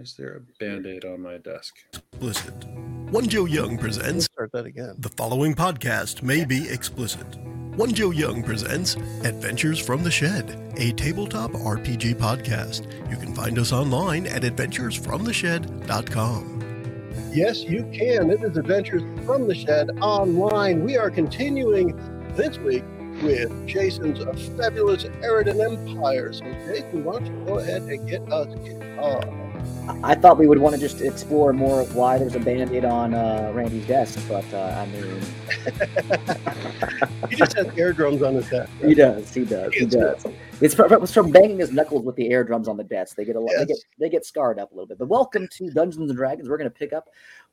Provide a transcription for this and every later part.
Why is there a band aid on my desk? Explicit. One Joe Young presents. Start that again. The following podcast may be explicit. One Joe Young presents Adventures from the Shed, a tabletop RPG podcast. You can find us online at adventuresfromtheshed.com. Yes, you can. It is Adventures from the Shed online. We are continuing this week with Jason's fabulous Eridan Empire. So, Jason, why don't you go ahead and get us kicked off? I thought we would want to just explore more of why there's a band-aid on uh, Randy's desk, but uh, I mean, he just has air drums on his desk. he does, he does, he It's does. It's from, it's from banging his knuckles with the air drums on the desk. They get a lot, they get they get scarred up a little bit. But welcome to Dungeons and Dragons. We're going to pick up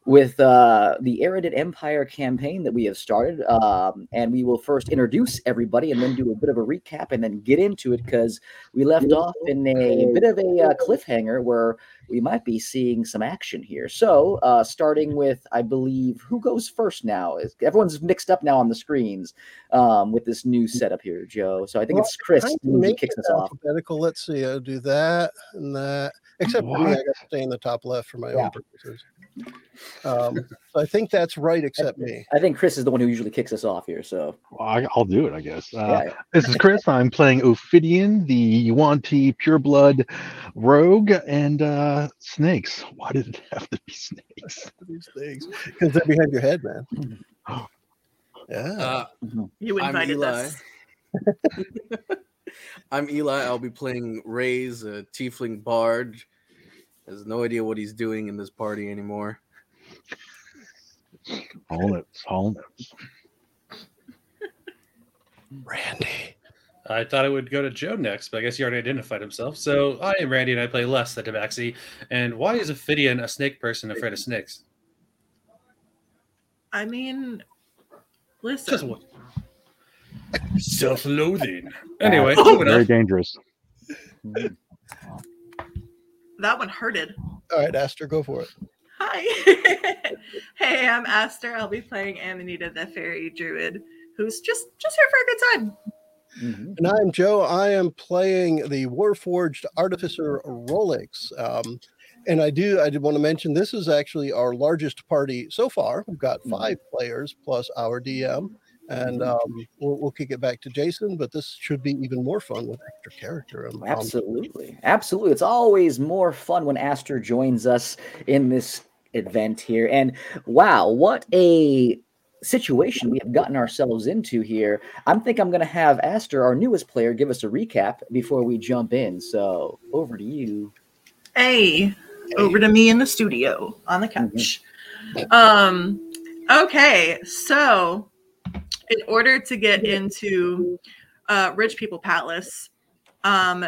with uh, the Arided Empire campaign that we have started, um, and we will first introduce everybody and then do a bit of a recap and then get into it because we left off in a bit of a uh, cliffhanger where we might be seeing some action here. So, uh, starting with, I believe, who goes first now? Is everyone's mixed up now on the screens um, with this new setup here, Joe? So I think Well, it's Chris who make kicks us off. Let's see. I'll do that and that. Except for me, I got to stay in the top left for my Yeah. own purposes. Um, so I think that's right, except me. I think Chris is the one who usually kicks us off here. So Well, I, I'll do it, I guess. Uh, yeah, yeah. This is Chris. I'm playing Ophidian, the Yuan-Ti pureblood rogue, and uh, snakes. Why did it have to be snakes? These things because they're behind your head, man. Yeah. Uh, You I'm invited Eli. us. I'm Eli. I'll be playing Ray's a tiefling bard. Has no idea what he's doing in this party anymore. All notes, all notes. Randy. I thought I would go to Joe next, but I guess he already identified himself. So I am Randy, and I play Les the Tabaxi. And why is Ophidian a snake person afraid of snakes? I mean, Just listen. what? Self-loathing. Anyway, Oh, Very on. dangerous. That one hurted. All right, Aster, go for it. Hi. hey, I'm Aster. I'll be playing Amanita the fairy druid, who's just just here for a good time. Mhm. And I'm Joe. I am playing the Warforged Artificer Rolex. Um, and I do I did want to mention this is actually our largest party so far. We've got five players plus our DM. And um, we'll, we'll kick it back to Jason, but this should be even more fun with extra character. Um, Absolutely. Absolutely. It's always more fun when Aster joins us in this event here. And wow, what a situation we have gotten ourselves into here. I'm think I'm going to have Aster, our newest player, give us a recap before we jump in. So over to you. Hey, over to me in the studio on the couch. Um, okay, so in order to get into uh, Rich People Palace, um,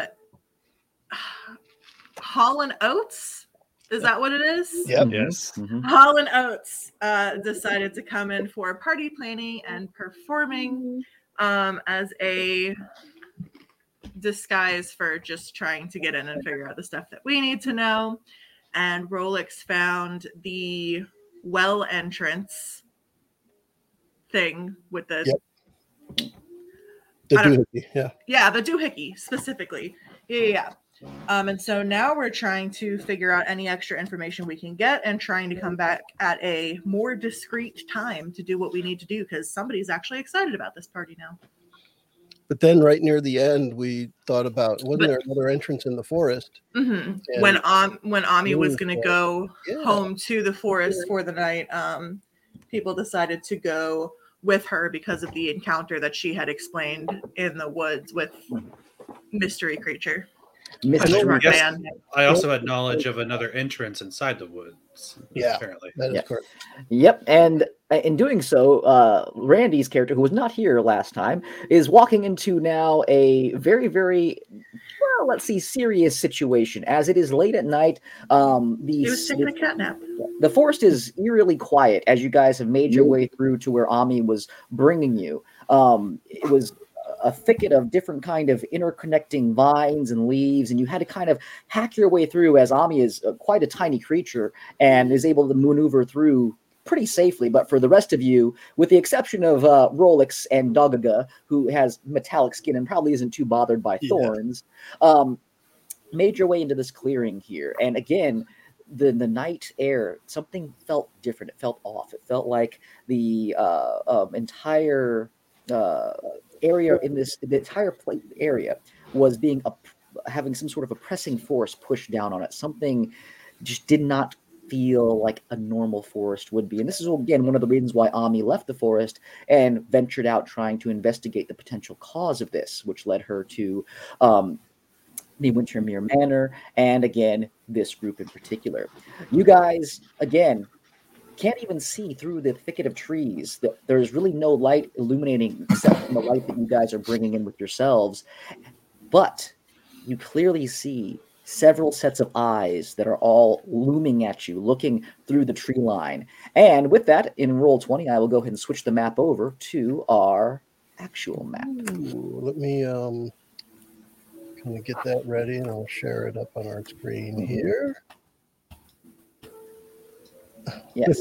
Holland Oates, is that what it is? Yep. Yes. Mhm. Holland Oates uh, decided to come in for party planning and performing um, as a disguise for just trying to get in and figure out the stuff that we need to know. And Rolex found the well entrance thing with the Yep. The doohickey, yeah. yeah, the doohickey specifically. Yeah, yeah, yeah. Um, and so now we're trying to figure out any extra information we can get and trying to come back at a more discreet time to do what we need to do because somebody's actually excited about this party now. But then right near the end, we thought about wasn't But- there another entrance in the forest? hmm When um when Ami was gonna go Yeah. home to the forest for the night, um, people decided to go with her because of the encounter that she had explained in the woods with mystery creature. Mr. know, Drunk man. I also had knowledge of another entrance inside the woods. Yeah. Apparently. That is Yeah. correct. Yep, and uh, in doing so, uh, Randy's character, who was not here last time, is walking into now a very, very well, let's see, serious situation. As it is late at night, um, the He was taking a cat nap. the forest is eerily quiet as you guys have made your way through to where Ami was bringing you. Um, it was a thicket of different kind of interconnecting vines and leaves, and you had to kind of hack your way through as Ami is uh, quite a tiny creature and is able to maneuver through pretty safely. But for the rest of you, with the exception of uh, Rolex and Dogaga, who has metallic skin and probably isn't too bothered by Yeah. thorns, um, made your way into this clearing here. And again, the the night air something felt different. It felt off. It felt like the uh, um, entire uh, area in this the entire pla- area was being op- having some sort of oppressing force pushed down on it. Something just did not feel like a normal forest would be. And this is again one of the reasons why Ami left the forest and ventured out trying to investigate the potential cause of this, which led her to um, the Wintermere Manor and again this group in particular. You guys again can't even see through the thicket of trees. Th- There's really no light illuminating except from the light that you guys are bringing in with yourselves. But you clearly see several sets of eyes that are all looming at you, looking through the tree line. And with that, in Roll20, I will go ahead and switch the map over to our actual map. Ooh, let me um kind of get that ready and I'll share it up on our screen Mhm. here. Yes.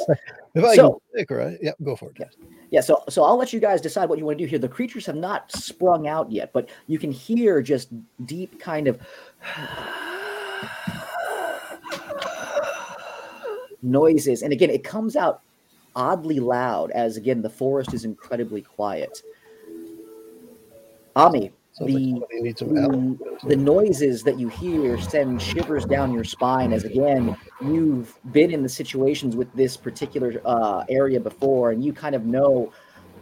If I So- pick, right? Yep, go for it. Yeah. Yeah, so so I'll let you guys decide what you want to do here. The creatures have not sprung out yet, but you can hear just deep kind of noises. And again, it comes out oddly loud as again the forest is incredibly quiet. Ami, the somebody some help. the, the noises that you hear send shivers down your spine as again you've been in the situations with this particular uh, area before and you kind of know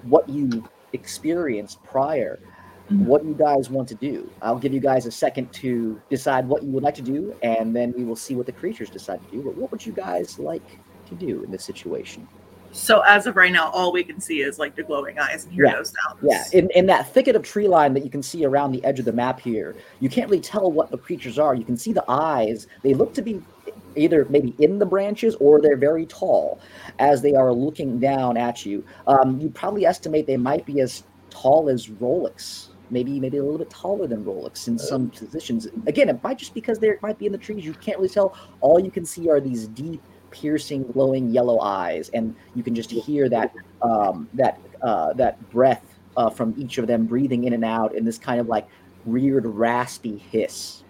what you experienced prior Mhm. what you guys want to do i'll give you guys a second to decide what you would like to do and then we will see what the creatures decide to do but what would you guys like to do in this situation So as of right now, all we can see is like the glowing eyes and hear Yeah. those sounds. Yeah, in, in that thicket of tree line that you can see around the edge of the map here, you can't really tell what the creatures are. You can see the eyes. They look to be either maybe in the branches or they're very tall as they are looking down at you. Um, you probably estimate they might be as tall as Rolex. Maybe maybe a little bit taller than Rolex in some positions. Again, it might just because they might be in the trees. You can't really tell. All you can see are these deep, piercing, glowing yellow eyes, and you can just hear that um, that uh, that breath uh, from each of them breathing in and out in this kind of like weird raspy hiss.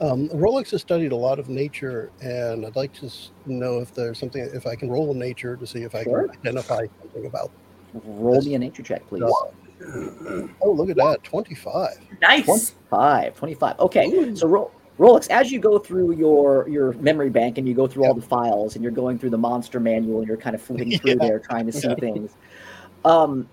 Um, Rolex has studied a lot of nature, and I'd like to s- know if there's something, if I can roll in nature to see if I Sure. can identify something about. Roll me a nature check, please. Oh, look at that, 25. Nice. 25, 25. Okay, so Ro- Rolex, as you go through your your memory bank and you go through all the files and you're going through the monster manual and you're kind of flipping through Yeah. there trying to see Yeah. things, um,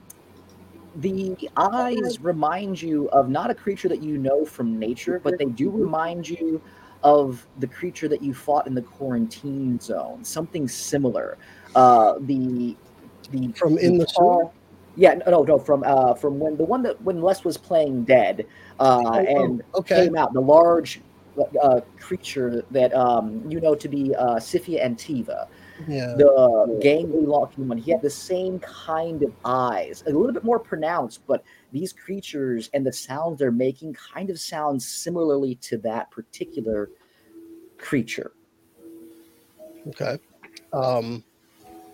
the eyes remind you of not a creature that you know from nature, but they do remind you of the creature that you fought in the quarantine zone. Something similar. Uh, the the From in the tall- Yeah, no, no, no, from uh, from when the one that when Les was playing dead, uh, Oh, and okay. came out the large uh, creature that um, you know to be uh, Sifia Antiva, Yeah. the gangly looking one. He had the same kind of eyes, a little bit more pronounced, but these creatures and the sounds they're making kind of sound similarly to that particular creature. Okay. Um,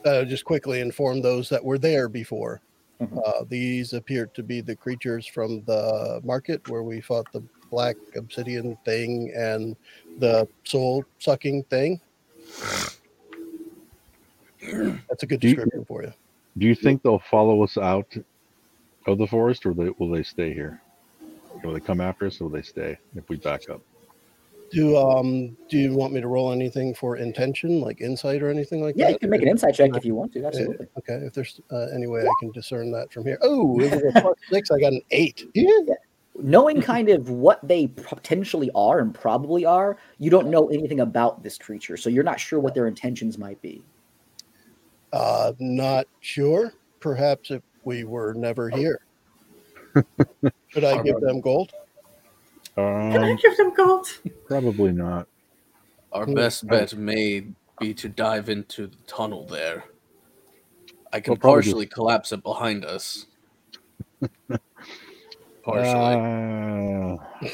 uh, just quickly inform those that were there before. Mhm. Uh, these appeared to be the creatures from the market where we fought the black obsidian thing and the soul sucking thing. That's a good Do you- description for you. Do you think they'll follow us out of the forest, or they, will they stay here? Will they come after us, or will they stay if we back up? Do um do you want me to roll anything for intention, like insight or anything like Yeah, that? Yeah, you can make an insight check if you want to. Absolutely. Okay, if there's uh, any way I can discern that from here. Oh, it was a plus six. I got an eight. Yeah. Knowing kind of what they potentially are and probably are, you don't know anything about this creature, so you're not sure what their intentions might be. Uh, not sure. Perhaps if we were never here. Should I give them gold? Can I Um, give them gold? probably not. Our Hmm. best bet may be to dive into the tunnel there. I can We'll probably partially collapse it behind us. partially. Uh,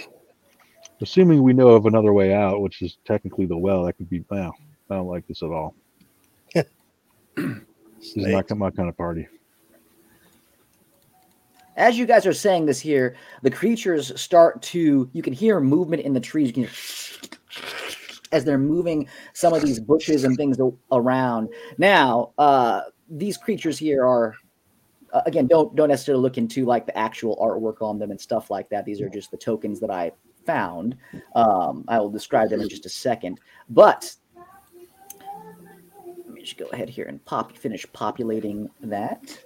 assuming we know of another way out, which is technically the well, that could be. Well, I don't like this at all. This is not my kind of party. As you guys are saying this here, the creatures start to, you can hear movement in the trees. You can as they're moving some of these bushes and things around. Now, uh, these creatures here are uh, again don't don't necessarily look into like the actual artwork on them and stuff like that. These are just the tokens that I found. Um, I will describe them in just a second, but let me just go ahead here and pop finish populating that.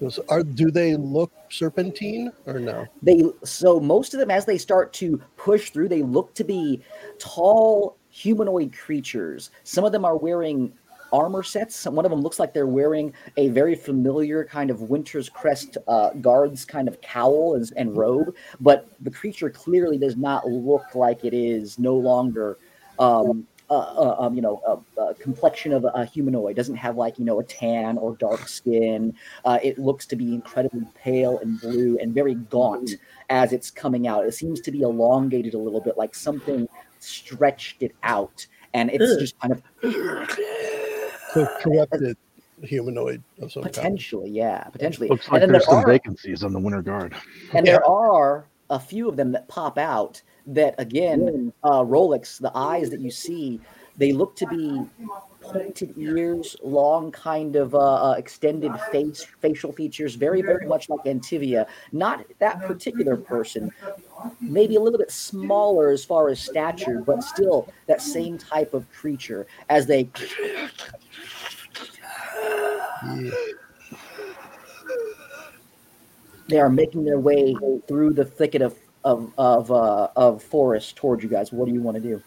Those Are do they look serpentine or no? they so most of them as they start to push through they look to be tall humanoid creatures some of them are wearing armor sets one of them looks like they're wearing a very familiar kind of winter's crest uh, guards kind of cowl and, and robe but the creature clearly does not look like it is no longer um, uh, uh, um, you know, complexion of a, humanoid doesn't have like you know a tan or dark skin. Uh, it looks to be incredibly pale and blue and very gaunt as it's coming out. It seems to be elongated a little bit, like something stretched it out, and it's Ugh. just kind of So corrupted humanoid of some kind. potentially, yeah, potentially. Looks And like then there's there some are- vacancies on the Winter Guard. And Yeah. there are a few of them that pop out that, again, uh, Rolex, the eyes that you see, they look to be pointed ears, long kind of uh, uh, extended face, facial features, very, very much like Antivia. Not that particular person, maybe a little bit smaller as far as stature, but still that same type of creature as they Yeah. they are making their way through the thicket of of of, uh, of forest towards you guys. What do you want to do?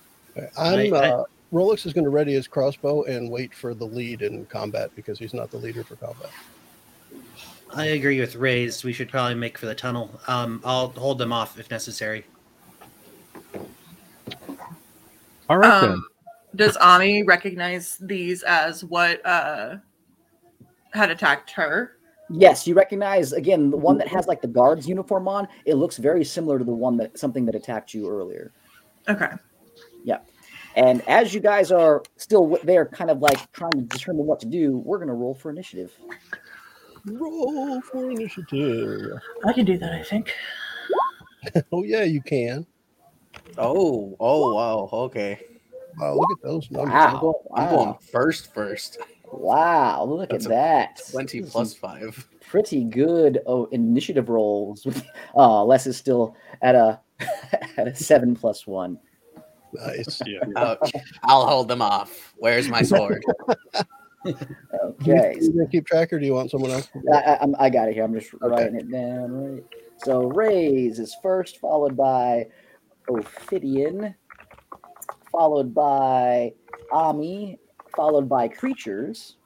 I'm I- I- uh, Rolex is going to ready his crossbow and wait for the lead in combat because he's not the leader for combat. I agree with Rays. We should probably make for the tunnel. Um, I'll hold them off if necessary. All right then. Um, does Ami recognize these as what uh had attacked her? Yes, you recognize again the one that has like the guard's uniform on. It looks very similar to the one that something that attacked you earlier. Okay. And as you guys are still there, kind of like trying to determine what to do, we're gonna roll for initiative. Roll for initiative. I can do that, I think. Oh yeah, you can. Oh, oh wow. Okay. Wow, look at those numbers. I'm Wow! going, I'm Wow! going first first. Wow! Look That's at that. 20 plus five. pretty good oh, initiative rolls. uh, Les is still at a at a seven plus one. Nice. Yeah. Ouch. I'll hold them off. Where's my sword? Okay, You gonna keep track, or do you want someone else? I, I, I'm- got it here. I'm just writing it down. Right. So Rays is first, followed by Ophidian, followed by Ami, followed by Creatures.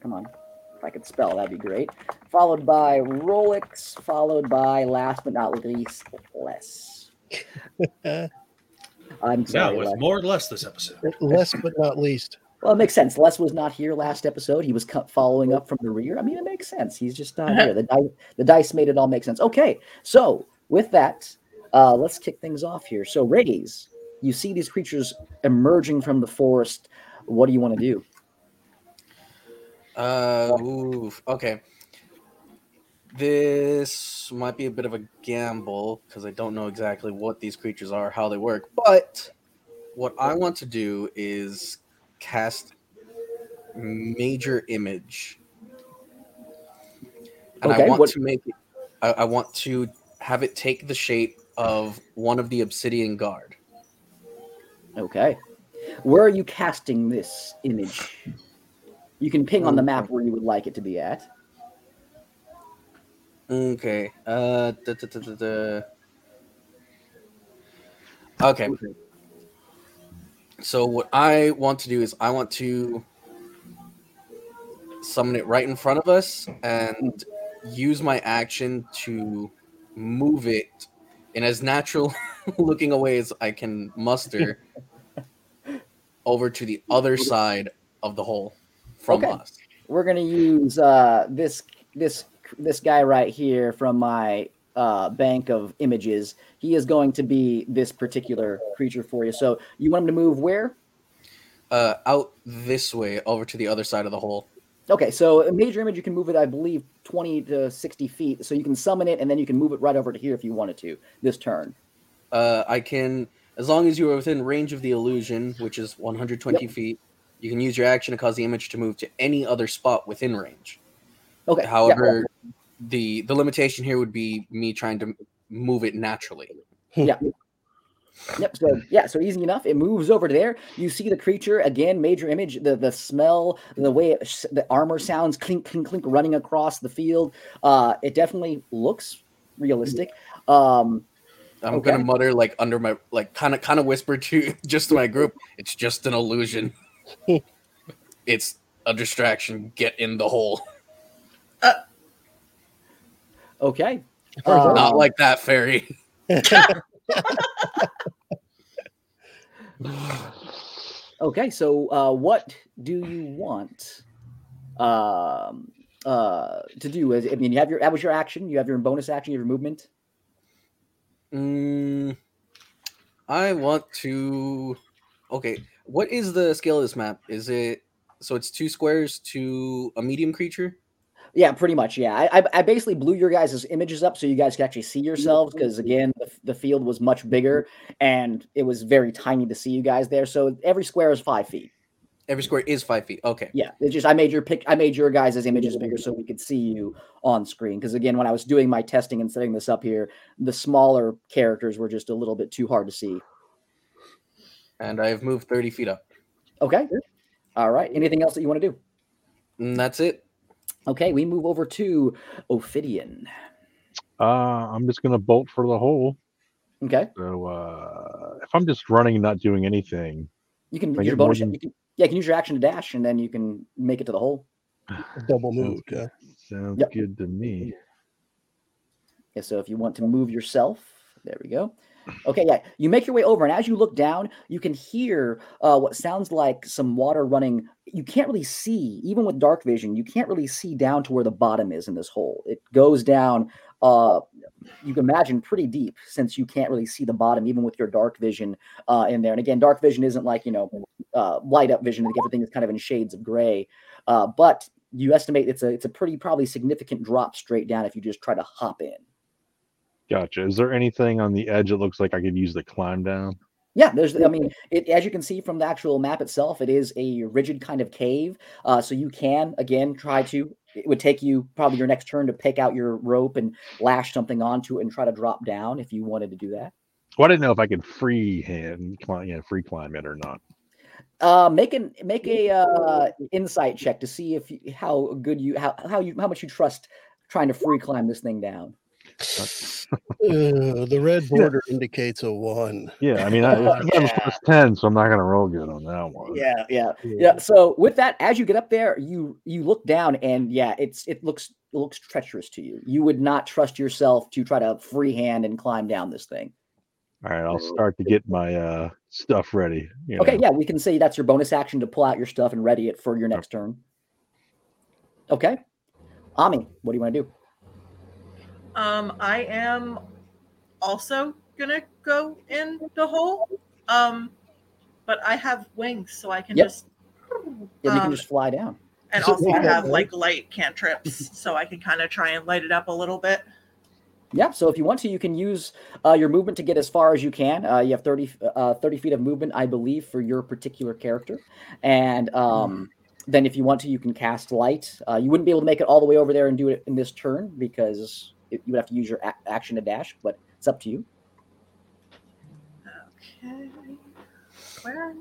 Come on. If I could spell, that'd be great. Followed by Rolex, followed by, last but not least, Les. I'm Now with Les. more or less this episode. Last but not least, Well, it makes sense. Les was not here last episode. He was cut following up from the rear. I mean, it makes sense. He's just not here. The, di- the dice made it all make sense. Okay, so with that, uh, let's kick things off here. So, Rays, you see these creatures emerging from the forest. What do you want to do? Uh, oof. Okay. This might be a bit of a gamble because I don't know exactly what these creatures are, how they work. But what I want to do is cast major image. And I want what- to make it, I, I want to have it take the shape of one of the obsidian guard. Okay. Where are you casting this image? You can ping on the map where you would like it to be at. Okay. Uh. Okay. So what I want to do is I want to summon it right in front of us and use my action to move it in as natural looking a way as I can muster over to the other side of the hole from Okay. us. we're gonna use uh, this this this guy right here from my uh, bank of images. He is going to be this particular creature for you. So you want him to move where? Uh, out this way over to the other side of the hole. Okay, so a major image you can move it, I believe, twenty to sixty feet. So you can summon it, and then you can move it right over to here if you wanted to this turn. Uh, I can, as long as you are within range of the illusion, which is 120 feet, you can use your action to cause the image to move to any other spot within range. Okay. yeah, However, the the limitation here would be me trying to move it naturally. Yeah. Yep. So yeah, so easy enough. It moves over to there. You see the creature again. Major image. The the smell, the way it, the armor sounds, clink clink clink, running across the field. Uh, it definitely looks realistic. Um, I'm Okay. gonna mutter like under my like kind of kind of whisper to just to my group. It's just an illusion. it's a distraction. Get in the hole. Okay. Or Uh, Not like that, fairy. Okay, so uh, what do you want um, uh, to do? Is- I mean, you have your that was your action. You have your bonus action. You have your movement. Mm, I want to. Okay, what is the scale of this map? Is it so? It's two squares to a medium creature. Yeah, pretty much. Yeah, I, I, I basically blew your guys' images up so you guys could actually see yourselves because again, the, the field was much bigger and it was very tiny to see you guys there. So every square is five feet. Every square is five feet. Okay. Yeah, it's just I made your pic. I made your guys' images bigger so we could see you on screen. Because again, when I was doing my testing and setting this up here, the smaller characters were just a little bit too hard to see. And I've moved thirty feet up. Okay. All right. Anything else that you want to do? And that's it. Okay, we move over to Ophidian. Uh, I'm just gonna bolt for the hole. Okay, So uh, if I'm just running and not doing anything, you can Can use your get bonus. than- You can, yeah, you can use your action to dash, and then you can make it to the hole. Double move. Yeah. sounds Yep. good to me. Yeah, so if you want to move yourself, there we go. Okay, yeah, you make your way over, and as you look down, you can hear uh, what sounds like some water running. You can't really see, even with dark vision, you can't really see down to where the bottom is in this hole. It goes down, uh, you can imagine, pretty deep, since you can't really see the bottom, even with your dark vision uh, in there. And again, dark vision isn't like you know uh, light up vision; like everything is kind of in shades of gray. Uh, but you estimate it's a it's a pretty probably significant drop straight down if you just try to hop in. Gotcha. Is there anything on the edge that looks like I could use to climb down? Yeah, there's. I mean, it, as you can see from the actual map itself, it is a rigid kind of cave. Uh, so you can again try to. It would take you probably your next turn to pick out your rope and lash something onto it and try to drop down if you wanted to do that. Well, I didn't know if I could free hand climb, yeah, free climb it or not. Uh, make an make a uh, insight check to see if you, how good you how how you how much you trust trying to free climb this thing down. Uh, the red border indicates a one. Yeah, I mean, I, I got a yeah. plus ten, so I'm not gonna roll good on that one. Yeah, yeah, yeah. So with that, as you get up there, you you look down, and yeah, it's it looks it looks treacherous to you. You would not trust yourself to try to freehand and climb down this thing. All right, I'll start to get my uh stuff ready. You Okay, know. yeah, we can say that's your bonus action to pull out your stuff and ready it for your next turn. Okay, Ami, what do you want to do? Um, I am also gonna go in the hole. Um, but I have wings, so I can Yep. just And you can Um, just fly down. and So- also yeah, have right. like light cantrips, so I can kind of try and light it up a little bit. Yeah, so if you want to, you can use uh, your movement to get as far as you can. Uh, you have 30, uh, 30 feet of movement, I believe, for your particular character. And um, then if you want to, you can cast light. Uh, you wouldn't be able to make it all the way over there and do it in this turn because it, you would have to use your a- action to dash, but it's up to you. Okay, where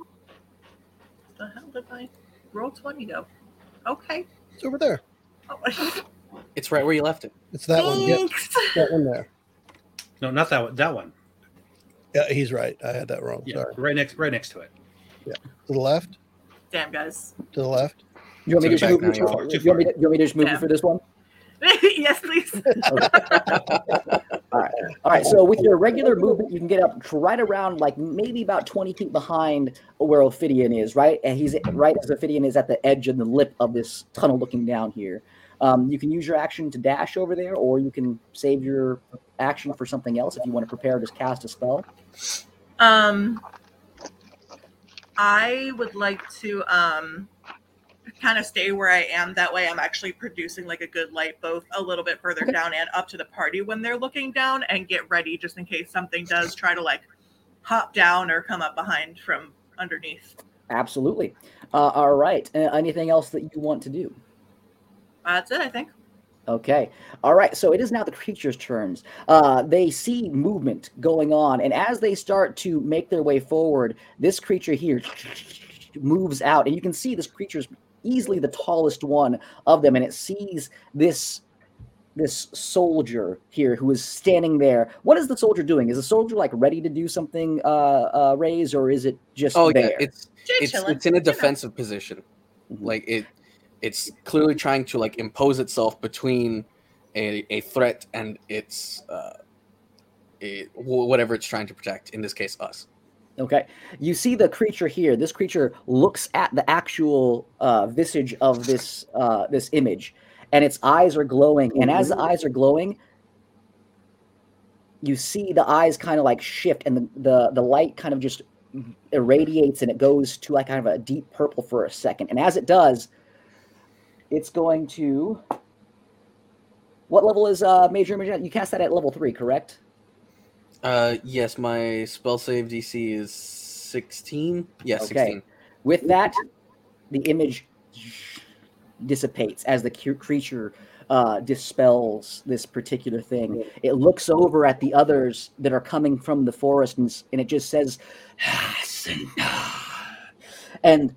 the hell did my roll twenty go? Okay, It's over there. oh, It's right where you left it. It's that one. Yep, thanks. that one there. No, not that one. That one. Yeah, he's right. I had that wrong. Yeah, Sorry. right next, right next to it. Yeah, to the left. Damn, guys. To the left. You want me to just move, you, y'all. want me to, you want me to just move you for this one? yes, please. All right. All right. so with your regular movement, you can get up right around like maybe about 20 feet behind where Ophidian is, right? And he's right as Ophidian is at the edge and the lip of this tunnel looking down here. Um, you can use your action to dash over there, or you can save your action for something else if you want to prepare to cast a spell. Um, I would like to um kind of stay where I am. That way, I'm actually producing like a good light, both a little bit further Okay. down and up to the party when they're looking down, and get ready just in case something does try to like hop down or come up behind from underneath. Absolutely. Uh, all right. Uh, anything else that you want to do? That's it, I think. Okay. All right. So it is now the creature's turns. Uh, they see movement going on, and as they start to make their way forward, this creature here moves out, and you can see this creature's easily the tallest one of them, and it sees this this soldier here who is standing there. What is the soldier doing? Is the soldier like ready to do something, uh, uh, raise, or is it just Oh there? yeah, it's Just it's chilling, it's in a you know. defensive position. Mhm. Like it, it's clearly trying to like impose itself between a, a threat and its uh, it, whatever it's trying to protect. In this case, us. Okay. You see the creature here. This creature looks at the actual uh, visage of this uh, this image, and its eyes are glowing. And as the eyes are glowing, you see the eyes kind of like shift, and the, the the light kind of just irradiates, and it goes to like kind of a deep purple for a second. And as it does, it's going to. What level is uh, Major Image? You cast that at level three, correct? Uh, yes, my spell save DC is sixteen. Yes, Okay. sixteen. With that, the image dissipates as the creature uh, dispels this particular thing. It looks over at the others that are coming from the forest and, and it just says, and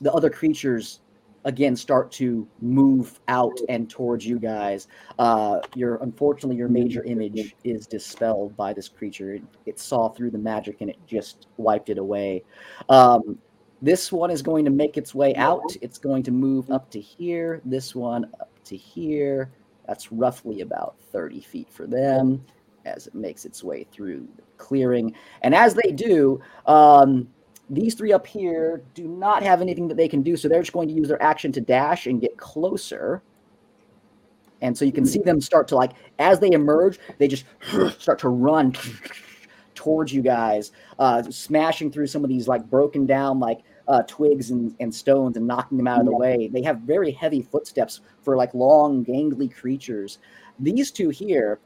the other creatures again start to move out and towards you guys. Uh, your unfortunately, your major image is dispelled by this creature. It, it saw through the magic and it just wiped it away. Um, this one is going to make its way out. It's going to move up to here. This one up to here. That's roughly about 30 feet for them as it makes its way through the clearing. And as they do, um, these three up here do not have anything that they can do. So they're just going to use their action to dash and get closer. And so you can see them start to like, as they emerge, they just start to run towards you guys, uh, smashing through some of these like broken down like uh, twigs and, and stones and knocking them out of the way. They have very heavy footsteps for like long, gangly creatures. These two here,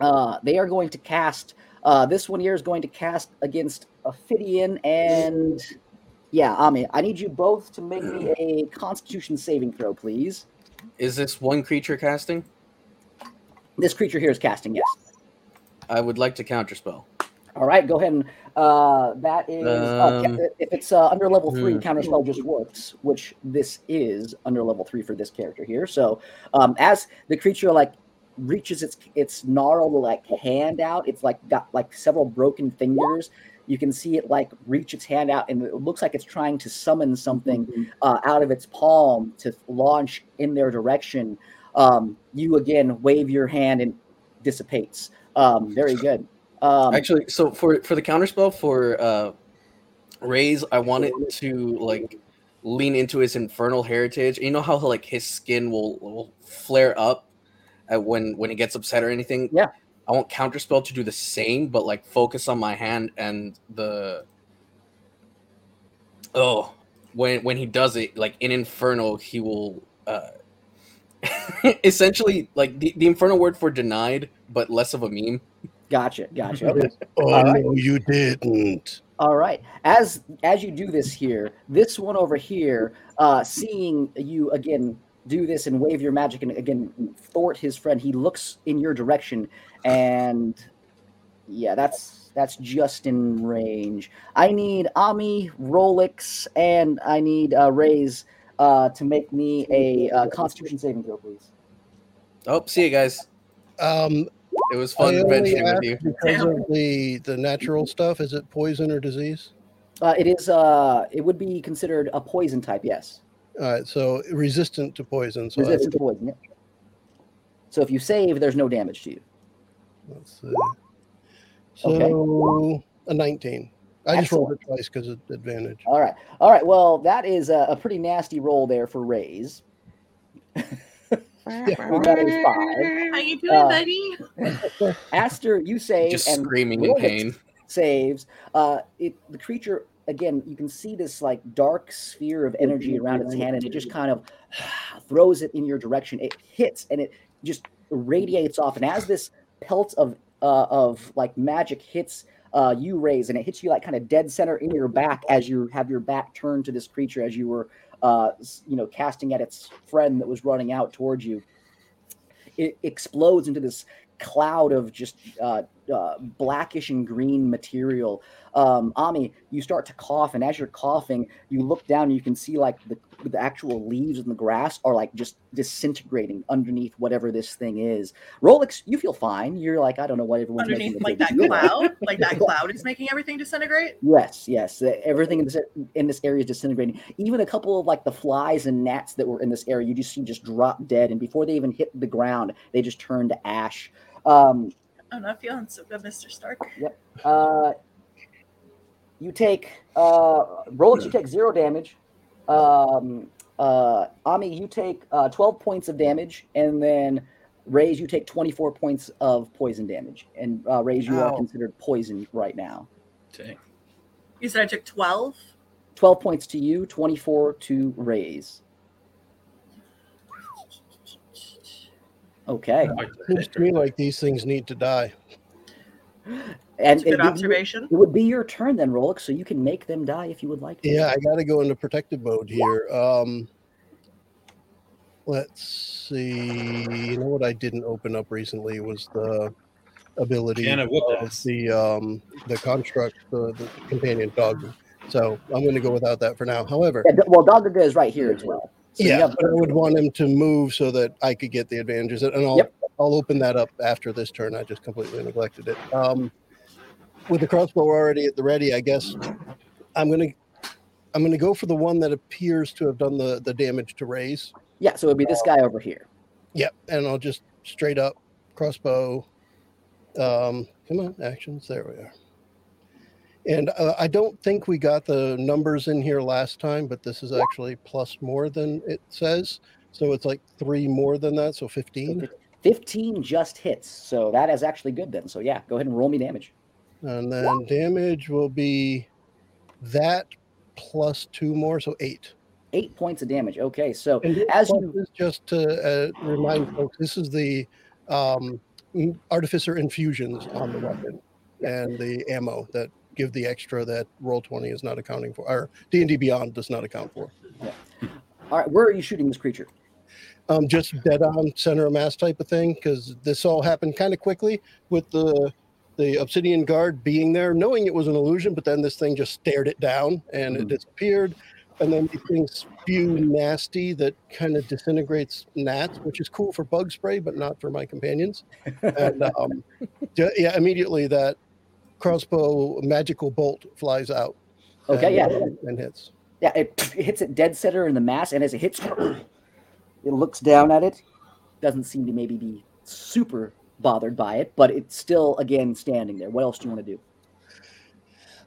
uh, they are going to cast. Uh, this one here is going to cast against Ophidian and yeah, Ami. I need you both to make me a Constitution saving throw, please. Is this one creature casting? This creature here is casting. Yes. I would like to counterspell. All right, go ahead and uh, that is uh, Um, if it's uh, under level three, hmm. counterspell just works, which this is under level three for this character here. So um, as the creature like reaches its its gnarled like hand out, it's like got like several broken fingers. You can see it like reach its hand out, and it looks like it's trying to summon something uh, out of its palm to launch in their direction. Um, you again wave your hand and dissipates. Um, very good. Um, Actually, so for for the counterspell for uh Raise, I want it to like lean into his infernal heritage. You know how like his skin will, will flare up when when he gets upset or anything. Yeah. I want counterspell to do the same, but like focus on my hand and the oh when when he does it like in Inferno he will uh essentially like the, the infernal word for denied but less of a meme Gotcha, gotcha. Oh All right. no, you didn't. All right. As as you do this here, this one over here, uh, seeing you again do this and wave your magic and again thwart his friend, he looks in your direction and yeah, that's that's just in range. I need Ami, Rolex, and I need uh, Rays uh, to make me a uh, Constitution saving throw, please. oh see you guys Um, it was fun only adventuring with you because of the the natural stuff. Is it poison or disease? Uh, it is. Uh, it would be considered a poison type. Yes. All right, so resistant to poison. So resistant to poison. Yep. So if you save, there's no damage to you. let's see. So a 19. I just rolled it twice because of advantage. All right, all right. Well, that is a, a pretty nasty roll there for Rays. that is five. How you doing, Uh, buddy? Aster, you save just and screaming in pain Saves. Uh, it the creature again, you can see this like dark sphere of energy around its hand, and it just kind of throws it in your direction. It hits and it just radiates off, and as this pelt of uh, of like magic hits uh, you raise, and it hits you like kind of dead center in your back as you have your back turned to this creature as you were, uh, you know, casting at its friend that was running out towards you. It explodes into this cloud of just uh, uh, blackish and green material. Um, Ami, you start to cough, and as you're coughing, you look down and you can see like the, the actual leaves and the grass are like just disintegrating underneath whatever this thing is. Rolex, you feel fine. You're like, I don't know what everyone's making Underneath, like that cloud, like that cloud is making everything disintegrate. Yes, yes. Everything in this in this area is disintegrating. Even a couple of like the flies and gnats that were in this area, you just see just drop dead, and before they even hit the ground, they just turn to ash. Um, I'm not feeling so good, Mr. Stark. Yep. Uh, you take uh, Rolex, you take zero damage. Um, uh, Ami, you take uh, twelve points of damage, and then Raise, you take twenty-four points of poison damage. And uh, Raise, you are considered poisoned right now. Dang. You said I took 12. 12 points to you, 24 to Raise. Okay. Seems to me like these things need to die. And That's a it good would- observation. It would be your turn then, Rolex, so you can make them die if you would like to. Yeah, I got to go into protective mode here. Um, let's see. You know what I didn't open up recently was the ability Can of whoop the um, the construct, the, the companion dog. So I'm going to go without that for now. However, Yeah, well, Dogga is right here as well. So yeah, but I would want him to move so that I could get the advantages, and I'll Yep. I'll open that up after this turn. I just completely neglected it. Um, with the crossbow already at the ready, I guess I'm gonna I'm gonna go for the one that appears to have done the the damage to raise. yeah, so it would be this guy over here. Yep, and I'll just straight up crossbow. Um, come on, actions. There we are. And uh, I don't think we got the numbers in here last time, but this is actually plus more than it says. So it's like three more than that, so 15. 15 just hits. So that is actually good then. So yeah, go ahead and roll me damage. And then damage will be that plus two more, so eight. Eight points of damage. Okay, so as you just to uh, remind folks, this is the um, artificer infusions on the weapon and the ammo that give the extra that Roll20 is not accounting for or d&d beyond does not account for Yeah. all right, where are you shooting this creature? Um, just dead on center of mass type of thing because this all happened kind of quickly with the the obsidian guard being there knowing it was an illusion but then this thing just stared it down and it Mhm. disappeared and then these things spew nasty that kind of disintegrates gnats which is cool for bug spray but not for my companions and um, ju- yeah immediately that crossbow magical bolt flies out Okay, and, yeah. uh, and hits Yeah, it, it hits it dead center in the mass, and as it hits, it looks down at it. Doesn't seem to maybe be super bothered by it, but it's still again standing there. What else do you want to do?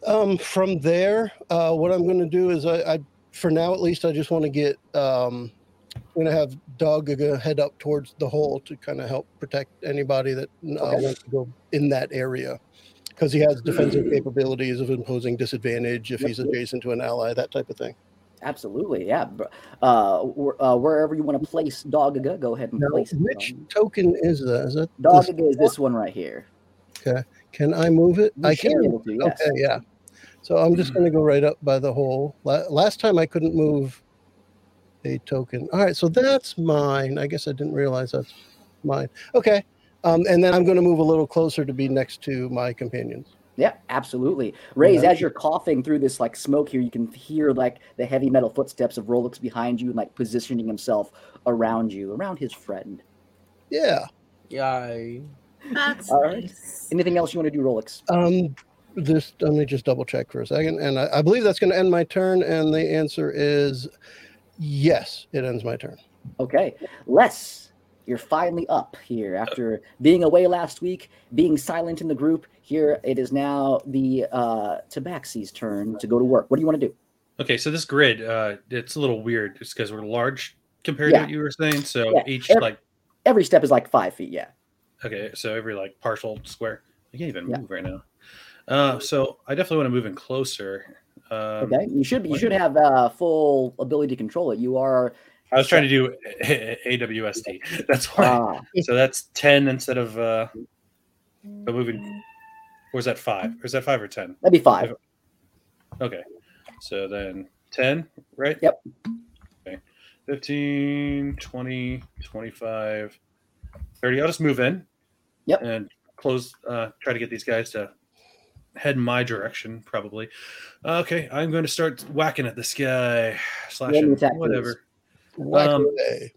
Um, from there, uh, what I'm going to do is I, I, for now at least, I just want to get. Um, I'm going to have Doug uh, head up towards the hole to kind of help protect anybody that uh, Okay. wants to go in that area, because he has defensive capabilities of imposing disadvantage if Yep. he's adjacent to an ally, that type of thing. Absolutely, yeah. Uh, uh, wherever you want to place Dogaga, go ahead and Now, place it. which Um, token is that? Is that this- is this one right here. Okay. Can I move it? You I can. to, yes. Okay, yeah. So I'm just going to go right up by the hole. Last time I couldn't move a token. All right, so that's mine. I guess I didn't realize that's mine. Okay. Um, and then I'm going to move a little closer to be next to my companions. Yeah, absolutely. Raise, Yeah. as you're coughing through this like smoke here, you can hear like the heavy metal footsteps of Rolex behind you and like positioning himself around you, around his friend. Yeah. Yay. That's All right. nice. Anything else you want to do, Rolex? Um, this let me just double check for a second, and I, I believe that's going to end my turn. And the answer is yes. It ends my turn. Okay. Les, you're finally up here after being away last week, being silent in the group. Here it is now the uh Tabaxi's turn to go to work. What do you want to do? Okay, so this grid, uh, it's a little weird just because we're large compared Yeah. to what you were saying. So Yeah, each ev- like Every step is like five feet, yeah. okay, so every like partial square. I can't even Yeah. move right now. Uh, so I definitely want to move in closer. Um, Okay, you should you should have uh, full ability to control it. You are I was trying to do AWSD. That's why. uh, so that's ten instead of uh, moving. Or is that five? Or is that five or ten? that'd be five. Okay. So then 10, right? Yep. Okay. 15, 20, 25, 30. I'll just move in. Yep. And close, uh, try to get these guys to head in my direction, probably. Okay. I'm going to start whacking at this guy. Slash Roll me him, attack, please. whatever. Um, away.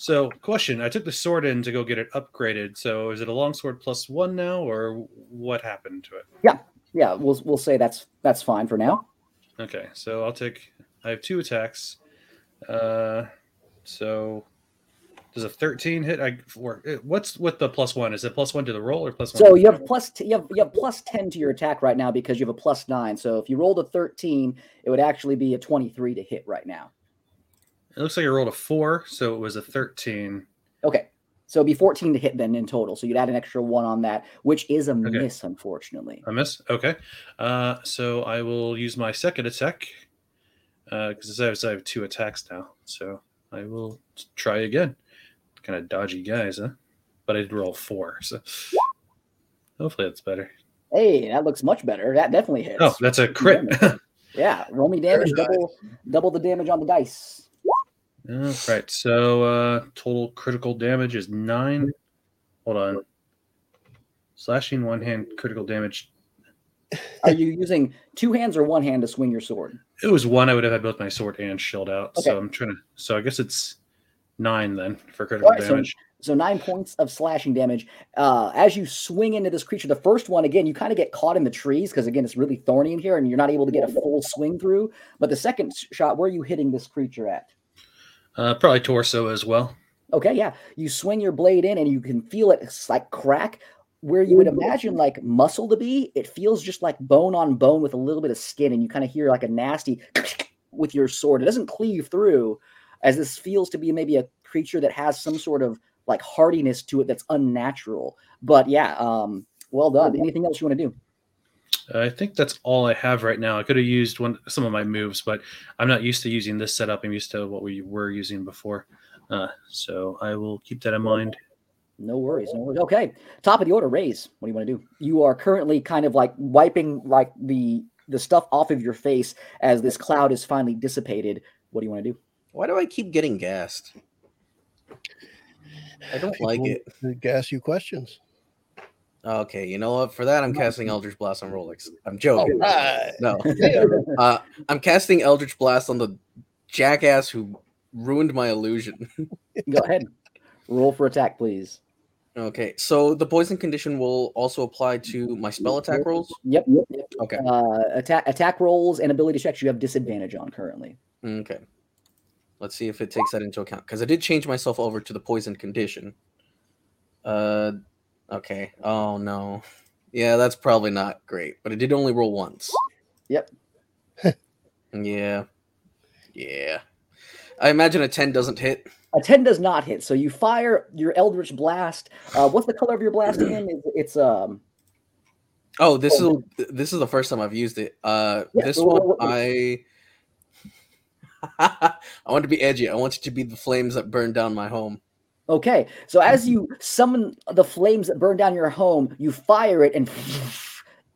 So, question I took the sword in to go get it upgraded. So, is it a longsword plus one now, or what happened to it? Yeah, yeah. we'll we'll say that's that's fine for now. Okay, so I'll take. I have two attacks. Uh, so does a thirteen hit? I or eh, what's with the plus one? Is it plus one to the roll or plus one? So you have plus t- you have you have plus ten to your attack right now because you have a plus nine. So if you rolled a thirteen, it would actually be a twenty three to hit right now. It looks like I rolled a four, so it was a thirteen. Okay, so it'd be fourteen to hit then in total. So you'd add an extra one on that, which is a miss, unfortunately. I miss. Okay, uh, so I will use my second attack because I, have- I have two attacks now. So I will try again. Kind of dodgy guys, huh? But I did roll four, so hopefully that's better. Hey, that looks much better. That definitely hits. Oh, that's a crit. Yeah, roll me damage, double double the damage on the dice. All right. So uh total critical damage is nine. Hold on. Slashing one hand critical damage. Are you using two hands or one hand to swing your sword? It was one. I would have had both my sword and shield out. So I'm trying to. So I guess it's nine then for critical Alright, so- damage. So nine points of slashing damage. Uh, as you swing into this creature, the first one again, you kind of get caught in the trees because again, it's really thorny in here, and you're not able to get a full swing through. But the second shot, where are you hitting this creature at? Uh, probably torso as well. Okay, yeah, you swing your blade in, and you can feel it like crack. Where you would imagine like muscle to be, it feels just like bone on bone with a little bit of skin, and you kind of hear like a nasty with your sword. It doesn't cleave through, as this feels to be maybe a creature that has some sort of like hardiness to it that's unnatural. But yeah, um, well done. Anything else you want to do? I think that's all I have right now. I could have used one some of my moves, but I'm not used to using this setup. I'm used to what we were using before. Uh, so I will keep that in mind. No worries, no worries. Okay, top of the order, raise. What do you want to do? You are currently kind of like wiping like the the stuff off of your face as this cloud is finally dissipated. What do you want to do? Why do I keep getting gassed? I don't like it. People Gas you questions. Okay, you know what? For that, I'm casting Eldritch Blast on Rolex. I'm joking. right. No, uh, I'm casting Eldritch Blast on the jackass who ruined my illusion. Go ahead. Roll for attack, please. okay, so the poison condition will also apply to my spell attack rolls. Yep. yep, yep. Okay, Uh, attack attack rolls and ability checks you have disadvantage on currently. okay. Let's see if it takes that into account because I did change myself over to the poison condition. Uh, okay. Oh no. Yeah, that's probably not great, but it did only roll once. Yep. yeah. Yeah. I imagine a 10 doesn't hit. A 10 does not hit. So you fire your Eldritch Blast. Uh, what's the color of your blast again? It's, it's um Oh, this is this is the first time I've used it. Uh Yeah, this well, one well, I I want to be edgy. I want it to be the flames that burn down my home. Okay. So as you summon the flames that burn down your home, you fire it and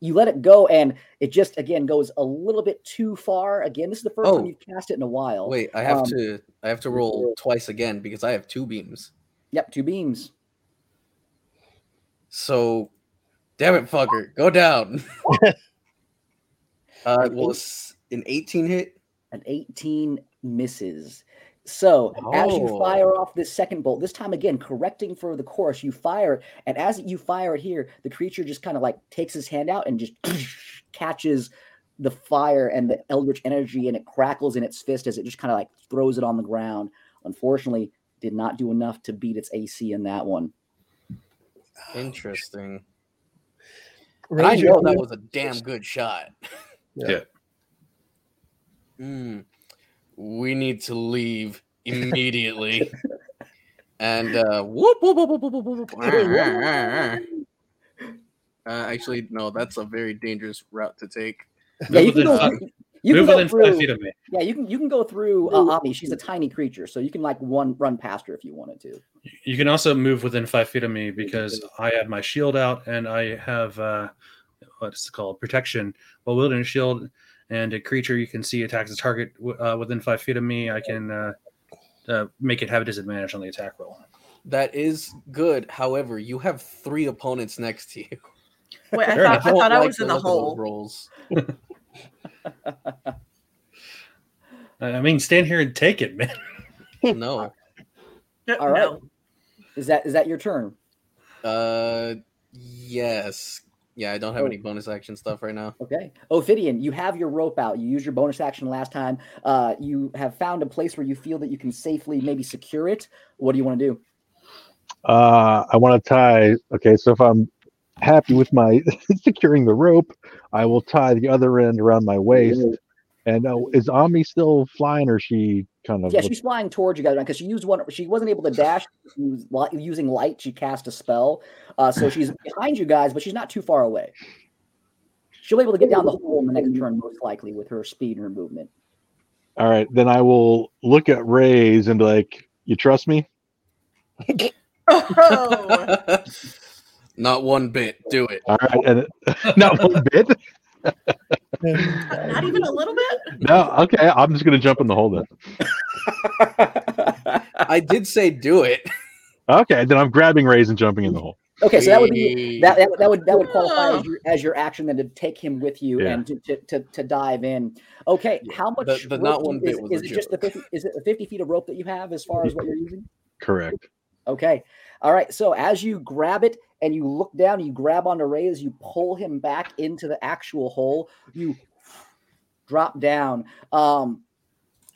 you let it go, and it just again goes a little bit too far. Again, this is the first Oh. time you've cast it in a while. Wait, I have Um, to I have to roll twice again because I have two beams. Yep, two beams. So damn it, fucker. Go down. uh well it's an 18 hit. An 18 misses. So as you Oh. fire off this second bolt, this time again, correcting for the course, you fire, it, and as you fire it here, the creature just kind of like takes his hand out and just catches the fire and the eldritch energy, and it crackles in its fist as it just kind of like throws it on the ground. Unfortunately, did not do enough to beat its AC in that one. Interesting. Raise I know that was a damn good shot. Yeah. Hmm. We need to leave immediately. and uh, whoop, whoop, whoop, whoop, whoop, whoop, whoop. Uh, actually, no, that's a very dangerous route to take. Yeah, you can go. uh, You, You Move can go within through. five feet of me. Yeah, you can you can go through uh, Ami. She's a tiny creature, so you can like one run past her if you wanted to. You can also move within five feet of me because I have my shield out and I have uh, what's it called protection. Well, wilderness shield and a creature you can see attacks a target uh, within five feet of me. I can uh, uh, make it have a disadvantage on the attack roll. That is good. However, you have three opponents next to you. Wait, I thought, I, don't thought I like was in the look of those hole. Rolls. I I mean, stand here and take it, man. No. No, All right. no. Is that is that your turn? Uh, yes. Yeah, I don't have Oh. any bonus action stuff right now. Okay. Ophidian, you have your rope out. You used your bonus action last time. Uh, you have found a place where you feel that you can safely maybe secure it. What do you want to do? Uh, I want to tie. Okay, so if I'm happy with my securing the rope, I will tie the other end around my waist. And uh, is Ami still flying, or she kind of? Yeah, she's flying towards you guys because she used one. She wasn't able to dash using light. She cast a spell, uh, so she's behind you guys, but she's not too far away. She'll be able to get down the hole in the next turn, most likely, with her speed and her movement. All right, then I will look at Rays and be like, "You trust me?" Oh, Not one bit. Do it. All right, and not one bit. not even a little bit. No, okay, I'm just gonna jump in the hole then. I did say do it. Okay, then I'm grabbing Rays and jumping in the hole. okay, so that would be that, that, that would that would qualify as your, as your action then to take him with you Yeah. and to, to, to, to dive in. Okay, how much The- the rope not do- one bit is, was is a it just the 50 is it the 50 feet of rope that you have as far as what you're using? Correct. Okay. All right. So as you grab it and you look down, you grab onto Ray as you pull him back into the actual hole. You drop down. Um,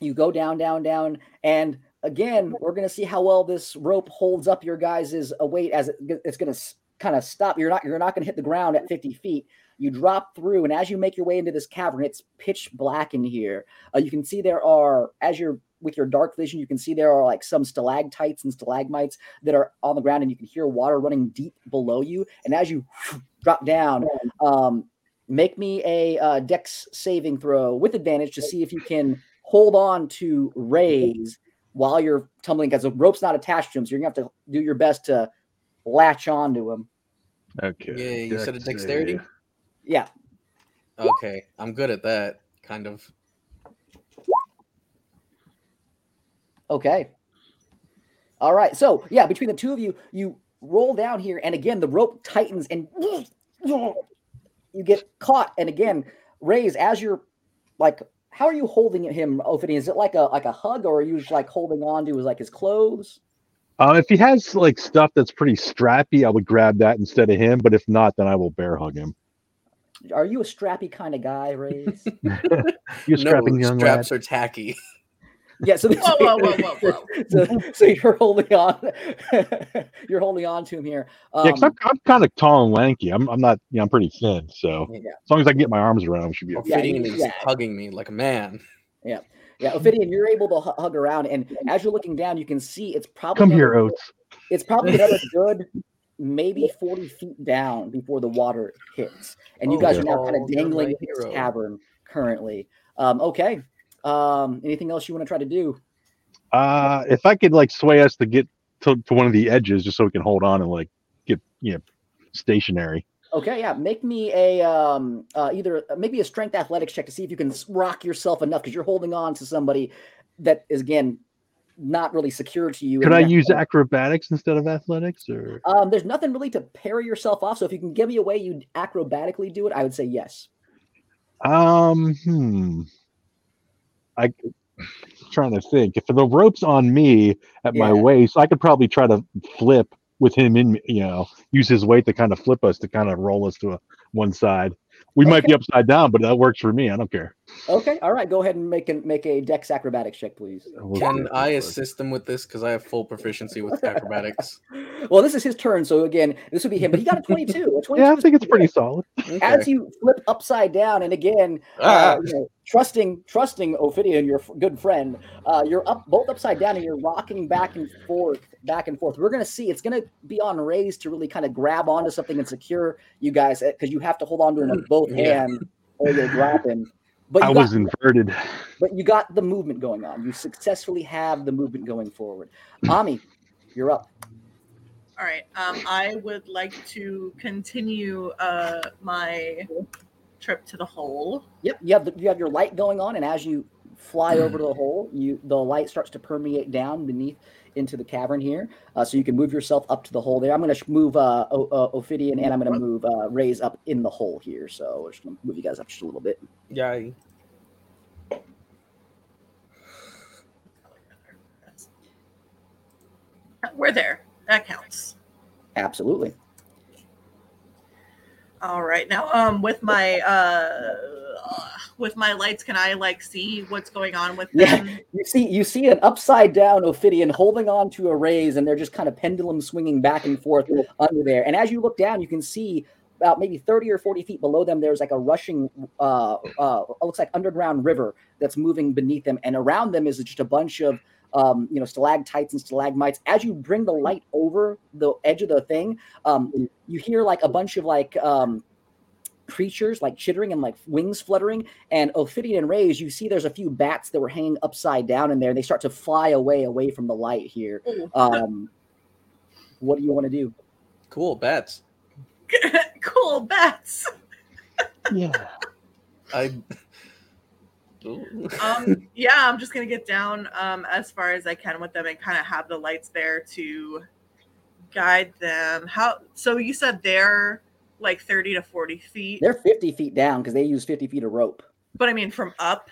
you go down, down, down, and again, we're gonna see how well this rope holds up your guys' weight as it, it's gonna kind of stop. You're not you're not gonna hit the ground at 50 feet. You drop through, and as you make your way into this cavern, it's pitch black in here. Uh, you can see there are as you're with your dark vision, you can see there are like some stalactites and stalagmites that are on the ground, and you can hear water running deep below you. And as you drop down, um, make me a uh, Dex saving throw with advantage to see if you can hold on to Rays while you're tumbling, because the rope's not attached to him, so you're gonna have to do your best to latch onto him. Okay. Yeah, you said a dexterity? Yeah. Okay, I'm good at that. Kind of. Okay. All right. So yeah, between the two of you, you roll down here, and again the rope tightens, and you get caught. And again, Rays, as you're like, how are you holding him, Ophidian? Is it like a like a hug, or are you just like holding on to his like his clothes? Uh, if he has like stuff that's pretty strappy, I would grab that instead of him. But if not, then I will bear hug him. Are you a strappy kind of guy, Rays? You strapping no, young lad. straps are tacky. Yeah. So, Whoa, whoa, whoa, whoa, whoa. so, so you're holding on. you're holding on to him here. Um, Yeah, 'cause I'm, I'm kind of tall and lanky. I'm, I'm not. Yeah, I'm pretty thin. So yeah. as long as I can get my arms around, him, should be. Okay. Yeah, Ophidian is yeah. hugging me like a man. Yeah, Yeah, Ophidian, you're able to hu- hug around, and as you're looking down, you can see it's probably Come here, Oates. It's probably another good, maybe 40 feet down before the water hits, and you Oh, guys are now kind oh, of dangling in this hero. cavern currently. Um, okay. Um, anything else you want to try to do? Uh, if I could like sway us to get to, to one of the edges, just so we can hold on and like get you know stationary. Okay, yeah. Make me a um, uh, either maybe a strength athletics check to see if you can rock yourself enough because you're holding on to somebody that is again not really secure to you. Could and I use acrobatics instead of athletics, or Um, there's nothing really to parry yourself off. So if you can give me a way you acrobatically do it, I would say yes. um, hmm. I trying to think. If the rope's on me at my waist, I could probably try to flip with him in. You know, use his weight to kind of flip us to kind of roll us to a, one side. We might be upside down, but that works for me. I don't care. Okay, all right. Go ahead and make an, make a dex acrobatics check, please. Can. I assist him with this? Because I have full proficiency with acrobatics. Well, this is his turn, so again, this would be him. But he got a 22. A 22 Yeah, I think it's pretty good. solid. As Okay. you flip upside down, and again, Ah. uh, you know, trusting trusting Ophidian, your f- good friend, uh, you're up both upside down, and you're rocking back and forth, back and forth. We're gonna see. It's gonna be on raise to really kind of grab onto something and secure you guys because you have to hold on to him with both Yeah. hands or you'll drop him. But I you, was got, inverted. but you got the movement going on. You successfully have the movement going forward. Ami, you're up. All right. Um, I would like to continue uh, my trip to the hole. Yep, you have the, you have your light going on, and as you fly over to the hole, you the light starts to permeate down beneath into the cavern here. Uh, so you can move yourself up to the hole there. I'm going to move uh, o- uh, Ophidian, and I'm going to move uh, Rays up in the hole here. So we're just going to move you guys up just a little bit. Yeah. We're there. That counts. Absolutely. All right. Now, um, with my uh, with my lights, can I like see what's going on with them? Yeah. them? You see, you see an upside down Ophidian holding on to a raise, and they're just kind of pendulum swinging back and forth under there. And as you look down, you can see about maybe 30 or 40 feet below them, there's like a rushing, uh, uh, looks like underground river that's moving beneath them. And around them is just a bunch of, um, you know, stalactites and stalagmites. As you bring the light over the edge of the thing, um, you hear like a bunch of like, um, creatures like chittering and like wings fluttering and ophidian rays you see there's a few bats that were hanging upside down in there and they start to fly away away from the light here um what do you want to do Cool bats. cool bats. Yeah. I. Um, yeah, I'm just gonna get down um as far as I can with them and kind of have the lights there to guide them. How? So you said they're like 30 to 40 feet, they're 50 feet down because they use 50 feet of rope. But I mean from up.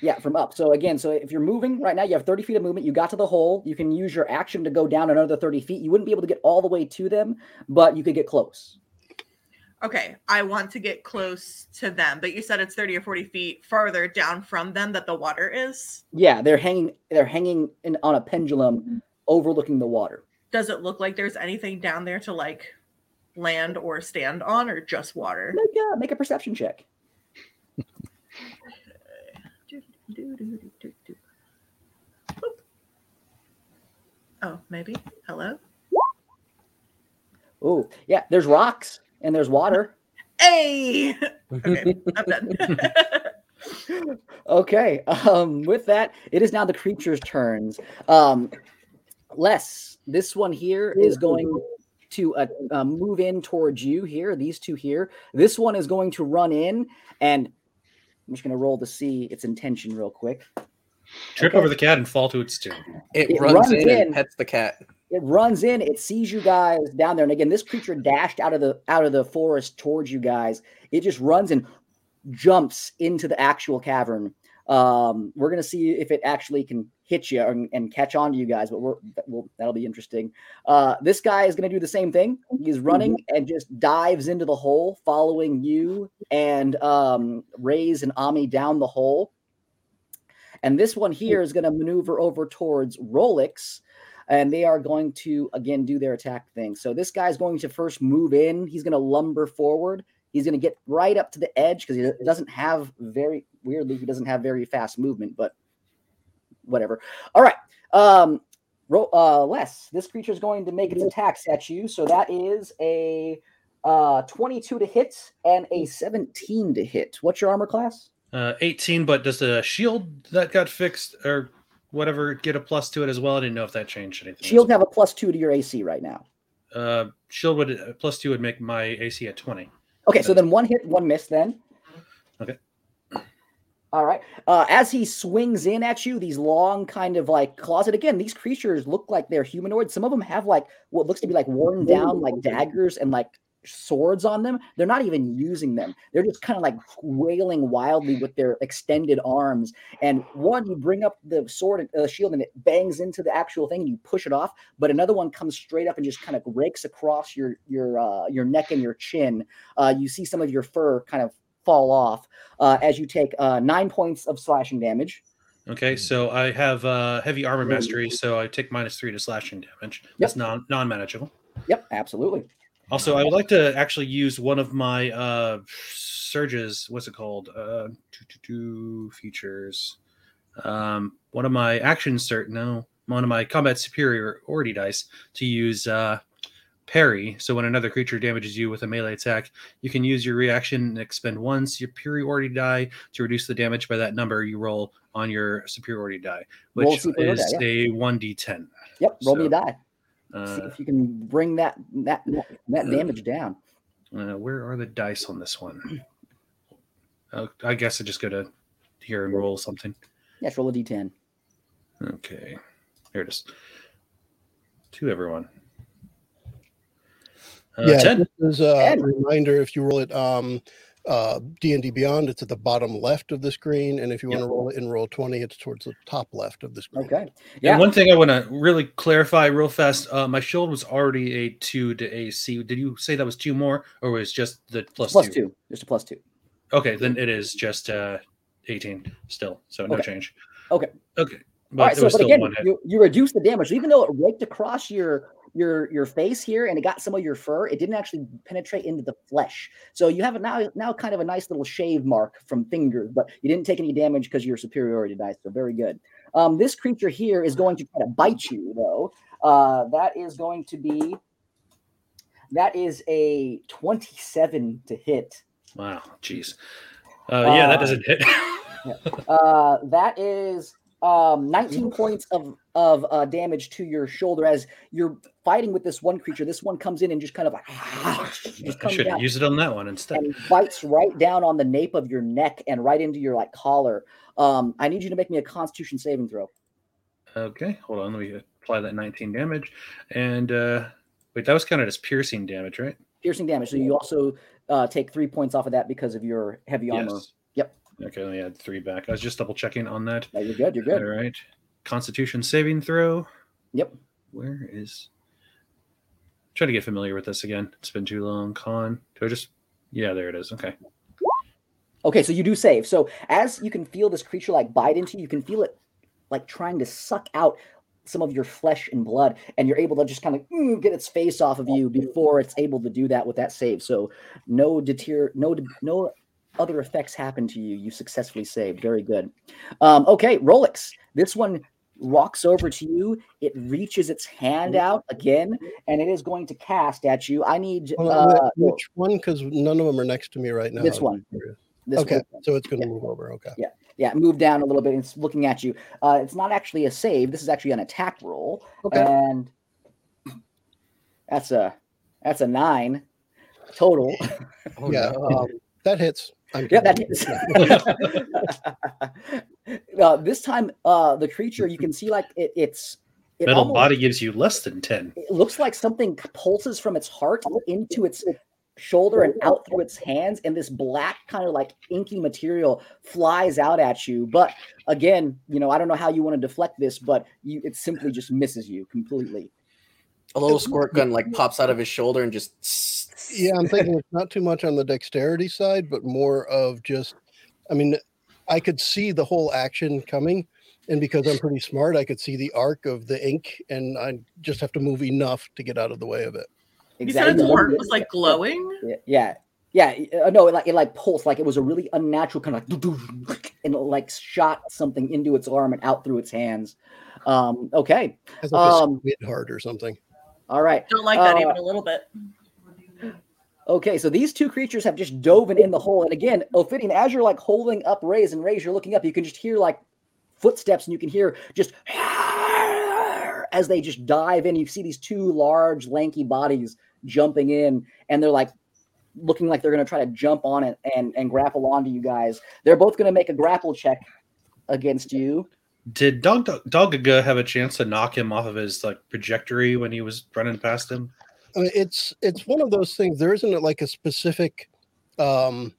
yeah from up. So again so if you're moving right now you have 30 feet of movement you got to the hole you can use your action to go down another 30 feet. You wouldn't be able to get all the way to them but you could get close. Okay, I want to get close to them, but you said it's 30 or 40 feet farther down from them that the water is. yeah they're hanging they're hanging in, on a pendulum overlooking the water. Does it look like there's anything down there to like land or stand on, or just water? make a, make a perception check Oh, maybe. Hello. oh yeah there's rocks and there's water Hey. Okay, I'm done. okay um with that it is now the creature's turns um les this one here is going to uh, uh, move in towards you here these two here this one is going to run in and i'm just going to roll to see its intention real quick Trip Okay. over the cat and fall to its doom. It, It runs, runs in, in. and pets the cat. it runs in it sees you guys down there and again this creature dashed out of the out of the forest towards you guys it just runs and jumps into the actual cavern um we're gonna see if it actually can hit you and, and catch on to you guys but we're will that'll be interesting uh this guy is gonna do the same thing he's running and just dives into the hole following you and um raise and ami down the hole and this one here is going to maneuver over towards Rolex, and they are going to again do their attack thing. So this guy's going to first move in. He's going to lumber forward. He's going to get right up to the edge because he doesn't have very weirdly he doesn't have very fast movement, but whatever. All right. Um Ro- uh Les, this creature is going to make its attacks at you. So that is a uh 22 to hit and a 17 to hit. What's your armor class? Uh, 18, but does the shield that got fixed or whatever get a plus to it as well? I didn't know if that changed anything. Shield have a plus 2 to your AC right now. Uh, shield would uh, plus two would make my AC at 20. Okay, so then one hit, one miss then. Okay. All right. Uh, as he swings in at you, these long kind of like closet again, these creatures look like they're humanoid. Some of them have like what looks to be like worn down like daggers and like swords on them. They're not even using them. They're just kind of like wailing wildly with their extended arms. And one, you bring up the sword and uh, shield and it bangs into the actual thing and you push it off. But another one comes straight up and just kind of rakes across your your uh, your neck and your chin. Uh, you see some of your fur kind of fall off uh, as you take uh, nine points of slashing damage. Okay, so I have uh, heavy armor mastery, so I take minus three to slashing damage. That's non non manageable. Yep, absolutely. Also, I would like to actually use one of my uh, surges. What's it called? Uh, features. Um, one of my action cert. No, one of my combat superiority dice to use uh, parry. So when another creature damages you with a melee attack, you can use your reaction and expend one superiority die to reduce the damage by that number you roll on your superiority die, which superiority is die, a one d10. Yep, roll me a So, die. See Uh, if you can bring that that that uh, damage down. uh, where are the dice on this one? Oh, I guess I just go to here and roll something. Yes, roll a d10. Okay, here it is. To everyone. Uh, yeah, ten. this is a Ten. reminder. If you roll it um, uh, D and D Beyond, it's at the bottom left of the screen, and if you want to roll it in Roll20, it's towards the top left of the screen. Okay. Yeah. Yeah. one thing I want to really clarify real fast. Uh, my shield was already a two to AC. Did you say that was two more, or was just the plus, Plus two? two. Just a plus two. Okay, then it is just uh, eighteen still. So no Okay. change. Okay. Okay. But All right, so but still again, one hit. you, you reduce the damage, even though it raked across your your your face here and it got some of your fur. It didn't actually penetrate into the flesh, so you have a now now kind of a nice little shave mark from fingers, but you didn't take any damage because your superiority dice. So very good. Um, this creature here is going to try to bite you, though. Uh, that is going to be that is a twenty-seven to hit. Wow. Jeez. Uh, yeah, that Uh, doesn't hit. Uh, that is um, 19 points of of uh, damage to your shoulder as you're fighting with this one creature. This one comes in and just kind of like just I should have it on that one instead. and bites right down on the nape of your neck and right into your like collar. Um, I need you to make me a Constitution saving throw. Okay, hold on. Let me apply that 19 damage. And uh, wait, that was counted as piercing damage, right? Piercing damage. So you also uh, take three points off of that because of your heavy armor. Yes. Okay, let me add three back. I was just double checking on that. Yeah, you're good. You're good. All right. Constitution saving throw. Yep. Where is? Try to get familiar with this again. It's been too long. Con. Do I just? Yeah, there it is. Okay. Okay, so you do save. So as you can feel this creature like bite into you, you can feel it like trying to suck out some of your flesh and blood, and you're able to just kind of mm, get its face off of you before it's able to do that with that save. So no deter, no no other effects happen to you. You successfully saved. Very good. Um, okay, Rolex. This one walks over to you. It reaches its hand out again, and it is going to cast at you. I need uh, which one? Because none of them are next to me right now. this one. This okay, one. so it's going to Yeah. move over. Okay. Yeah, yeah, move down a little bit. It's looking at you. Uh, it's not actually a save. This is actually an attack roll. Okay. And that's a that's a nine total. Oh, yeah, no. um, that hits. I'm yeah, that kidding. is. uh, this time, uh, the creature you can see like it, it's it Metal almost- body gives you less than 10. It looks like something pulses from its heart into its shoulder and out through its hands, and this black kind of like inky material flies out at you. But again, you know, I don't know how you want to deflect this, but you it simply just misses you completely. a little squirt gun like pops out of his shoulder and just Yeah, I'm thinking it's not too much on the dexterity side, but more of just, I mean, I could see the whole action coming. And because I'm pretty smart, I could see the arc of the ink, and I just have to move enough to get out of the way of it. You said its Exactly. heart was like glowing. Yeah, yeah, yeah. uh, no, it like it like pulsed, like it was a really unnatural kind of like, and it like shot something into its arm and out through its hands. Um, okay, As like Um, a squid heart or something. all right. Don't like that Uh, even a little bit. Okay, so these two creatures have just dove in the hole. And again, Ophidian, as you're like holding up Raise and Raise, you're looking up, you can just hear like footsteps and you can hear just as they just dive in. You see these two large, lanky bodies jumping in, and they're like looking like they're going to try to jump on it and, and grapple onto you guys. They're both going to make a grapple check against you. Did Dog Dogaga have a chance to knock him off of his like trajectory when he was running past him? I mean, it's it's one of those things. There isn't like a specific um,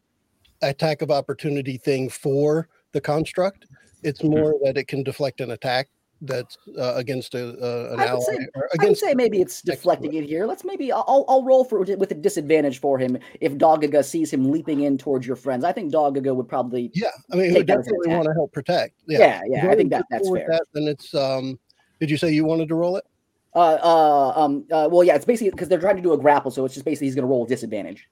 attack of opportunity thing for the construct. It's Mm-hmm. more that it can deflect an attack that's uh, against a, uh, an I would ally say- or I would say maybe it's deflecting it here. Let's maybe I'll, I'll roll for with a disadvantage for him if Dogaga sees him leaping in towards your friends. I think Dogaga would probably Yeah, I mean, take we that as an definitely want to help protect. Yeah, Yeah, yeah, I think wanna that that's fair. That, then it's. um Did you say you wanted to roll it? Uh, uh, um, uh, well, yeah, it's basically because they're trying to do a grapple, so it's just basically he's going to roll disadvantage.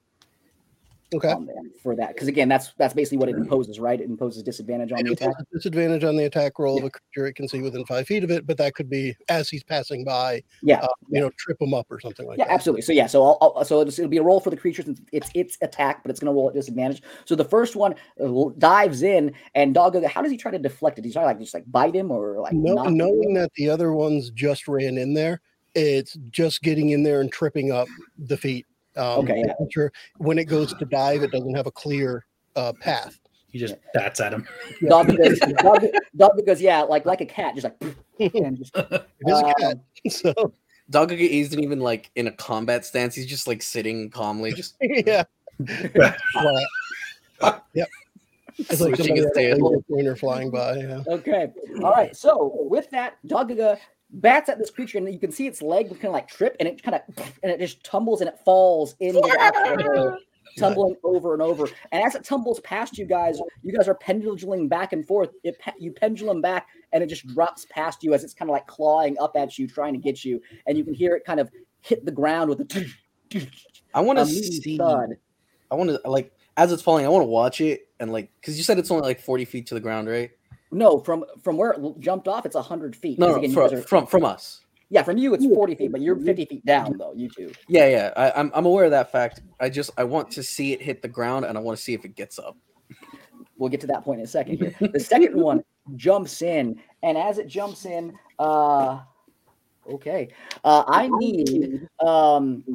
Okay. on there for that. Because again, that's that's basically what it imposes, right? It imposes disadvantage on It the attack. disadvantage on the attack roll of a creature it can see within five feet of it, but that could be as he's passing by, Yeah. uh, you know, trip him up or something like Yeah, that. Yeah, absolutely. So yeah, so I'll, I'll, so it'll, it'll be a roll for the creature since it's its attack, but it's going to roll at disadvantage. So the first one uh, dives in, and dog. How does he try to deflect it? He's trying to like just like bite him or like No, knowing that the other ones just ran in there, it's just getting in there and tripping up the feet. Um, Okay, yeah. Sure. When it goes to dive, it doesn't have a clear uh, path. He just bats at him. dog because dog, dog because yeah, like like a cat, just like and just It is a cat, so Dogga isn't even like in a combat stance. He's just like sitting calmly, just yeah. Flat. yep. It's like switching somebody his tail. pointer flying by. Yeah. Okay. All right. So with that, Dogga bats at this creature, and you can see its leg kind of like trip, and it kind of and it just tumbles and it falls into the actual hole, tumbling over and over. And as it tumbles past you guys, you guys are penduluming back and forth. It you pendulum back, and it just drops past you as it's kind of like clawing up at you, trying to get you, and you can hear it kind of hit the ground with a. I want to a see. thud. I want to like as it's falling. I want to watch it and like because you said it's only like forty feet to the ground, right? No, from from where it jumped off, it's hundred feet. No, no, again, from, are- from from us. yeah, from you it's forty feet, but you're fifty feet down though. You two. Yeah, yeah. I, I'm I'm aware of that fact. I just I want to see it hit the ground and I want to see if it gets up. We'll get to that point in a second here. The second one jumps in, and as it jumps in, uh okay. Uh I need um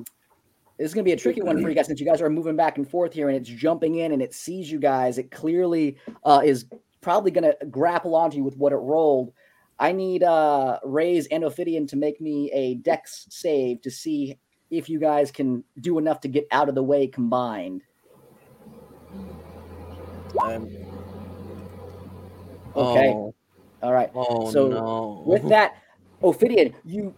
this is gonna be a tricky one for you guys since you guys are moving back and forth here and it's jumping in and it sees you guys. It clearly uh is probably gonna grapple onto you with what it rolled. I need uh Rays and Ophidian to make me a dex save to see if you guys can do enough to get out of the way combined. Um, Okay. Oh, All right. oh So, no. with that ophidian you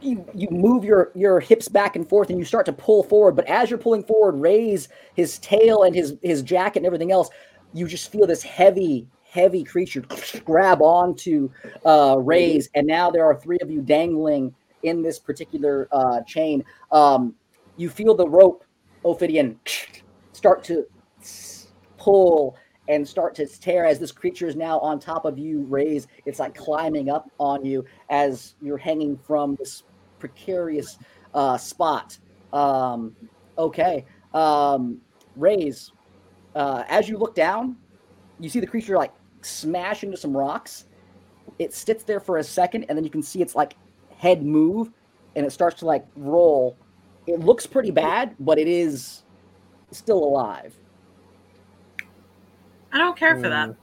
you, you move your your hips back and forth and you start to pull forward but as you're pulling forward raise his tail and his his jacket and everything else you just feel this heavy heavy creature grab onto uh raise and now there are three of you dangling in this particular uh chain um you feel the rope ophidian start to pull and start to tear as this creature is now on top of you, Raise. It's like climbing up on you as you're hanging from this precarious uh, spot. Um, okay. Um, Raise, uh, as you look down, you see the creature like smash into some rocks. It sits there for a second, and then you can see its like head move, and it starts to like roll. It looks pretty bad, but it is still alive. I don't care for that.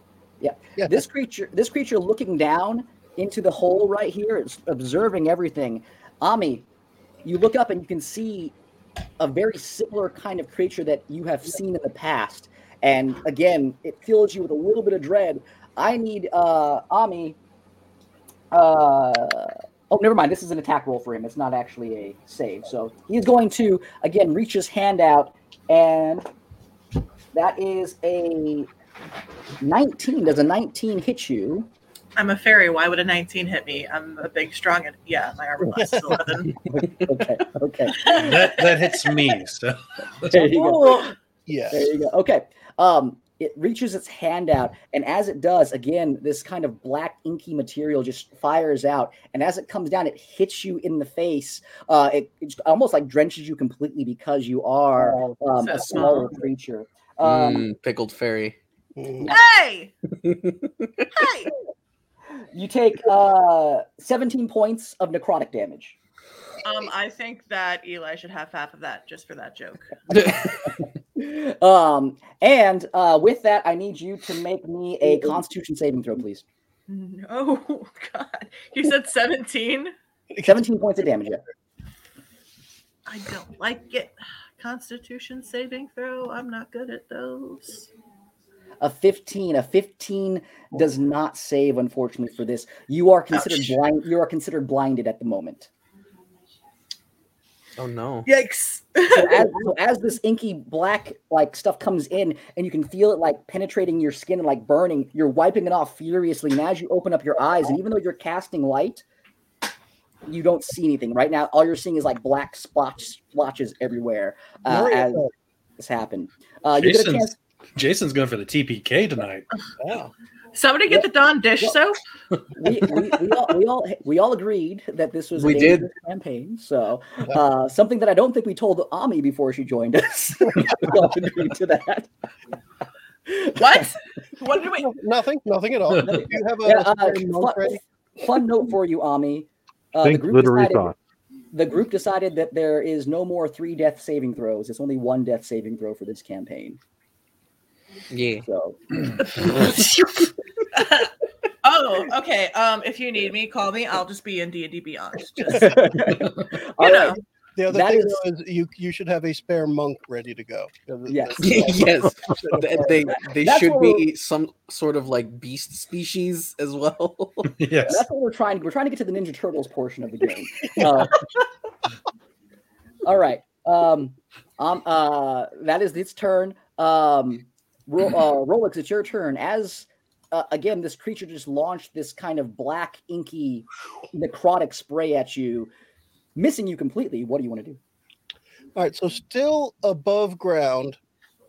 Yeah. this creature this creature looking down into the hole right here it's observing everything ami you look up and you can see a very similar kind of creature that you have seen in the past and again it fills you with a little bit of dread i need uh ami uh oh never mind this is an attack roll for him it's not actually a save so he's going to again reach his hand out and that is a 19 does a 19 hit you I'm a fairy. Why would a 19 hit me? I'm a big, strong, and yeah, my armor class is 11. okay okay That that hits me. So there you go Ooh. Yeah. there you go okay um it reaches its hand out and as it does again this kind of black inky material just fires out and as it comes down it hits you in the face uh it, it almost like drenches you completely because you are um, a smaller creature um Mm, pickled fairy. Mm. Hey! hey! you take uh 17 points of necrotic damage Um, I think that Eli should have half of that just for that joke. um, and uh, with that, I need you to make me a Constitution saving throw, please. No, God. You said 17? 17 points of damage. Yeah. I don't like it. Constitution saving throw. I'm not good at those. A 15. A 15 does not save, unfortunately, for this. You are considered Ouch. blind. You are considered blinded at the moment. Oh no. Yikes. So as, so as this inky black like stuff comes in, and you can feel it like penetrating your skin and like burning, you're wiping it off furiously. And as you open up your eyes, and even though you're casting light, you don't see anything right now. All you're seeing is like black spots, splotches everywhere. Uh, Mario as, this happen. Uh, you get a Jason's, chance. Jason's going for the TPK tonight. Yeah. Somebody get the Dawn dish soap. We, we, we, all, we all we all agreed that this was a We did. campaign. So uh, something that I don't think we told Ami before she joined us. we all agreed to that. What? What did we? Nothing, nothing at all. Do you have a, Yeah, a uh, fun, fun note for you, Ami. Uh, the Think group glittery decided, thought. the group decided that there is no more three death saving throws. It's only one death saving throw for this campaign. Yeah. So oh, okay. Um, if you need me, call me. I'll just be in D and D Beyond. Just, All you right. know. The other that thing is- though is you you should have a spare monk ready to go. Yes. yes. They they, they That's should be some sort of like beast species as well. yes. That's what we're trying. We're trying to get to the Ninja Turtles portion of the game. Uh, all right. Um, um, uh, that is its turn. Um, Ro- uh, Rolex, it's your turn. As uh, again, this creature just launched this kind of black, inky, necrotic spray at you, missing you completely. What do you want to do? All right, so still above ground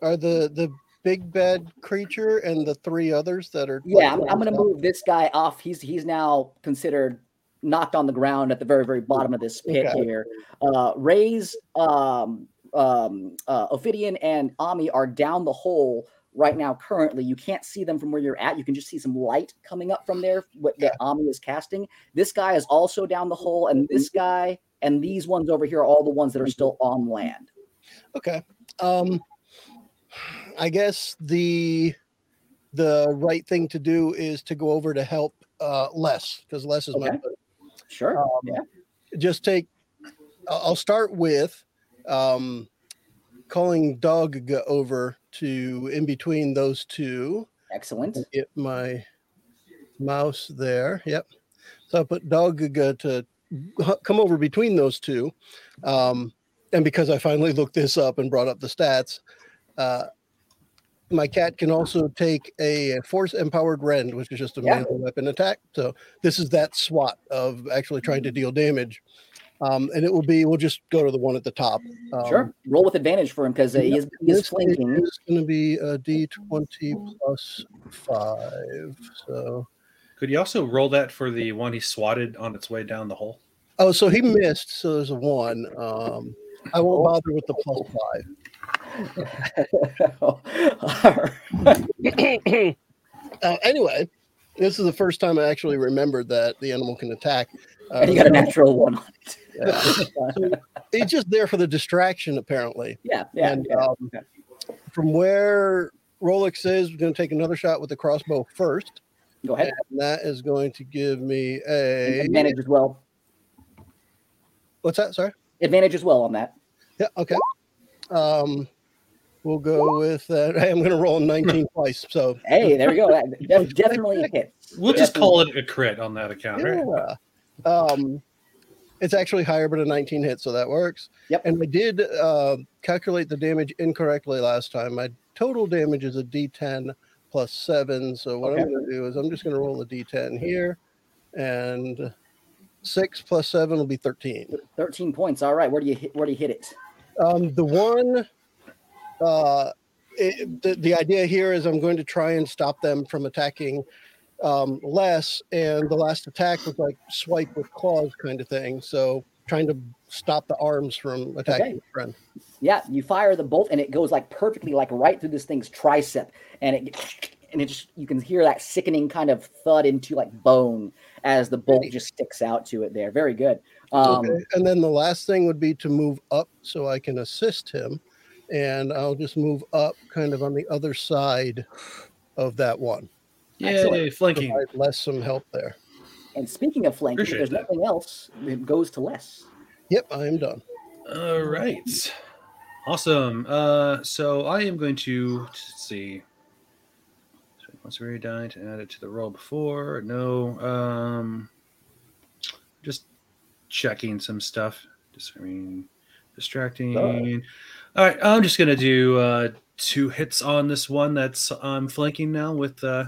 are the the big bad creature and the three others that are. Yeah, I'm, I'm going to move this guy off. He's he's now considered knocked on the ground at the very very bottom of this pit Okay. here. Uh, Ray's um, um, uh, Ophidian and Ami are down the hole right now. Currently, you can't see them from where you're at. You can just see some light coming up from there. What that Ami is casting. This guy is also down the hole, and this guy and these ones over here are all the ones that are still on land. Okay. Um, I guess the the right thing to do is to go over to help uh, Les because Les is my Okay. Sure. Um, yeah. just take I'll I'll start with um calling dog over to in between those two Excellent. get my mouse there yep so i put dog to come over between those two um and because i finally looked this up and brought up the stats uh my cat can also take a force empowered rend which is just a Yeah. melee weapon attack so this is that swat of actually trying to deal damage um and it will be we'll just go to the one at the top um, Sure. Roll with advantage for him because uh, he is, he is flanking. is going to be a d20 plus 5 so Could you also roll that for the one he swatted on its way down the hole? Oh, so he missed. So there's a one. Um, I won't bother with the plus five. Uh, anyway, this is the first time I actually remembered that the animal can attack. Uh, and you got a natural one on it. yeah. So it's just there for the distraction, apparently. Yeah, yeah. and yeah. um, from where Rolex is, we're going to take another shot with the crossbow first. Go ahead. And that is going to give me a Advantage as well. What's that? Sorry. Advantage as well on that. Yeah. Okay. Um, we'll go with that. I'm going to roll a 19 twice. So Hey, there we go. That def- definitely a hit. We'll just call it a crit on that account, right? Um, it's actually higher, but a 19 hit, so that works. Yep. And I did uh, calculate the damage incorrectly last time. My total damage is a D10 plus seven. So what I'm going to do is I'm just going to roll a D10 here, and six plus seven will be 13. 13 points. All right. Where do you hit where do you hit it? Um, the one, uh, it, the, the idea here is I'm going to try and stop them from attacking um, Les. And the last attack was like swipe with claws kind of thing. So trying to stop the arms from attacking Okay. the friend. Yeah, you fire the bolt and it goes like perfectly like right through this thing's tricep and it and it just you can hear that sickening kind of thud into like bone as the bolt just sticks out to it there. Very good. Um okay. And then the last thing would be to move up so I can assist him. And I'll just move up kind of on the other side of that one. Yeah, Excellent. flanking. Les some help there. and speaking of flanking, Appreciate there's that. nothing else, it goes to Les. Yep, I am done. All right. Awesome. Uh, so I am going to let's see. So once we die to add it to the roll before. No. Um, just checking some stuff. Just I mean, distracting. All right. I'm just gonna do uh, two hits on this one that's I'm flanking now with uh,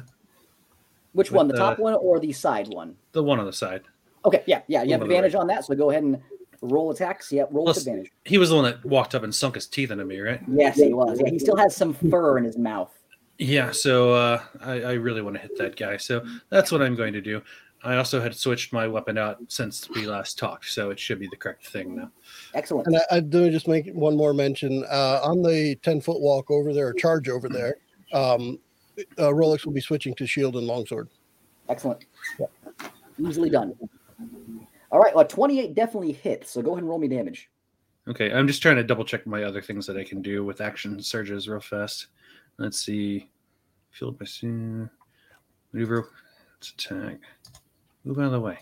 Which With one, the the- top one or the side one? the one on the side. Okay, yeah, yeah, you have One on the advantage on that, so go ahead and roll attacks. Yep, roll Plus- advantage. He was the one that walked up and sunk his teeth into me, right? Yes, he was. Yeah, he still has some fur in his mouth. Yeah, so uh, I, I really want to hit that guy. So that's what I'm going to do. I also had switched my weapon out since we last talked, so it should be the correct thing now. Excellent. And I, I do just make one more mention uh, on the 10 foot walk over there, or charge over there. Um, uh, Rolex will be switching to shield and longsword. Excellent. Easily done. All right, well, 28 definitely hits. So go ahead and roll me damage. Okay, I'm just trying to double check my other things that I can do with action surges real fast. Let's see. Field by scene. Maneuver. Let's attack. Move out of the way.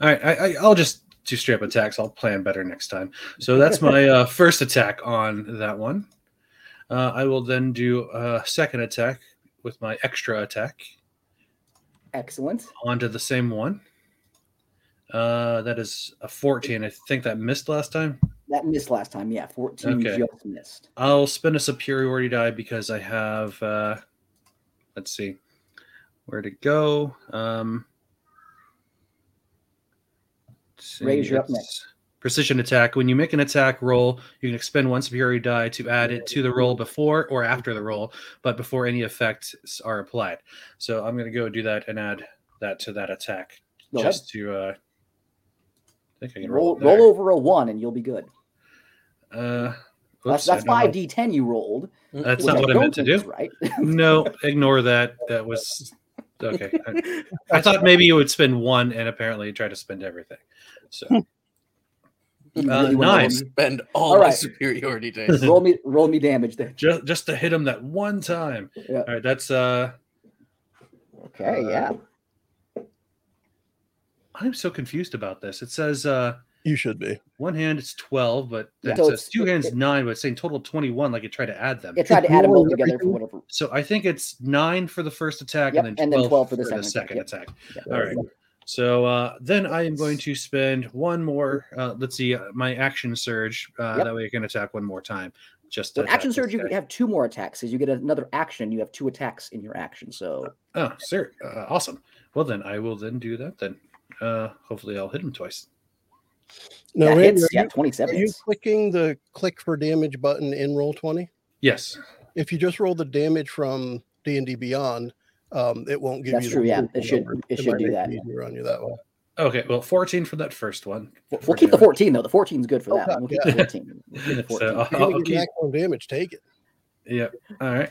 All right, I, I, I'll just do straight up attacks. I'll plan better next time. So that's my uh, first attack on that one. Uh, I will then do a second attack with my extra attack Excellent. onto the same one. Uh, that is a 14. I think that missed last time. That missed last time. Yeah, 14 Okay. just missed. I'll spend a superiority die because I have uh let's see where to go. Um Rays, you're up next. Precision attack. When you make an attack roll, you can expend one superiority die to add it to the roll before or after the roll, but before any effects are applied. So I'm gonna go do that and add that to that attack Go ahead. just to uh I think I can Roll, roll. roll over a one and you'll be good. Uh, That's, oops, I that's don't 5d10 you rolled. That's not what I don't meant to do. Right. No, ignore that. That was okay. I, I thought maybe you would spend one, and apparently try to spend everything. So You Uh, really wanna nine. roll- Spend all All my superiority dice. Roll me, roll me damage there. just just to hit him that one time. Yeah. All right, that's uh. Okay, yeah. I'm so confused about this. It says uh You should be. one hand it's twelve, but Yeah. it So it's- two it- hands it- nine, but it's saying total twenty one. Like it tried to add them. It tried to add them both Roll together for whatever. So I think it's nine for the first attack, Yep, and then and 12, then 12 for the second, Yep. attack. Yeah. All right. So uh, then I am going to spend one more. Uh, let's see, uh, my action surge. Uh, Yep. That way I can attack one more time. Just With to action surge, you have two more attacks. As you get another action, you have two attacks in your action. So Oh, sir, uh, awesome. Well then, I will then do that. Then, uh, hopefully, I'll hit him twice. Now, that Randy, hits. are, Yeah, 27 are you clicking the click for damage button in Roll20? Yes. If you just roll the damage from D&D Beyond, um, it won't give That's you That's true, the yeah. It should- number. it should might do make that. easier on you that way. Okay. Well, fourteen for that first one. We'll for keep the 14 though. The 14 is good for Oh, that. one. We'll keep the 14. We'll keep the 14. So, If I'll get keep- maximum damage, take it. Yep. All right.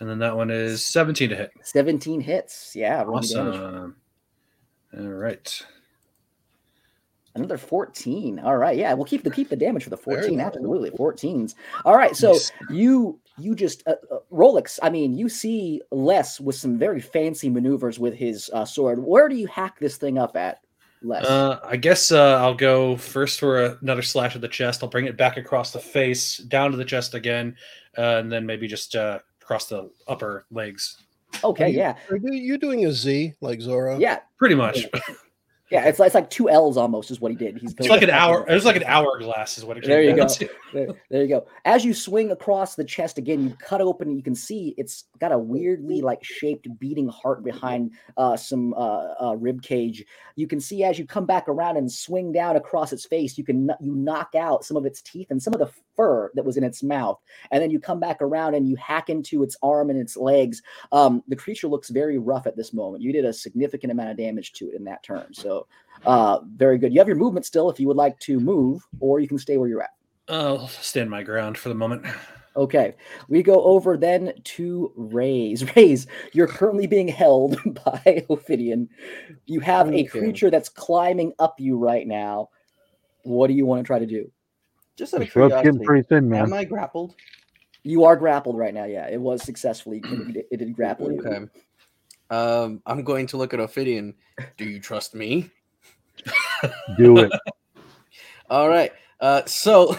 And then that one is seventeen to hit. 17 hits. Yeah, roll me damage. Awesome. All right. Another 14. All right. Yeah, we'll keep the keep the damage for the 14. Absolutely. 14s. All right. So Nice. you you just uh, uh, Rolex, I mean, you see Les with some very fancy maneuvers with his uh, sword. Where do you hack this thing up at, Les? Uh, I guess uh, I'll go first for another slash of the chest. I'll bring it back across the face, down to the chest again, uh, and then maybe just uh, across the upper legs. okay, you- yeah. Are you, you doing a Z like Zoro? Yeah. Pretty much. Yeah, it's, it's like two L's almost is what he did. He's It's like an hour. It was like an hourglass, is what it came There you go. to. There, there you go. As you swing across the chest again, you cut open and you can see it's got a weirdly like shaped beating heart behind uh, some uh, uh, rib cage. You can see as you come back around and swing down across its face, you can you knock out some of its teeth and some of the fur that was in its mouth, and then you come back around and you hack into its arm and its legs. Um, the creature looks very rough at this moment. You did a significant amount of damage to it in that turn, so uh, very good. You have your movement still if you would like to move, or you can stay where you're at. I'll stand my ground for the moment. Okay, we go over then to Rays. Rays, you're currently being held by Ophidian. You have a creature that's climbing up you right now. What do you want to try to do? Just out The of throat's getting curiosity, pretty thin, man. am. I grappled? You are grappled right now. Yeah, it was successfully. It, did- it did grapple you. Okay. Um, I'm going to look at Ophidian. Do you trust me? Do it. All right. Uh, so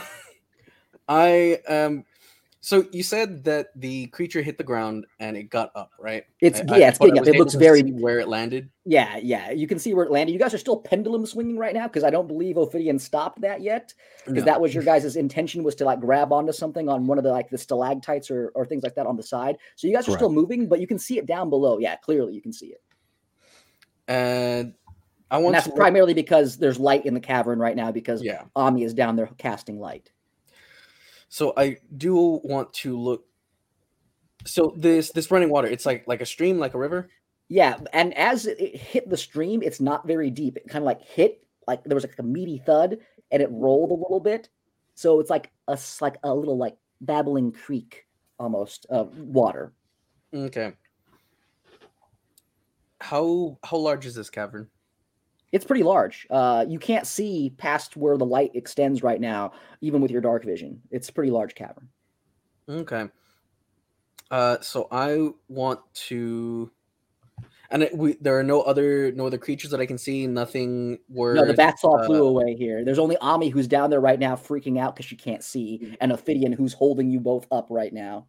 I um, so you said that the creature hit the ground and it got up, right? It's I- I- yeah, it's getting up. It looks very where it landed. yeah, yeah. You can see where it landed. You guys are still pendulum swinging right now because I don't believe Ophidian stopped that yet. because No. that was your guys' intention was to like grab onto something on one of the like the stalactites or, or things like that on the side. So you guys are still moving, but you can see it down below. Yeah, clearly you can see it. And I And want that's to look- primarily because there's light in the cavern right now because yeah. Ami is down there casting light. So I do want to look. So this this running water, it's like like a stream, like a river. Yeah, and as it it hit the stream, it's not very deep. It kind of like hit, like there was like a meaty thud, and it rolled a little bit. So it's like a like a little like babbling creek almost of water. Okay. How how large is this cavern? It's pretty large. Uh, you can't see past where the light extends right now, even with your dark vision. It's a pretty large cavern. Okay. Uh, so I want to, and it, we, there are no other no other creatures that I can see. Nothing. Where No, the bats all flew uh, away here. There's only Ami who's down there right now, freaking out because she can't see, and Ophidian who's holding you both up right now.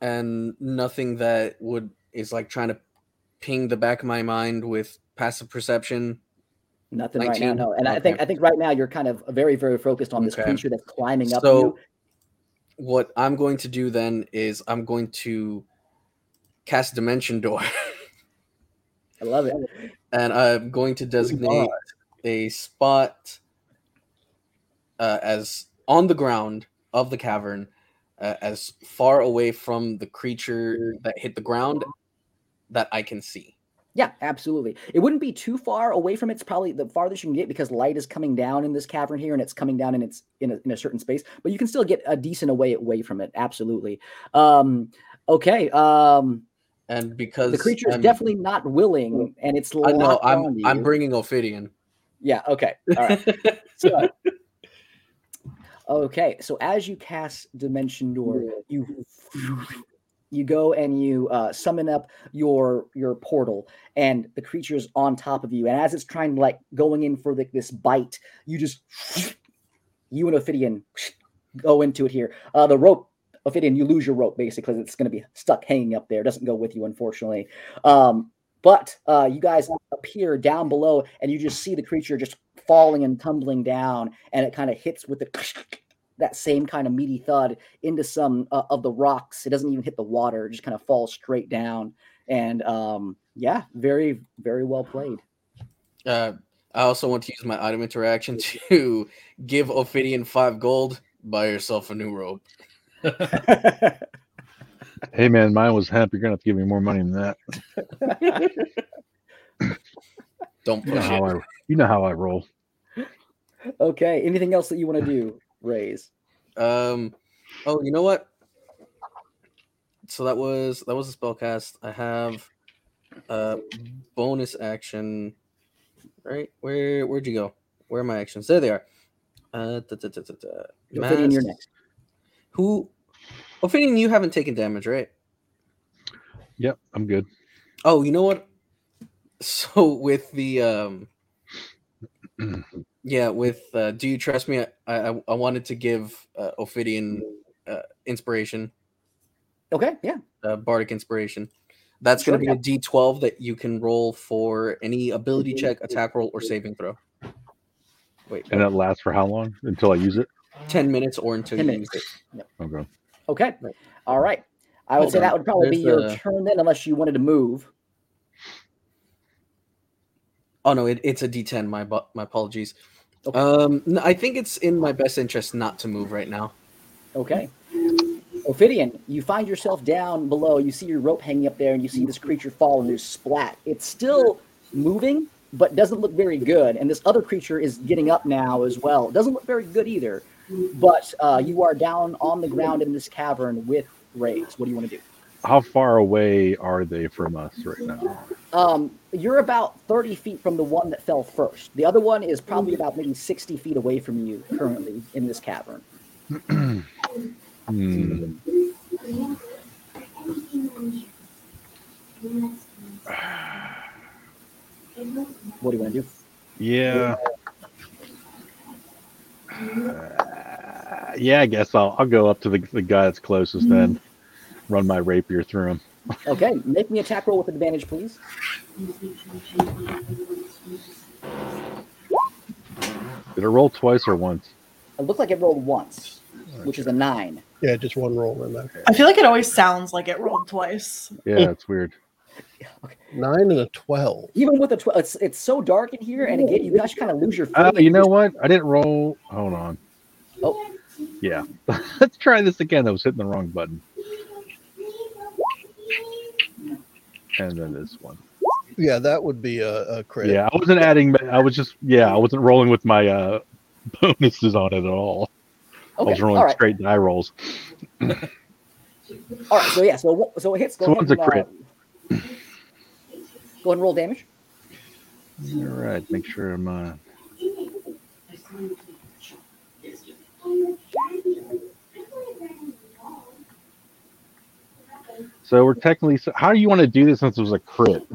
and nothing that would is like trying to ping the back of my mind with passive perception. Nothing right now, no. And I think I think right now you're kind of very, very focused on this Okay. creature that's climbing up So you. what I'm going to do then is I'm going to cast Dimension Door, I love it. and I'm going to designate a spot uh, as on the ground of the cavern, uh, as far away from the creature that hit the ground that I can see. Yeah, absolutely. It wouldn't be too far away from it. It's probably the farthest you can get because light is coming down in this cavern here, and it's coming down in its in a, in a certain space. But you can still get a decent away away from it. Absolutely. Um, okay. Um, And because the creature is definitely not willing, and it's I know I'm I'm bringing Ophidian. Yeah. Okay. All right. So, okay. So as you cast Dimension Door, you you go and you uh, summon up your your portal, and the creature's on top of you. And as it's trying to like going in for like this bite, you just you and Ophidian go into it here. Uh, the rope. Ophidian, you lose your rope basically. It's going to be stuck hanging up there. It doesn't go with you, unfortunately. Um, but uh, you guys appear down below, and you just see the creature just falling and tumbling down, and it kind of hits with the that same kind of meaty thud into some uh, of the rocks. It doesn't even hit the water; it just kind of falls straight down. And um, yeah, very very well played. Uh, I also want to use my item interaction to give Ophidian five gold. Buy yourself a new rope. Hey man, mine was hemp. You're gonna have to give me more money than that. Don't You know push how it. I you know how I roll. okay, anything else that you want to do, Rays? Um. Oh, you know what? So that was that was a spell cast. I have a bonus action. Right? Where where'd you go? Where are my actions? There they are. Uh, da, da, da, da, da. Ophidian, you're Mass- next. Who? Ophidian, you haven't taken damage, right? Yep, I'm good. Oh, you know what? So with the um yeah, with uh do you trust me? I I, I wanted to give uh, Ophidian uh, inspiration, Okay, yeah. uh, bardic inspiration. That's Sure, going to be a D12 that you can roll for any ability check, attack roll, or saving throw. Wait, And that lasts for how long? Until I use it? 10 minutes or until 10 you minutes. use it. Okay. Okay. All right. I would Hold say on. that would probably be your the- turn then, unless you wanted to move. Oh no, it, it's a D10. My my apologies. Okay. Um, no, I think it's in my best interest not to move right now. Okay. Ophidian, you find yourself down below. You see your rope hanging up there, and you see this creature fall, and there's splat. It's still moving, but doesn't look very good. And this other creature is getting up now as well. It doesn't look very good either. But uh, you are down on the ground in this cavern with Rays. What do you want to do? How far away are they from us right now? Um, you're about 30 feet from the one that fell first. The other one is probably about maybe 60 feet away from you currently in this cavern. Hmm. What do you want to do? Yeah. Uh, yeah, I guess I'll I'll go up to the, the guy that's closest then. Run my rapier through him. Okay, make me attack roll with advantage, please. Did it roll twice or once? It looked like it rolled once, which is a nine. Yeah, just one roll in there. I feel like it always sounds like it rolled twice. Yeah, it's weird. Nine and a twelve. Even with the twelve, it's it's so dark in here, and again, you guys kind of lose your. Uh, you know what? I didn't roll. Hold on. Oh, Yeah. Let's try this again. I was hitting the wrong button. And then this one. Yeah, that would be a, a crit. Yeah, I wasn't adding. I was just yeah, I wasn't rolling with my uh bonuses on it at all. I was rolling all right, straight die rolls. all right. So yeah, so so it hits. Go So ahead one's a and, uh, crit. go ahead and roll damage. All right, make sure I'm. Uh... So we're technically. So how do you want to do this since it was a crit?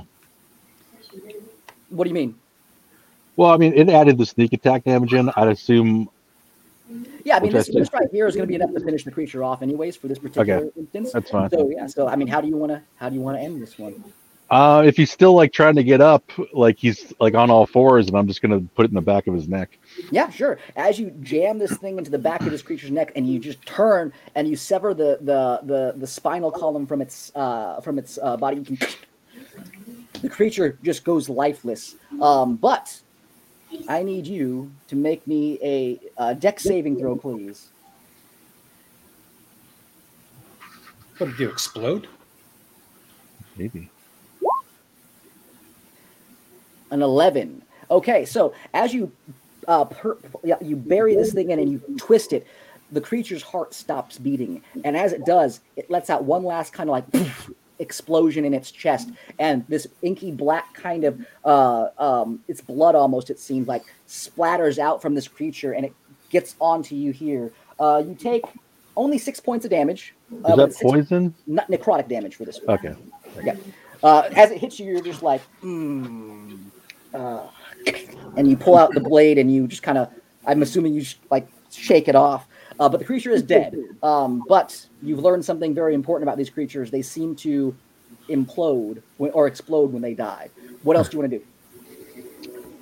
What do you mean? Well, I mean, it added the sneak attack damage in. I'd assume. Yeah, I mean, this, this right here is going to be enough to finish the creature off, anyways, for this particular instance. That's fine. So yeah, so I mean, how do you want to how do you want to end this one? Uh, if he's still like trying to get up, like he's like on all fours, and I'm just gonna put it in the back of his neck. Yeah, sure. As you jam this thing into the back of this creature's neck, and you just turn and you sever the the the, the spinal column from its uh, from its uh, body, you can, the creature just goes lifeless. Um, but I need you to make me a, uh Dex saving throw, please. What did you explode? Maybe. An eleven. Okay, so as you uh, per, you bury this thing in and you twist it, the creature's heart stops beating, and as it does, it lets out one last kind of like explosion in its chest, and this inky black kind of uh, um, it's blood almost. It seems like splatters out from this creature, and it gets onto you here. Uh, you take only six points of damage. Uh, but that six- poison? not necrotic damage for this one. Okay. Yeah. Uh, as it hits you, you're just like, mm, uh, and you pull out the blade and you just kind of, I'm assuming you just like shake it off. Uh, but the creature is dead. Um, but you've learned something very important about these creatures. They seem to implode when, or explode when they die. What else do you want to do?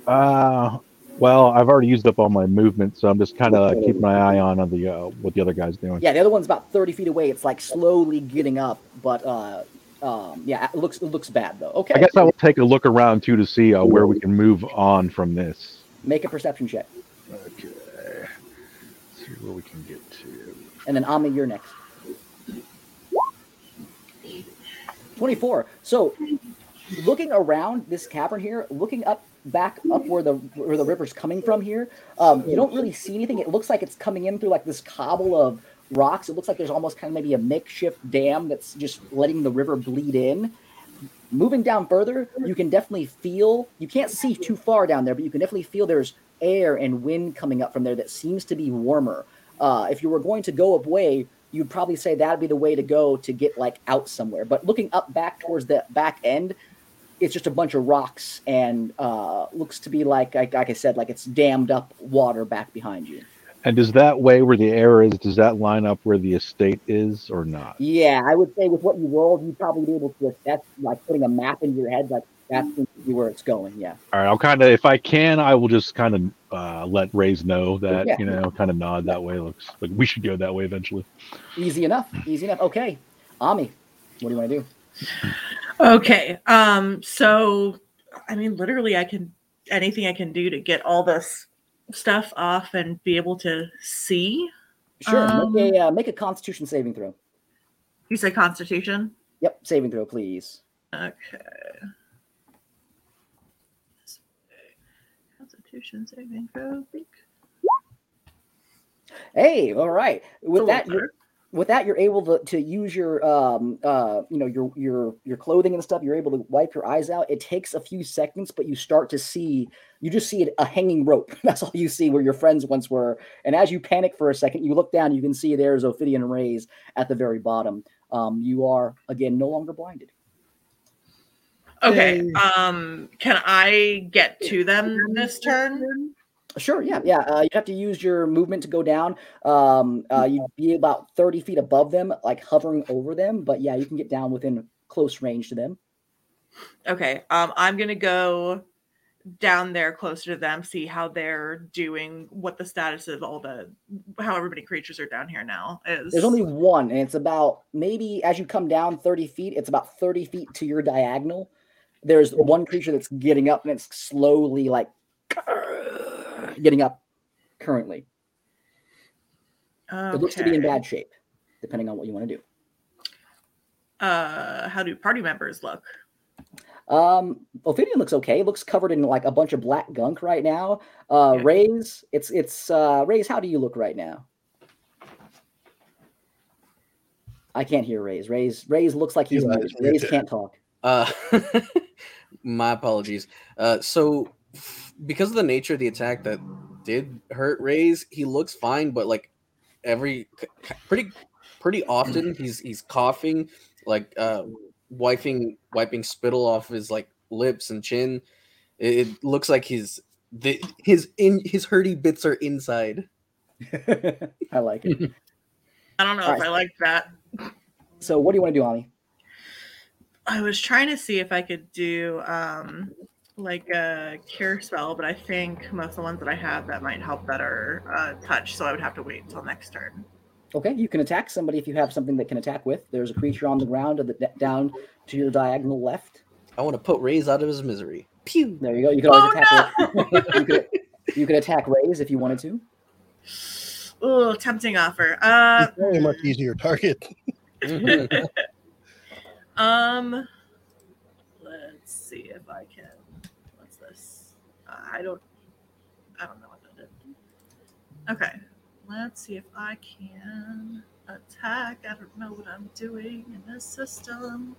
Uh, well, I've already used up all my movement, so I'm just kind of keeping my eye on on the uh, what the other guy's doing. Yeah, the other one's about 30 feet away. It's like slowly getting up, but uh, um, yeah, it looks it looks bad though. Okay, I guess I will take a look around too to see uh, where we can move on from this. make a perception check, Okay. see where we can get to. and then Ami, you're next. 24. So, looking around this cavern here, looking up back up where the where the river's coming from here, um, you don't really see anything. It looks like it's coming in through like this cobble of rocks. It looks like there's almost kind of maybe a makeshift dam that's just letting the river bleed in. Moving down further, you can definitely feel. You can't see too far down there, but you can definitely feel there's air and wind coming up from there that seems to be warmer. Uh, if you were going to go away, you'd probably say that'd be the way to go to get like out somewhere. But looking up back towards the back end, it's just a bunch of rocks and uh, looks to be like, like like I said, like it's dammed up water back behind you. And does that way where the air is, does that line up where the estate is or not? Yeah, I would say with what you rolled, you'd probably be able to assess, like putting a map in your head, like that's where it's going. Yeah. All right, I'll kind of, if I can, I will just kind of uh, let Rays know that, Yeah. you know, kind of nod that way. Looks like we should go that way eventually. Easy enough. Easy enough. Okay. Ami, what do you want to do? Okay. Um, so I mean literally I can anything I can do to get all this stuff off and be able to see. Sure. Um, make a uh, make a Constitution saving throw. You say constitution? Yep, saving throw, please. Okay. Constitution saving throw. Hey, all right. With that, you're. With that, you're able to, to use your um uh you know your your your clothing and stuff. You're able to wipe your eyes out. It takes a few seconds, but you start to see. You just see a hanging rope. That's all you see where your friends once were. And as you panic for a second, you look down. You can see there's Ophidian rays at the very bottom. Um, you are again no longer blinded. Okay. Um, can I get to them this turn? Sure, yeah, yeah. Uh, you have to use your movement to go down. Um, uh, you'd be about 30 feet above them, like hovering over them. But yeah, you can get down within close range to them. Okay. Um, I'm gonna go down there closer to them, see how they're doing, what the status of all the how everybody creatures are down here now is. There's only one, and it's about maybe as you come down 30 feet, it's about 30 feet to your diagonal. there's one creature that's getting up and it's slowly like getting up currently. It looks to be in bad shape, depending on what you want to do. Uh, how do party members look? Um, Ophidian looks okay. Looks covered in like a bunch of black gunk right now. Uh, Yeah. Rays, it's it's uh, Rays. How do you look right now? I can't hear Rays. Rays Rays looks like he's Eli Rays can't talk. Uh, my apologies. Uh, so because of the nature of the attack that did hurt Rays, he looks fine, but like every pretty pretty often he's he's coughing, like uh, wiping wiping spittle off his like lips and chin. It, it looks like his the his in his hurty bits are inside. I like it. I don't know All if right. I like that. So what do you want to do, Ami? I was trying to see if I could do um like a cure spell, but I think most of the ones that I have that might help better uh, touch, so I would have to wait until next turn. Okay, you can attack somebody if you have something that can attack with. There's a creature on the ground to the, down to your diagonal left. I want to put Rays out of his misery. Pew. There you go. You can always Oh, attack. Rays. you, could, you could attack Rays if you wanted to. Oh, tempting offer. Uh, Very much easier target. Um, let's see if I can. Uh, I don't. I don't know what that did. Okay, let's see if I can attack. I don't know what I'm doing in this system.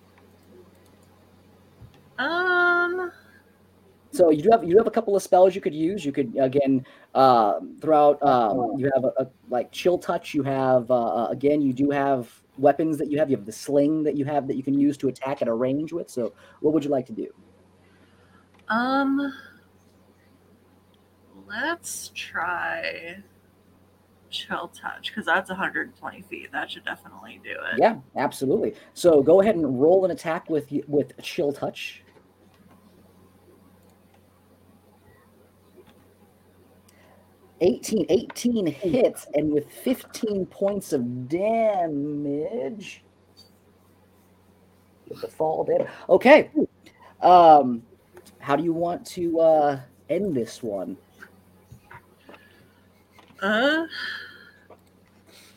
Um. So you do have you do have a couple of spells you could use. You could again uh, throughout. Uh, you have a, a like chill touch. You have uh, again. You do have weapons that you have. You have the sling that you have that you can use to attack at a range with. So what would you like to do? Um. Let's try chill touch because that's 120 feet. That should definitely do it. Yeah, absolutely. So go ahead and roll an attack with with chill touch. Eighteen, 18 hits, and with 15 points of damage. The fall damage. Okay. Um, how do you want to uh, end this one? Uh.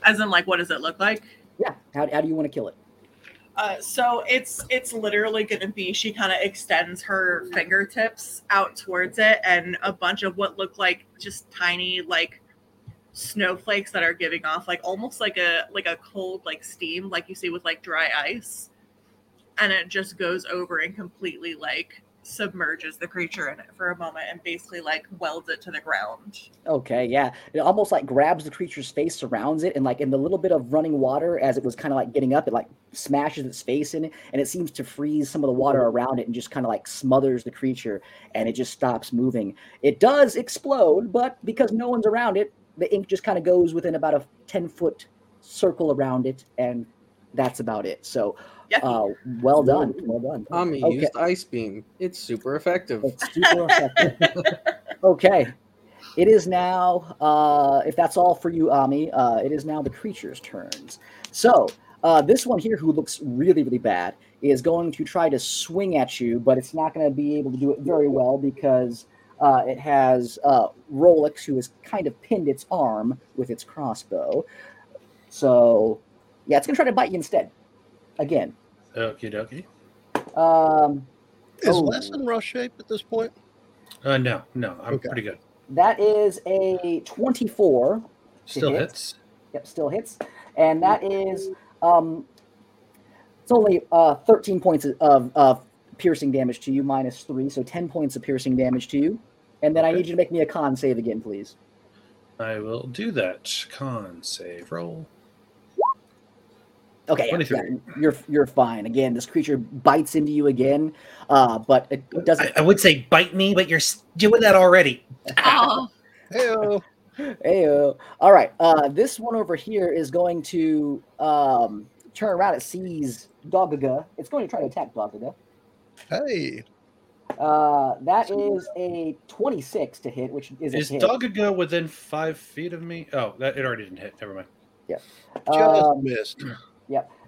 As in, like, what does it look like? Yeah. How, how do you want to kill it? Uh, so it's it's literally going to be she kind of extends her fingertips out towards it, and a bunch of what look like just tiny like snowflakes that are giving off like almost like a like a cold like steam like you see with like dry ice, and it just goes over and completely like submerges the creature in it for a moment and basically like welds it to the ground. Okay, yeah. It almost like grabs the creature's face, surrounds it, and like in the little bit of running water as it was kind of like getting up, it like smashes its face in it, and it seems to freeze some of the water around it and just kind of like smothers the creature, and it just stops moving. It does explode, but because no one's around it, the ink just kind of goes within about a 10 foot circle around it, and that's about it. So, Yucky. uh, well done. Well done. Tommy Okay. used ice beam. It's super effective. It's super effective. okay. It is now, uh, if that's all for you, Ami, uh, it is now the creature's turns. So, uh, this one here, who looks really, really bad, is going to try to swing at you, but it's not going to be able to do it very well because uh, it has uh, Rolex, who has kind of pinned its arm with its crossbow. So, yeah, it's going to try to bite you instead. Again. Okie dokie. Um, Is Oh. Les in rush shape at this point? Uh, no, no, I'm Okay. pretty good. that is a 24 Still hit. hits. Yep, still hits. And that is um it's only uh 13 points of of piercing damage to you minus 3, so 10 points of piercing damage to you. And then I need you to make me a con save again, please. I will do that. Con save roll. Okay, yeah, yeah, you're you're fine. Again, this creature bites into you again, uh, but it doesn't. I, I would say bite me, but you're doing that already. Oh, Heyo. Heyo. All right, uh, this one over here is going to um, turn around. It sees Dogaga. It's going to try to attack Dogaga. Hey. Uh, that is a 26 to hit, which is a Is hit. Dogaga within five feet of me? Oh, that it already didn't hit. Never mind. Just Um, missed.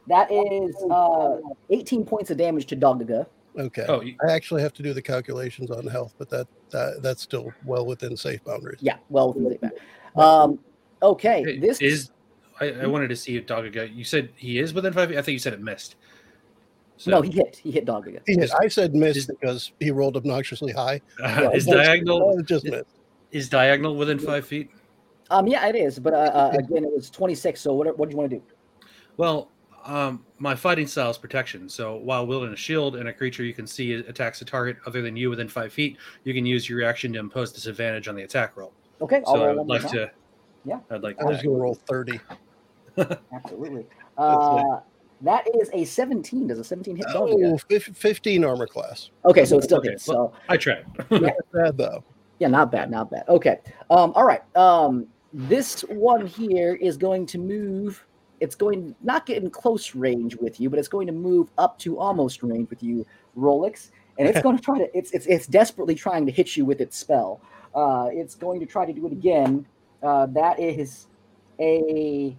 That is uh, 18 points of damage to Dogaga. Okay. Oh, you, I actually have to do the calculations on health, but that, that that's still well within safe boundaries. Yeah, well, within the- um, okay. Hey, This is. I, I wanted to see if Dogga. You said he is within five. feet? I think you said it missed. So, no, he hit. He hit Dogaga. He hit. I said missed Is- because he rolled obnoxiously high. uh, is diagonal Oh, just is- missed. is diagonal within five feet? Um, yeah, it is. But uh, uh, again, it was 26. So what? What do you want to do? Well, um, my fighting style is protection. So while wielding a shield and a creature you can see attacks a target other than you within five feet, you can use your reaction to impose disadvantage on the attack roll. Okay, I'll So I'd like time. to. Yeah. I'd like I was going to roll 30. Absolutely. Uh, that is a 17. Does a 17 hit dog Oh, again? fif- 15 armor class. Okay, so it still Okay, hits. well- So I tried. Not bad, though. yeah, not bad, not bad. Okay. Um, all right. Um, this one here is going to move. It's going not get in close range with you, but it's going to move up to almost range with you, Rolex, and it's going to try to. It's it's it's desperately trying to hit you with its spell. Uh, it's going to try to do it again. Uh, that is a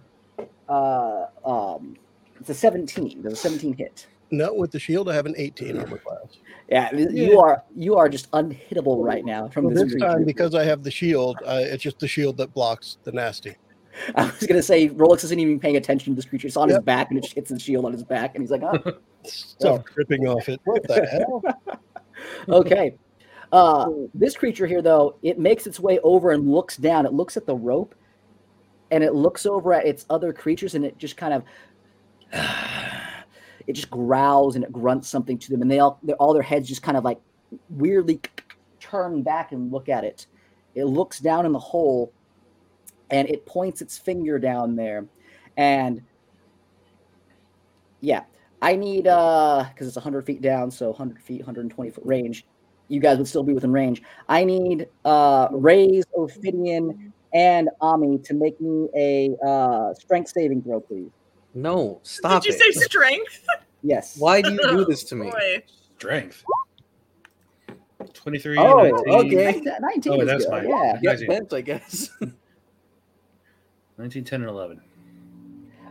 uh, um, it's a 17. There's a 17 hit. No, with the shield, I have an 18 armor class. Yeah, you are you are just unhittable right now from Well, this, this time, because I have the shield, uh, it's just the shield that blocks the nasty. I was gonna say Rolex isn't even paying attention to this creature. It's on his back and it hits his shield on his back, and he's like, oh, Stuff dripping off it. What the hell? okay. Uh, this creature here, though, it makes its way over and looks down. It looks at the rope, and it looks over at its other creatures, and it just kind of, it just growls and it grunts something to them, and they all, all their heads just kind of like weirdly turn back and look at it. It looks down in the hole, and it points its finger down there, and yeah, I need uh because it's 100 feet down, so 100 feet, 120 foot range. You guys would still be within range. I need uh Rays, Ophidian, and Ami to make me a uh strength saving throw, please. No, stop Did you it. say strength? Yes. Why do you do this to me? Boy. Strength. 23. Oh, 19, okay. 19 Oh, is that's good. fine. Yeah. Get Nice. bent, I guess. 19, 10, and 11.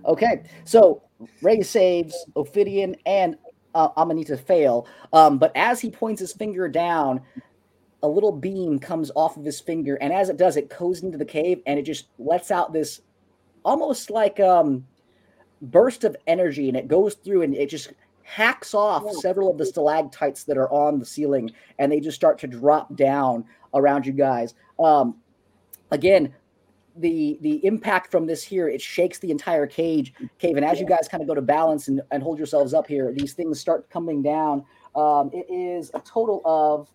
Okay. So Ray saves Ophidian and uh, Amanita fail. Um, but as he points his finger down, a little beam comes off of his finger, and as it does, it goes into the cave and it just lets out this almost like um burst of energy, and it goes through and it just hacks off several of the stalactites that are on the ceiling, and they just start to drop down around you guys. Um, again, the the impact from this here it shakes the entire cage cave. And as you guys kind of go to balance and, and hold yourselves up here these things start coming down. Um, it is a total of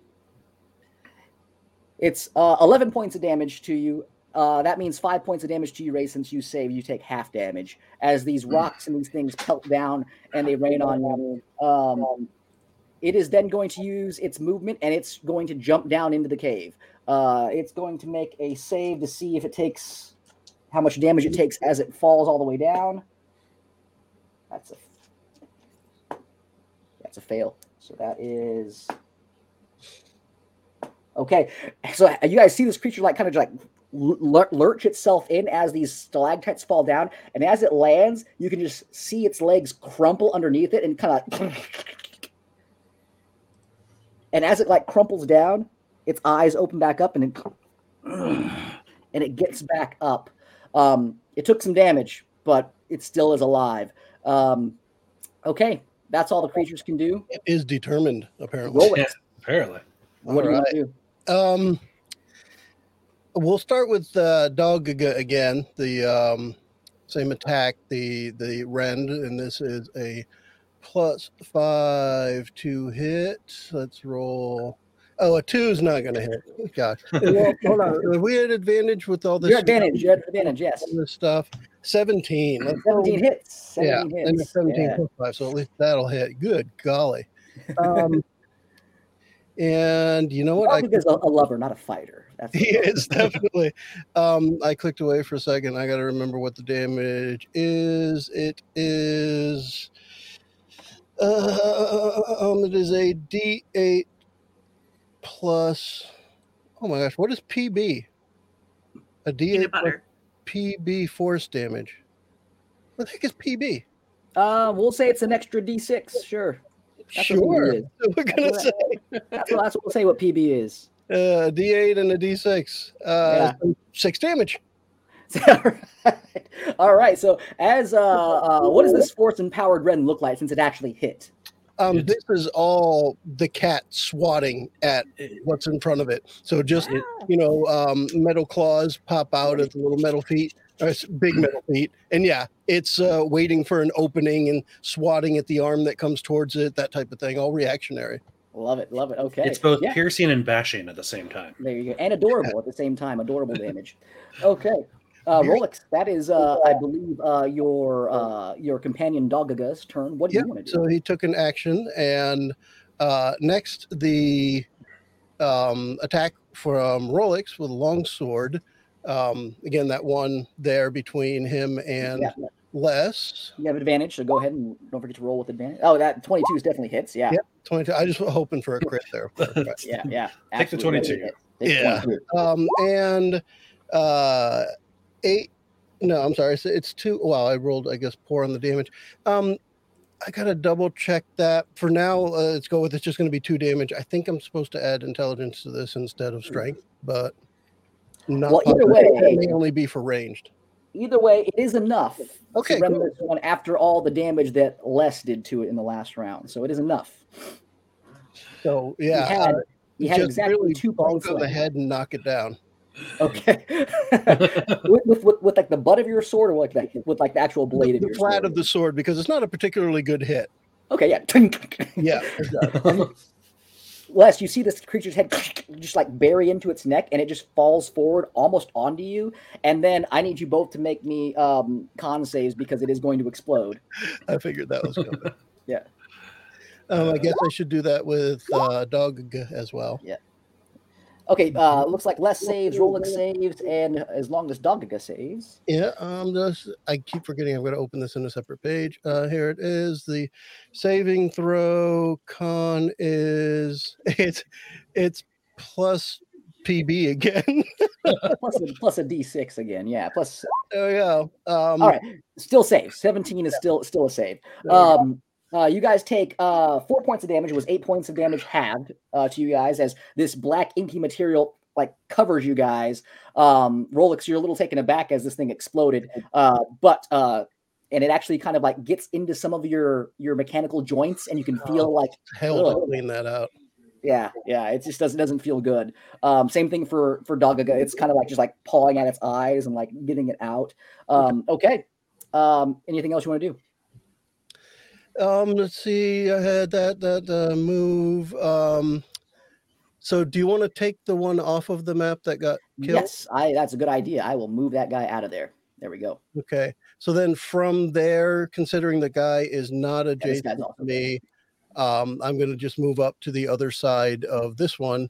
it's uh, 11 points of damage to you. Uh, that means five points of damage to you ray since you save. You take half damage as these rocks and these things pelt down and they rain on you. Um, it is then going to use its movement and it's going to jump down into the cave uh, it's going to make a save to see if it takes how much damage it takes as it falls all the way down. That's a that's a fail. So that is okay. So you guys see this creature like kind of like lurch itself in as these stalactites fall down, and as it lands, you can just see its legs crumple underneath it and kind of. And as it like crumples down, its eyes open back up and it and it gets back up. Um, it took some damage, but it still is alive. Um, okay, that's all the creatures can do. It is determined, apparently. Roll it. Yeah, apparently. What do you do? Um, we'll start with uh, Dogaga. The um, same attack, the the rend, and this is a plus five to hit. Let's roll. Oh, a two is not going to hit. Gosh, well, hold on. We had advantage with all this? Your advantage. Your advantage. Yes. all this stuff. Seventeen. Let's go. Seventeen hits. Yeah, Seventeen and hits. it's 17 Yeah. plus five, so at least that'll hit. Good golly. Um, and you know what? I Probably because a, a lover, not a fighter. That's He is definitely. Um, I clicked away for a second. I got to remember what the damage is. It is. Uh, um, it is a D8 plus. Oh my gosh, what is PB? A D8 plus butter. PB force damage. What the heck is PB? Uh, we'll say it's an extra D6. Sure. That's what Sure. PB we're gonna That's say That's what, that's what we'll say. What PB is. uh, D8 and a D6. Uh, Six damage. All right. All right. So, as uh, uh, what does this force empowered Rend look like since it actually hit? Um, this is all the cat swatting at what's in front of it. So just you know, um, metal claws pop out of the little metal feet, or s- big metal feet, and yeah, it's uh, waiting for an opening and swatting at the arm that comes towards it, that type of thing. All reactionary. Love it. Love it. Okay. It's both Yeah. piercing and bashing at the same time. There you go. And adorable at the same time. Adorable damage. Okay. Uh, Rolex, that is, uh, I believe, uh, your uh, your companion Dogaga's turn. What do Yeah. you want to do? So he took an action, and uh, next the um, attack from Rolex with a long sword. Um, again, that one there between him and Yeah, Les. you have advantage, so go ahead and don't forget to roll with advantage. Oh, that 22 is definitely hits. Yeah. Yep. 22. I just was hoping for a crit there. Yeah. Yeah. Take the 22. Take Yeah. 22. um, and uh, eight. No, I'm sorry. It's, it's two. Well, I rolled, I guess, poor on the damage. Um, I gotta double check that. For now, uh, let's go with it's just going to be two damage. I think I'm supposed to add intelligence to this instead of strength, but not. Well, either way- that may only be for ranged. Either way, it is enough Okay, this one after all the damage that Les did to it in the last round. So it is enough. So yeah, had, uh, you had exactly really two points on the head and knock it down. Okay. with, with, with, with like the butt of your sword or like the, with like the actual blade The, of the your flat sword? of the sword because it's not a particularly good hit. Okay, yeah. Yeah, exactly. Les, you see this creature's head just like bury into its neck and it just falls forward almost onto you. And then I need you both to make me um, con saves because it is going to explode. I figured that was coming. Yeah. Um, I guess I should do that with uh, dog as well. Okay, uh, looks like Les saves, Rolex saves, and as long as Dogaga saves. Yeah, um, just I keep forgetting I'm going to open this in a separate page. Uh, here it is. The saving throw con is it's it's plus PB again. plus a, plus a d6 again. Yeah, plus. there we go. Um, All right, still save. 17 is still still a save. there we go. Um, uh, you guys take uh, four points of damage. It was eight points of damage halved uh, to you guys as this black inky material like covers you guys. Um, Rolex, you're a little taken aback as this thing exploded, uh, but uh, and it actually kind of like gets into some of your your mechanical joints, and you can feel like Hell to clean that out. yeah, yeah, it just doesn't doesn't feel good. Um, same thing for for Dogaga. It's kind of like just like pawing at its eyes and like getting it out. Um, okay. Um, anything else you want to do? Um, let's see. I had that that uh, move. Um, so do you want to take the one off of the map that got killed? Yes, I. That's a good idea. I will move that guy out of there. There we go. Okay. So then from there, considering the guy is not adjacent to me, um, I'm going to just move up to the other side of this one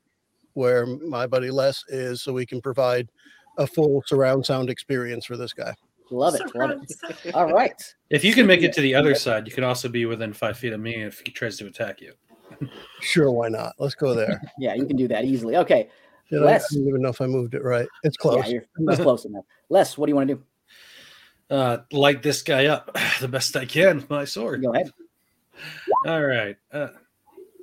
where my buddy Les is so we can provide a full surround sound experience for this guy. Love it. Love it. All right. If you can make it to the other side, you can also be within five feet of me if he tries to attack you. Sure, why not? Let's go there. Yeah, you can do that easily. Okay. Did I, I Les. don't even know if I moved it right. It's Yeah, close. you're that's close enough. Les, what do you want to do? Uh, light this guy up the best I can with my sword. Go ahead. All right. Uh,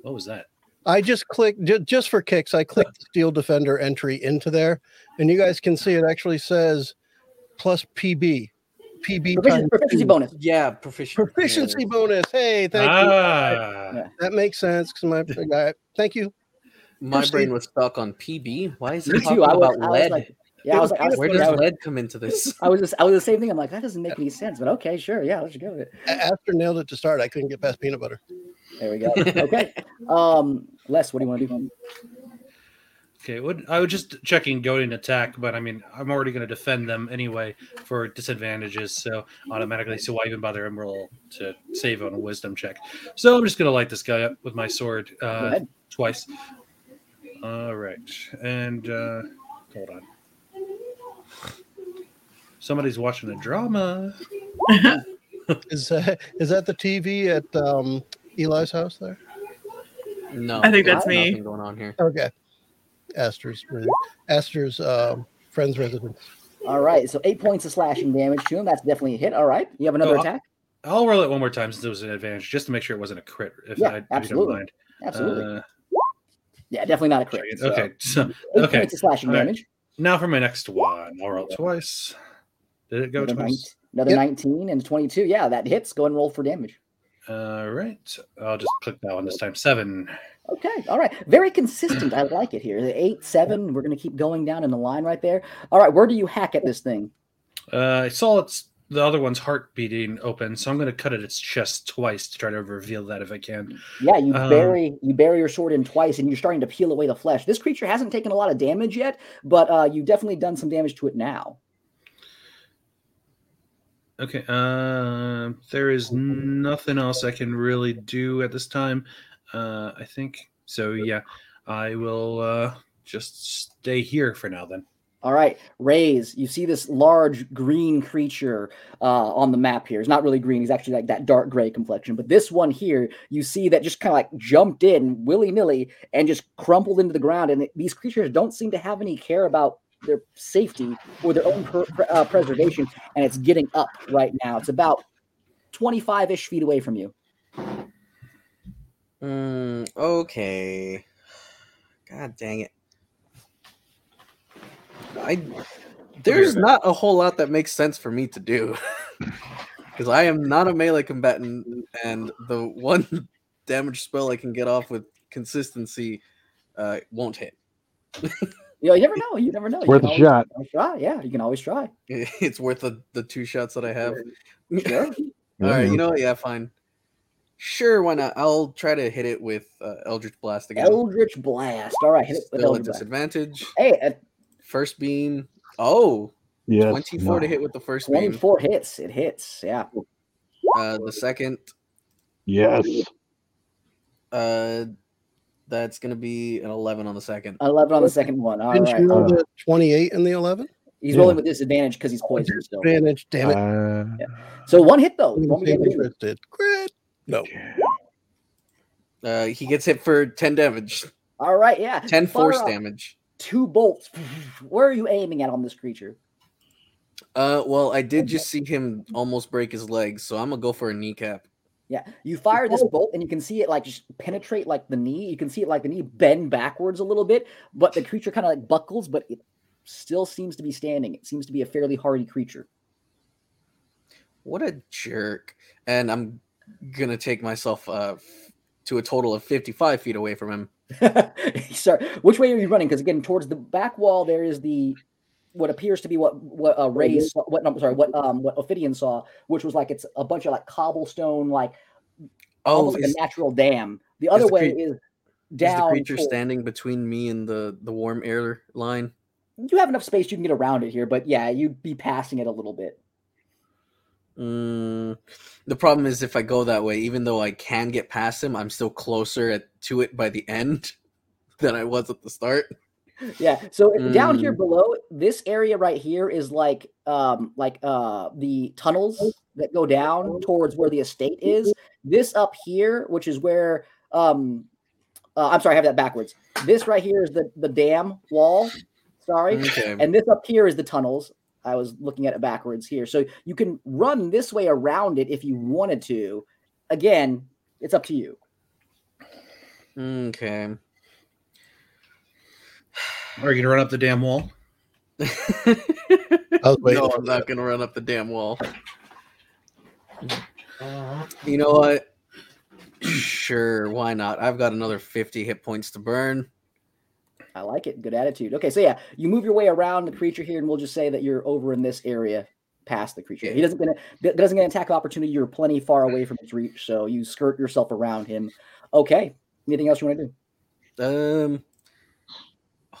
what was that? I just clicked ju- just for kicks. I clicked Steel Defender entry into there, and you guys can see it actually says plus PB, PB Proficiency, proficiency bonus. Yeah, proficiency. proficiency bonus. Hey, thank you. ah, Yeah. That makes sense because my guy. Thank you. My Proceed. brain was stuck on PB. Why is it talking. I was, about I was lead? like, yeah, I was I was, Where does was, lead come into this? I was just, I was the same thing. I'm like, that doesn't make any sense, but okay, sure, yeah, let's go with it. After nailed it to start, I couldn't get past peanut butter. There we go. Okay. Um, Les, what do you want to do? Okay. Would I was just checking goading attack, but I mean I'm already going to defend them anyway for disadvantages, so automatically. So why even bother him roll to save on a wisdom check? So I'm just going to light this guy up with my sword uh, twice. All right, and uh, hold on. Somebody's watching a drama. Is that is that the TV at um, Eli's house there? No, I think there's that's me. nothing going on here. Okay. Aster's Aster's um, friend's residence. All right. So eight points of slashing damage to him. That's definitely a hit. All right. You have another Oh, attack. I'll roll it one more time since it was an advantage, just to make sure it wasn't a crit. If Yeah, I, if you absolutely. don't mind. Absolutely. Uh, yeah, definitely not a crit. So, okay. So, Eight okay. points of slashing All right. damage. Now for my next one. I'll roll twice. Did it go Another, nine- twice? another Yep. 19 and 22. Yeah, that hits. Go and roll for damage. All right. I'll just click that one this time. Seven. Okay. All right. Very consistent. I like it here. The eight, seven. We're going to keep going down in the line right there. All right. Where do you hack at this thing? Uh, I saw it's the other one's heart beating open, so I'm going to cut at its chest twice to try to reveal that if I can. Yeah, you Um, bury you bury your sword in twice, and you're starting to peel away the flesh. This creature hasn't taken a lot of damage yet, but uh, you've definitely done some damage to it now. Okay. Um, there is nothing else I can really do at this time. Uh, I think so. Yeah, I will uh, just stay here for now. Then. All right, Rays, you see this large green creature uh, on the map here. It's not really green, he's actually like that dark gray complexion. But this one here, you see that just kind of like jumped in willy nilly and just crumpled into the ground. And these creatures don't seem to have any care about their safety or their own per- uh, preservation. And it's getting up right now. It's about 25 ish feet away from you. Mm, okay. God dang it. I there's not a whole lot that makes sense for me to do. Because I am not a melee combatant, and the one damage spell I can get off with consistency uh, won't hit. You, know, you never know. You never know. You Worth a shot. try. Yeah, you can always try. It's worth the, the two shots that I have. Sure. All right, you know what? Yeah, fine. Sure, why not? I'll try to hit it with uh, Eldritch Blast again. Eldritch Blast. All right, hit it with Still at Eldritch Blast. disadvantage. Hey, uh, First beam. Oh, Yes. 24 to hit with the first beam. 24 hits. It hits. Yeah. Uh, the second, Yes. uh, that's gonna be an 11 on the second. 11 on the second one. All Didn't right. you roll Uh, the 28 and the 11? He's yeah. rolling with disadvantage because he's poisoned still. Advantage, damn it. Uh, So one hit though. I'm Won't be gonna able say to do. interested. Crit. No. Uh, he gets hit for 10 damage, All right. Yeah. 10 Fire force off damage. Two bolts. Where are you aiming at on this creature? Uh, well, I did just see him almost break his legs, so I'm gonna go for a kneecap. Yeah. You fire this bolt and you can see it like just penetrate like the knee. You can see it like the knee bend backwards a little bit, but the creature kind of like buckles, but it still seems to be standing. It seems to be a fairly hardy creature. What a jerk! And I'm gonna take myself uh to a total of 55 feet away from him. Sorry, which way are you running? Because again, towards the back wall, there is the what appears to be what what uh, Ray saw, what no, I'm sorry, what um what Ophidian saw, which was like it's a bunch of like cobblestone, like Oh, almost like a natural dam. The other the way crea- is down. is the creature toward- standing between me and the the warm air line? you have enough space you can get around it here, but yeah, you'd be passing it a little bit. Mm, the problem is if I go that way, even though I can get past him, I'm still closer at, to it by the end than I was at the start. Yeah. So it- down here Mm. below, this area right here is like um like uh the tunnels that go down towards where the estate is. This up here, which is where um uh, I'm sorry, I have that backwards. This right here is the the dam wall. Sorry. Okay. And this up here is the tunnels. I was looking at it backwards here. So you can run this way around it if you wanted to. Again, it's up to you. Okay. Are you gonna run up the damn wall? I was waiting no, for I'm not gonna run up the damn wall. You know what? Sure, why not? I've got another 50 hit points to burn. I like it. Good attitude. Okay, so yeah, you move your way around the creature here, and we'll just say that you're over in this area past the creature. He doesn't get a, doesn't get an attack opportunity. You're plenty far away from his reach, so you skirt yourself around him. Okay. Anything else you want to do? Um,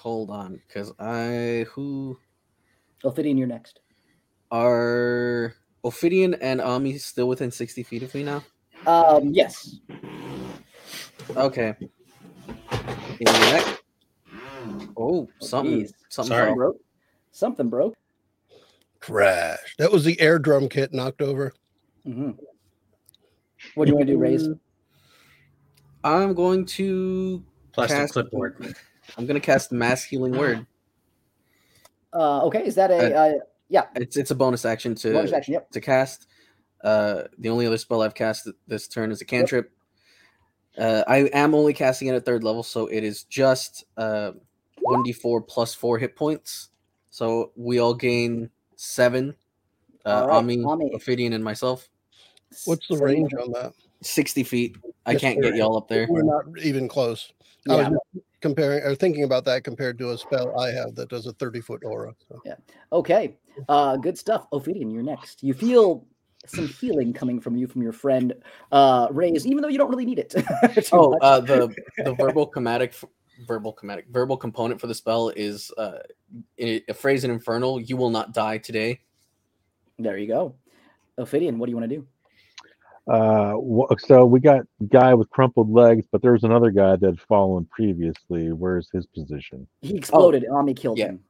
hold on, because I who Ophidian, you're next. are Ophidian and Ami still within 60 feet of me now? Um, yes. Okay. In the neck. Oh, something, geez. something Sorry. broke. Something broke. Crash. That was the air drum kit knocked over. Mm-hmm. What do you want to do, Rays? I'm going to Plastic cast- clipboard. I'm gonna cast mass healing word. Uh, okay, is that a uh, yeah It's it's a bonus action to bonus action? Yep. to cast. Uh, the only other spell I've cast this turn is a cantrip. Uh, I am only casting it at third level, so it is just uh, 1d4 plus four hit points. So we all gain seven. Uh, All right, Ami, Ami. Ophidian, and myself. What's the range on that? 60 feet. I Yes, can't get y'all up there. We're not even close. I Yeah. was just comparing or thinking about that compared to a spell I have that does a 30 foot aura. So. Okay. Uh, good stuff. Ophidian, you're next. You feel some healing coming from you from your friend uh Rays, even though you don't really need it. too Oh, uh, the the verbal chromatic, verbal chromatic, verbal component for the spell is uh, i- a phrase in Infernal. You will not die today. there you go. Ophidian, what do you want to do? Uh, so we got guy with crumpled legs, but there was another guy that had fallen previously. Where's his position? He exploded. Ami killed yeah. him.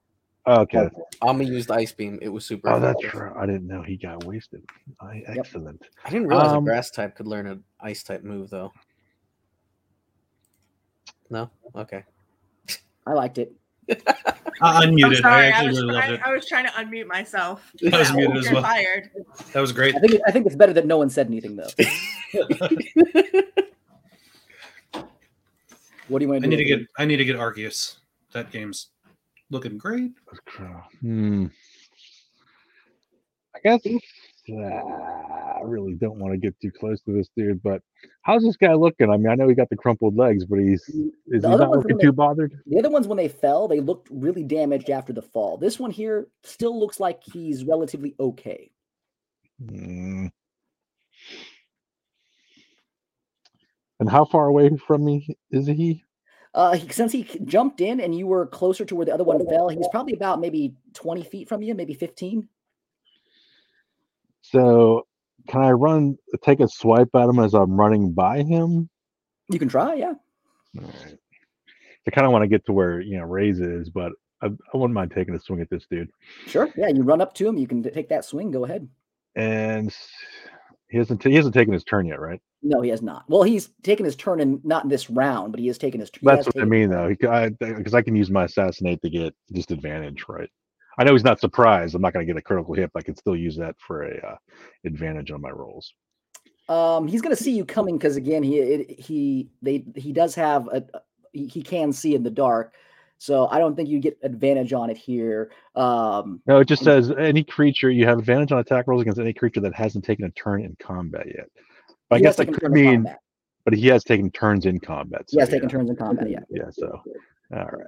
Okay. Ami used ice beam. It was super. Oh, that's true. I didn't know he got wasted. I, Yep. excellent. I didn't realize Um, a grass type could learn an ice type move though. No. Okay. I liked it. I I'm unmuted. I sorry, I, actually was really loved trying, it. I was trying to unmute myself. I was Yeah, muted as well. Fired. That was great. I think I think it's better that no one said anything though. What do you want to I do? need to Ophidian? get I need to get Arceus. That game's looking great. Hmm. I guess uh, I really don't want to get too close to this dude, but how's this guy looking? I mean, I know he got the crumpled legs, but he's is he The not looking too bothered? The other ones, when they fell, they looked really damaged after the fall. This one here still looks like he's relatively okay. Hmm. And how far away from me is he? Uh, he, since he jumped in and you were closer to where the other one fell, he's probably about maybe 20 feet from you, maybe 15. So can I run take a swipe at him as I'm running by him? You can try, yeah. All right. I kind of want to get to where you know Rays is, but I, I wouldn't mind taking a swing at this dude. Sure. Yeah, you run up to him. You can take that swing. Go ahead. And he hasn't he hasn't taken his turn yet, right? No, he has not. Well, he's taken his turn in not in this round, but he has taken his turn. That's what I mean, though, because I, can use my assassinate to get disadvantage, right? I know he's not surprised. I'm not going to get a critical hit. But I can still use that for a uh, advantage on my rolls. Um, he's going to see you coming because again, he it, he they he does have a he, he can see in the dark, so I don't think you get advantage on it here. Um, No, it just says any creature you have advantage on attack rolls against any creature that hasn't taken a turn in combat yet. But I guess that could mean, but he has taken turns in combat. He has so taken turns in combat. Yeah. Yeah, so all right.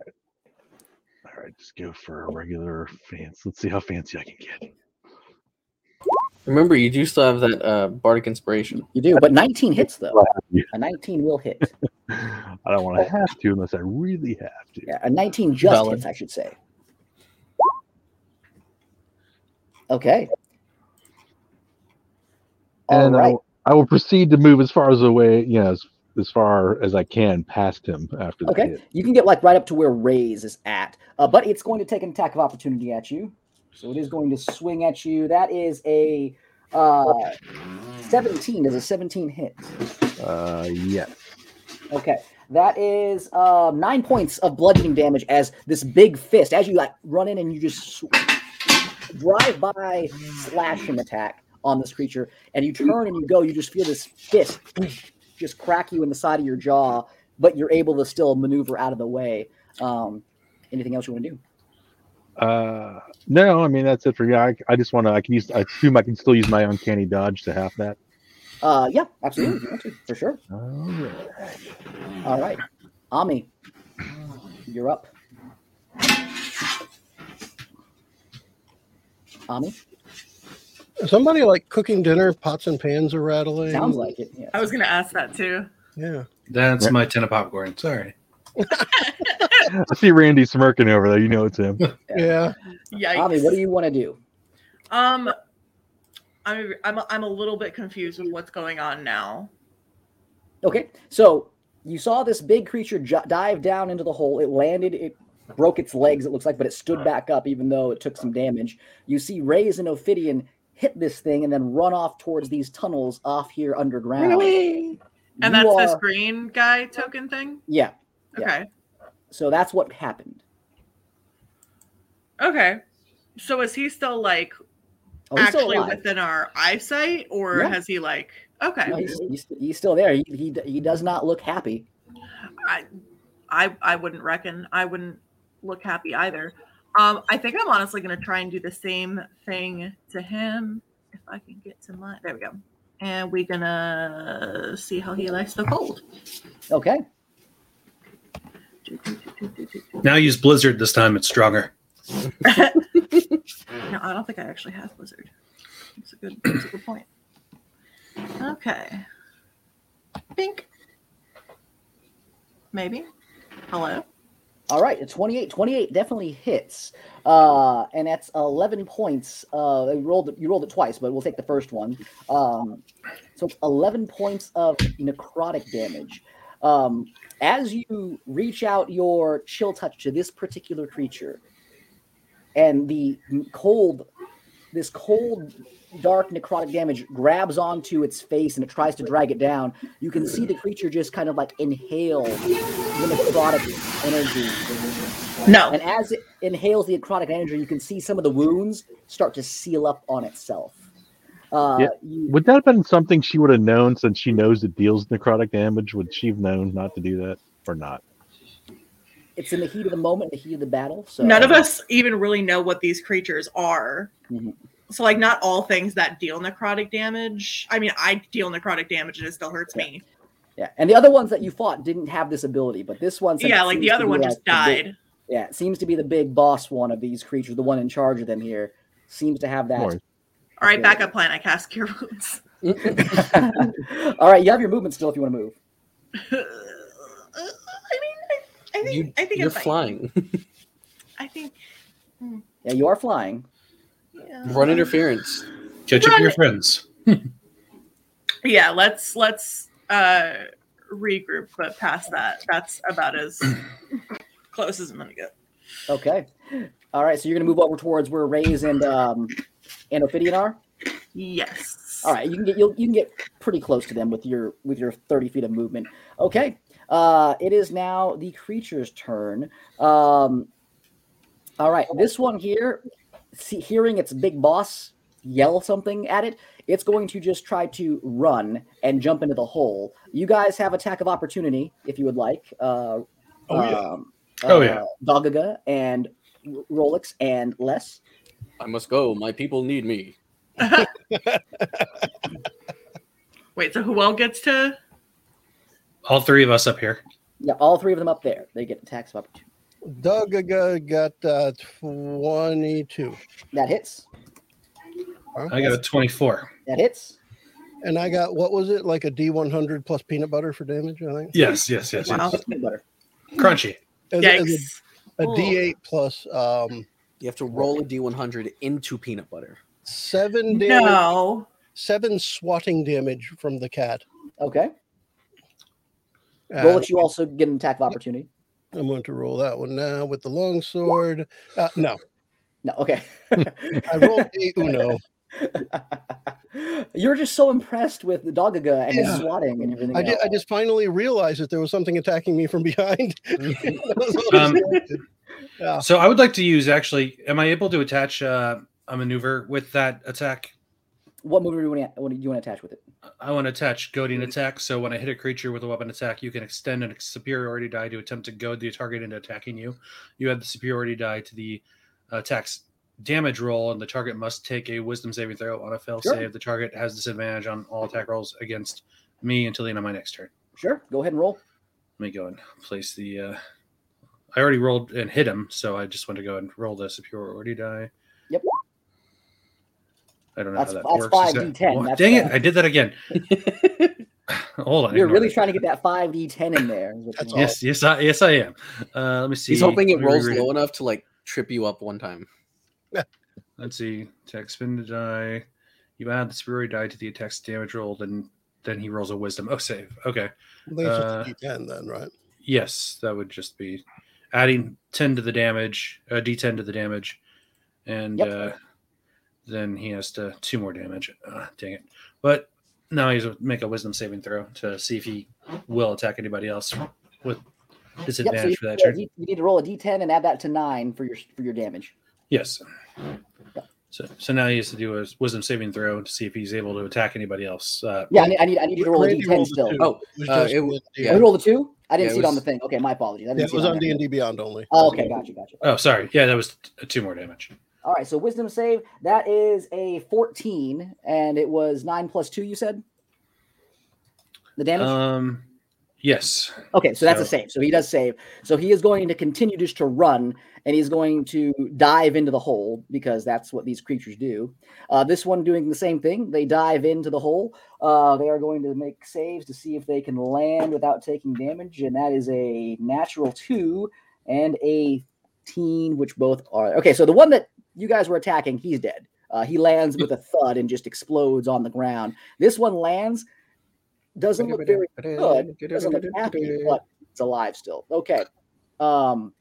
All right, just go for a regular fancy. Let's see how fancy I can get. Remember, you do still have that uh, bardic inspiration. You do, but 19 hits though. A 19 will hit. I don't want to have to unless I really have to. Yeah, a 19 just Valid. hits, I should say. Okay. All and I will- I, will proceed to move as far as away, you know, as, as far as I can past him after the Okay. hit. You can get like right up to where Rays is at, uh, but it's going to take an attack of opportunity at you. So it is going to swing at you. That is a uh, 17. Does a 17 hit? Uh, yes. Okay. That is uh, nine points of bludgeoning damage as this big fist, as you like run in and you just sw- drive by slashing attack on this creature, and you turn and you go, you just feel this fist just crack you in the side of your jaw, but you're able to still maneuver out of the way. Um, anything else you want to do? Uh, no, I mean that's it for me. I, I just want to. I can use. I assume I can still use my uncanny dodge to half that. Uh, yeah, absolutely, if you want to, for sure. All right. All right, Ami, you're up. Ami, Somebody like cooking dinner, pots and pans are rattling. sounds like it. Yeah. I was gonna ask that too. Yeah. That's my tin of popcorn. Sorry. I see Randy smirking over there. You know it's him. Yeah. Yikes. Ami, what do you want to do? Um, I'm I'm a, I'm a little bit confused with what's going on now. Okay, so you saw this big creature j- dive down into the hole. It landed. It broke its legs. It looks like, but it stood back up, even though it took some damage. You see Rays and Ophidian hit this thing and then run off towards these tunnels off here underground. Really? And You that's this green guy token thing. Yeah. Yeah. Okay. So that's what happened. Okay. So is he still like Oh, he's still actually within our eyesight, or Yeah. has he like? Okay, No, he's, he's, he's still there. He, he he does not look happy. I, I I wouldn't reckon. I wouldn't look happy either. Um, I think I'm honestly gonna try and do the same thing to him if I can get to my. There we go. And we're gonna see how he likes the cold. Okay. Now use Blizzard this time. It's stronger. No, I don't think I actually have Blizzard. That's a good. That's a good point. Okay. Pink. Maybe. Hello. All right, a 28, 28 definitely hits, uh, and that's eleven points. Uh, you rolled it, you rolled it twice, but we'll take the first one. Um, so it's eleven points of necrotic damage. Um, as you reach out your chill touch to this particular creature, and the cold, this cold, dark necrotic damage grabs onto its face and it tries to drag it down. You can see the creature just kind of like inhale the necrotic energy. No. And as it inhales the necrotic energy, you can see some of the wounds start to seal up on itself. Uh, Yeah. you, Would that have been something she would have known since she knows it deals necrotic damage? Would she have known not to do that or not? It's in the heat of the moment, the heat of the battle. So None of us even really know what these creatures are. Mhm. So, like, not all things that deal necrotic damage. I mean, I deal necrotic damage and it still hurts me. Yeah, and the other ones that you fought didn't have this ability, but this one, since Yeah, like the other one like just the big- died. yeah, it seems to be the big boss one of these creatures, the one in charge of them here, seems to have that. All right, backup plan. I cast Cure Wounds. All right, you have your movement still if you want to move. I mean, I, I think You, I think you're I'm fine. flying. I think. Yeah, you are flying. Yeah. Run interference. Catch up Run to your friends. Yeah, let's let's uh regroup, but past that, that's about as close as I'm gonna get. Okay. All right, so you're gonna move over towards where Rays and um and Ophidian are. Yes. All right, you can get you'll, you can get pretty close to them with your with your 30 feet of movement. Okay. Uh it is now the creature's turn. Um all right, this one here, see, hearing its big boss yell something at it, it's going to just try to run and jump into the hole. You guys have attack of opportunity if you would like. Uh, Oh, yeah. um, Oh, uh, yeah. Dogaga and R- Rolex and Les. I must go. My people need me. Wait, so who all gets to? All three of us up here. Yeah, all three of them up there. They get attacks of opportunity. Doug got uh, 22. That hits. I got a 24. That hits. And I got, what was it? Like a D100 plus peanut butter for damage, I think. Yes, yes, yes. Wow. yes. Peanut butter. Crunchy. As, a- as Yikes. a, a Ooh. D8 plus um, You have to roll a d100 into peanut butter. seven damage, No. seven swatting damage from the cat. Okay. Uh, Rolex, you also get an attack of opportunity. I'm going to roll that one now with the long sword. Uh, no, No, okay. I rolled a uno. You're just so impressed with the Dogaga and his swatting and everything. I, did, else. I just finally realized that there was something attacking me from behind. That was all Um, yeah. So I would like to use actually. Am I able to attach uh, a maneuver with that attack? What movie do you want to, what do you want to attach with it? I want to attach goading attack. So when I hit a creature with a weapon attack, you can extend a superiority die to attempt to goad the target into attacking you. You add the superiority die to the attack's damage roll, and the target must take a Wisdom saving throw on a fail Sure. save. The target has disadvantage on all attack rolls against me until the end of my next turn. Sure. Go ahead and roll. Let me go and place the. Uh, I already rolled and hit him, so I just want to go and roll the superiority die. Yep. I don't know That's- how that that's works. Is 5d10, that- Well, that's dang it! I did that again. Hold on. You're really trying to get that 5d10 in there. is what you That's want. Yes, yes, I, yes, I am. Uh, let me see. He's hoping it rolls reread low enough to like trip you up one time. Let's see. Attack spin the die. You add the superiority die to the attack's damage roll, then then he rolls a wisdom. Oh, save. Okay. I think uh, just a D10 then, right? Yes, that would just be adding 10 to the damage, uh, d10 to the damage, and Yep. uh, then he has to two more damage. Uh, dang it! But now he's make a wisdom saving throw to see if he will attack anybody else with Yep, disadvantage so you, for that yeah, turn. you you need to roll a d10 and add that to 9 for your for your damage. Yes. So, so now he has to do a wisdom saving throw to see if he's able to attack anybody else. Uh, Yeah, I need, I need, I need you to roll a Randy d10 still. two. Oh, It was uh, it- with the- yeah. You rolled a two? I didn't Yeah, see it it on the thing. Okay, my apologies. I didn't it see was on. D&D Beyond only. Oh, okay, gotcha, gotcha. oh, sorry. Yeah, that was t- two more damage. All right, so wisdom save. That is a 14, and it was nine plus two. You said the damage. Um, yes. okay, so that's a save. So he does save. So he is going to continue just to run, and he's going to dive into the hole because that's what these creatures do. Uh, this one doing the same thing. They dive into the hole. Uh, they are going to make saves to see if they can land without taking damage, and that is a natural two and a teen, which both are okay. So the one that you guys were attacking, he's dead. Uh, he lands with a thud and just explodes on the ground. This one lands, doesn't look very good, doesn't look happy, but it's alive still. Okay. Um,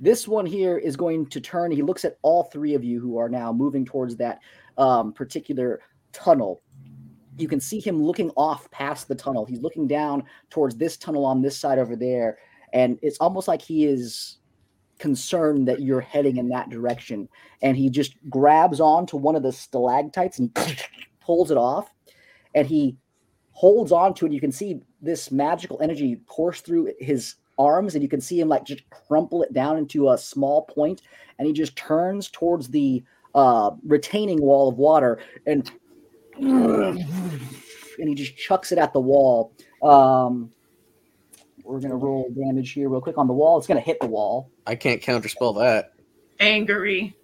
this one here is going to turn. He looks at all three of you who are now moving towards that um, particular tunnel. You can see him looking off past the tunnel. He's looking down towards this tunnel on this side over there, and it's almost like he is concerned that you're heading in that direction. And he just grabs on to one of the stalactites and pulls it off, and he holds on to it. You can see this magical energy course through his arms, and you can see him like just crumple it down into a small point, and he just turns towards the uh, retaining wall of water and and he just chucks it at the wall. Um, we're gonna roll damage here real quick on the wall. It's gonna hit the wall. I can't counterspell that. Angry.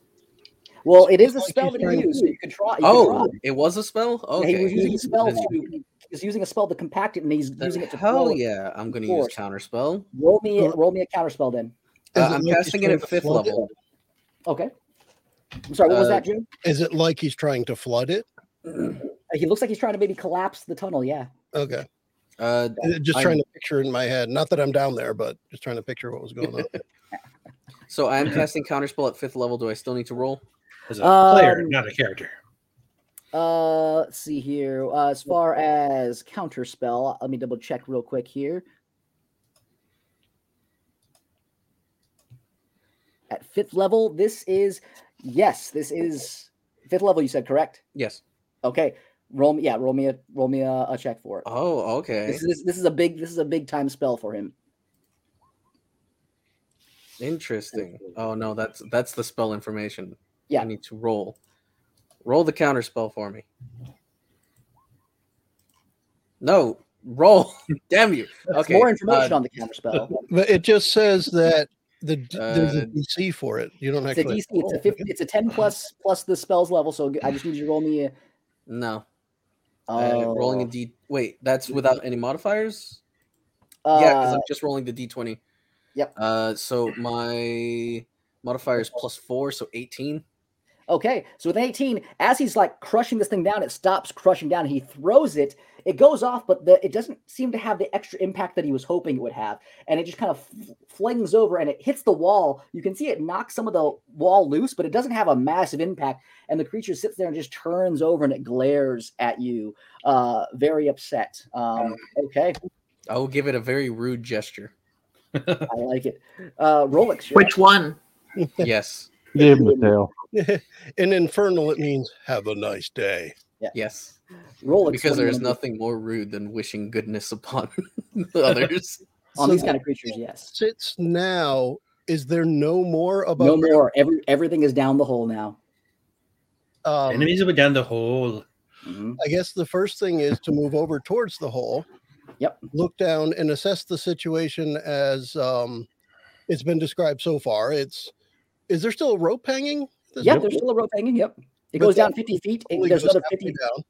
Well, it is a spell that he used, so you could try. You could Oh, try. it was a spell. Yeah, Okay. he was using a spell Then- to. He was using a spell to compact it, and he's then using it to hell throw it. yeah! I'm going to Force. use counterspell. Roll me, Go- roll me a counter spell then. Uh, I'm like casting it at fifth flood it? level. Okay. I'm sorry. What was Uh, that, Jim? Is it like he's trying to flood it? He looks like he's trying to maybe collapse the tunnel. Yeah. Okay. Uh, Uh, Just I'm- trying to picture in my head. Not that I'm down there, but just trying to picture what was going on. so I am casting counterspell at fifth level. Do I still need to roll? As a player, Um, not a character. Uh, let's see here. Uh, as far as counter spell, let me double check real quick here. At fifth level, this is yes, this is fifth level. You said correct. Yes. Okay, roll me. Yeah, roll me a roll me a, a check for it. Oh, okay. This is this is a big this is a big time spell for him. Interesting. Oh no, that's that's the spell information. Yeah. I need to roll. Roll the counterspell for me. No, roll. Damn you. Okay. More information uh, on the counter spell. But it just says that the d- there's a Uh, DC for it. You don't It's a actually. DC. It's a 50, It's a ten plus plus the spells level. So I just need you to roll me. A, no. Uh, rolling a oh, Wait, that's without any modifiers. yeah, because uh, I'm just rolling the D20. Yep. Uh, so my modifier is plus four, so 18. Okay, so with an 18, as he's like crushing this thing down, it stops crushing down. He throws it. It goes off, but the, it doesn't seem to have the extra impact that he was hoping it would have. And it just kind of f- flings over and it hits the wall. You can see it knock some of the wall loose, but it doesn't have a massive impact. And the creature sits there and just turns over and it glares at you, uh, very upset. Um, okay, I will give it a very rude gesture. I like it. Uh, Rolex. you're Which one? yes. Give him the tail. In infernal, it means have a nice day. Yes. up. Rolex. Because what do you there's nothing more rude than wishing goodness upon others. on So these kind of creatures. Yes. Sits now. Is there no more about No more. Every everything is down the hole now. Um, Enemies will be down the hole. Mhm. I guess the first thing is to move over towards the hole. Yep. Look down and assess the situation as um, it's been described so far. It's is there still a rope hanging? This Yep, there's still a rope hanging. Yep. It But goes down 50 feet. it- there's goes another halfway 50. down.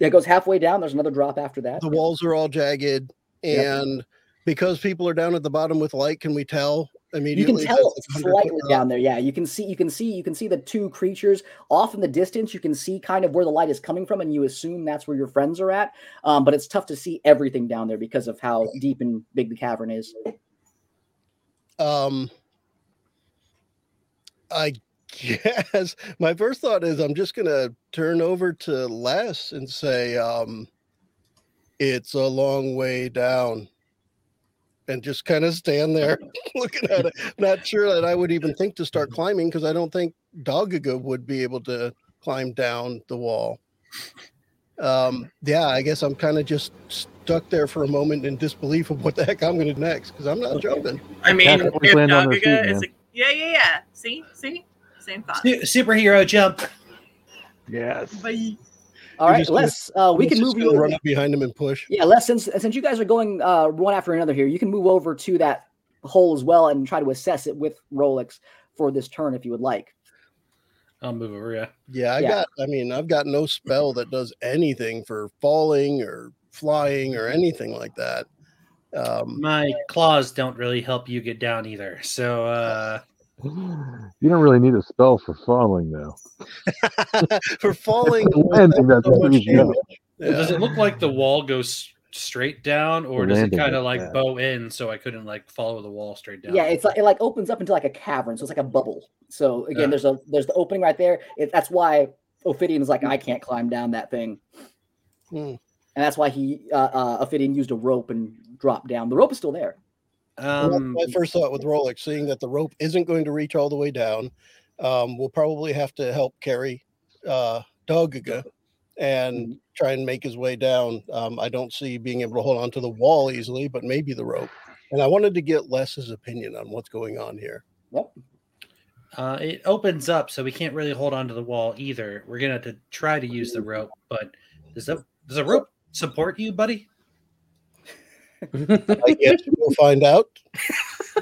Yeah, it goes halfway down. There's another drop after that. The walls are all jagged, Yep. and because people are down at the bottom with light, can we tell You can tell like 100 slightly down there. Yeah, you can see. You can see. You can see the two creatures off in the distance. You can see kind of where the light is coming from, and you assume that's where your friends are at. Um, but it's tough to see everything down there because of how deep and big the cavern is. Um, I guess my first thought is I'm just gonna turn over to Les and say, um, "It's a long way down," and just kind of stand there looking at it. Not sure that I would even think to start climbing because I don't think Dogaga would be able to climb down the wall. Um, yeah, I guess I'm kind of just stuck there for a moment in disbelief of what the heck I'm going to do next because I'm not jumping. I mean, Cats if land on their Nagaga feet, is a, Yeah, yeah, yeah. See, see, same thought. Su- superhero jump. Yes. Bye. All You're gonna- Les. Uh, we can move you. run up behind him and push. Yeah, Les. Since since you guys are going uh, one after another here, you can move over to that hole as well and try to assess it with Rolex for this turn if you would like. I'll move over. Yeah. Yeah, I Yeah. got. I mean, I've got no spell that does anything for falling or flying or anything like that. Um, My claws don't really help you get down either. So uh, You don't really need a spell for falling, though. for falling, Landing, that's so much pretty good. damage. Well, Does it look like the wall goes straight down, or The does it kind of like bad. bow in, so I couldn't like follow the wall straight down? Yeah, it's like it like opens up into like a cavern, so it's like a bubble. So again, Yeah. there's a there's the opening right there. It, that's why Ophidian is like, I can't climb down that thing, Hmm. And that's why he uh, uh, Ophidian used a rope and dropped down. The rope is still there. Well, um, my first thought with Rolex, seeing that the rope isn't going to reach all the way down, um, we'll probably have to help carry uh, Dogaga and try and make his way down. Um, I don't see being able to hold on to the wall easily, but maybe the rope. And I wanted to get Les's opinion on what's going on here. Yep. uh, it opens up, so we can't really hold on to the wall either. We're gonna have to try to use the rope, but does the does the rope support you, buddy? I guess we'll find out.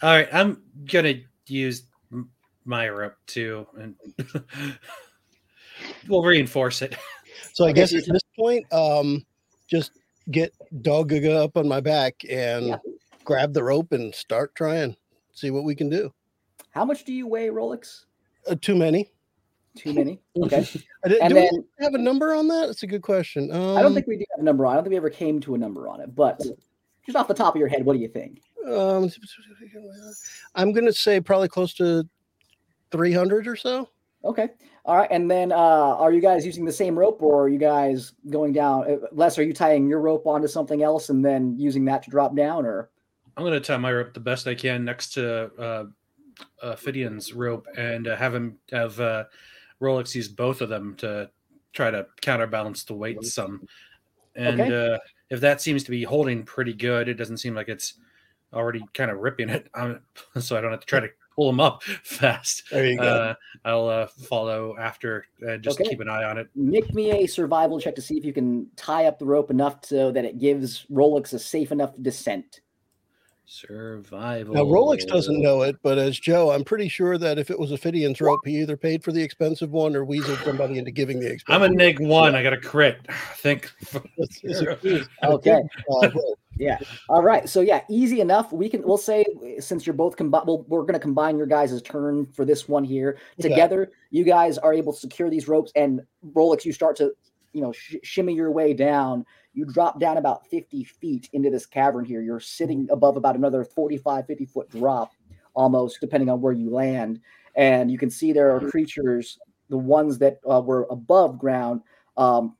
All right, I'm gonna use m- my rope too, and we'll reinforce it. So I guess at this point, um, just get Dogaga up on my back and Yeah. grab the rope and start trying. See what we can do. How much do you weigh, Rolex? Uh, too many. Too many. Okay. I And do then we have a number on that? That's a good question. Um, I don't think we do have a number on. it. I don't think we ever came to a number on it. But just off the top of your head, what do you think? Um, I'm going to say probably close to 300 or so. Okay. All right. And then, uh, are you guys using the same rope, or are you guys going down? uh, Les, are you tying your rope onto something else and then using that to drop down, or? I'm gonna tie my rope the best I can next to uh, uh, Fidian's rope, and uh, have him have uh, Rolex used both of them to try to counterbalance the weight some. And Okay. uh, if that seems to be holding pretty good, it doesn't seem like it's already kind of ripping it, um, so I don't have to try to pull him up fast. There you go. Uh, I'll uh, follow after and just Okay. keep an eye on it. Make me a survival check to see if you can tie up the rope enough so that it gives Rolex a safe enough descent. Survival. now, Rolex doesn't know it, but as Joe, I'm pretty sure that if it was a Fidian's rope, he either paid for the expensive one or weaseled somebody into giving the expensive. I'm a nig one. I got a crit. Think. It's- it's Okay. uh. Yeah. All right. So yeah, easy enough. We can. We'll say since you're both combined, We'll, we're going to combine your guys' turn for this one here Okay. together. You guys are able to secure these ropes, and Rolex, you start to, you know, sh- shimmy your way down. You drop down about 50 feet into this cavern here. You're sitting above about another 45, 50 foot drop, almost depending on where you land. And you can see there are creatures, the ones that uh, were above ground, um,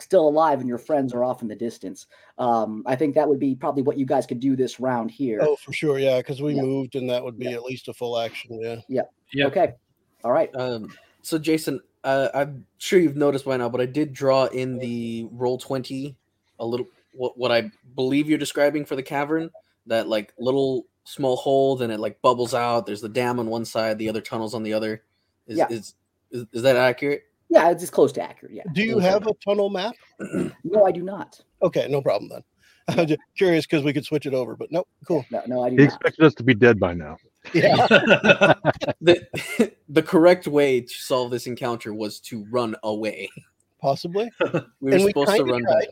still alive, and your friends are off in the distance. Um, I think that would be probably what you guys could do this round here. Oh, for sure. Yeah. Because we Yeah. moved and that would be at least a full action. Yeah. Yeah. Okay. All right. Um, so Jason, uh, I'm sure you've noticed by now, but I did draw in the Roll20 a little what what I believe you're describing for the cavern. That like little small hole, then it like bubbles out. There's the dam on one side, the other tunnels on the other. Is Yeah. is, is is that accurate? Yeah, it's, it's close to accurate. Yeah. Do you Okay. have a tunnel map? No, I do not. Okay. No problem then. I'm just curious because we could switch it over, but nope. Cool. No, no, I do He not. expected us to be dead by now. Yeah. The the correct way to solve this encounter was to run away. Possibly. We were And we supposed to run tried. back.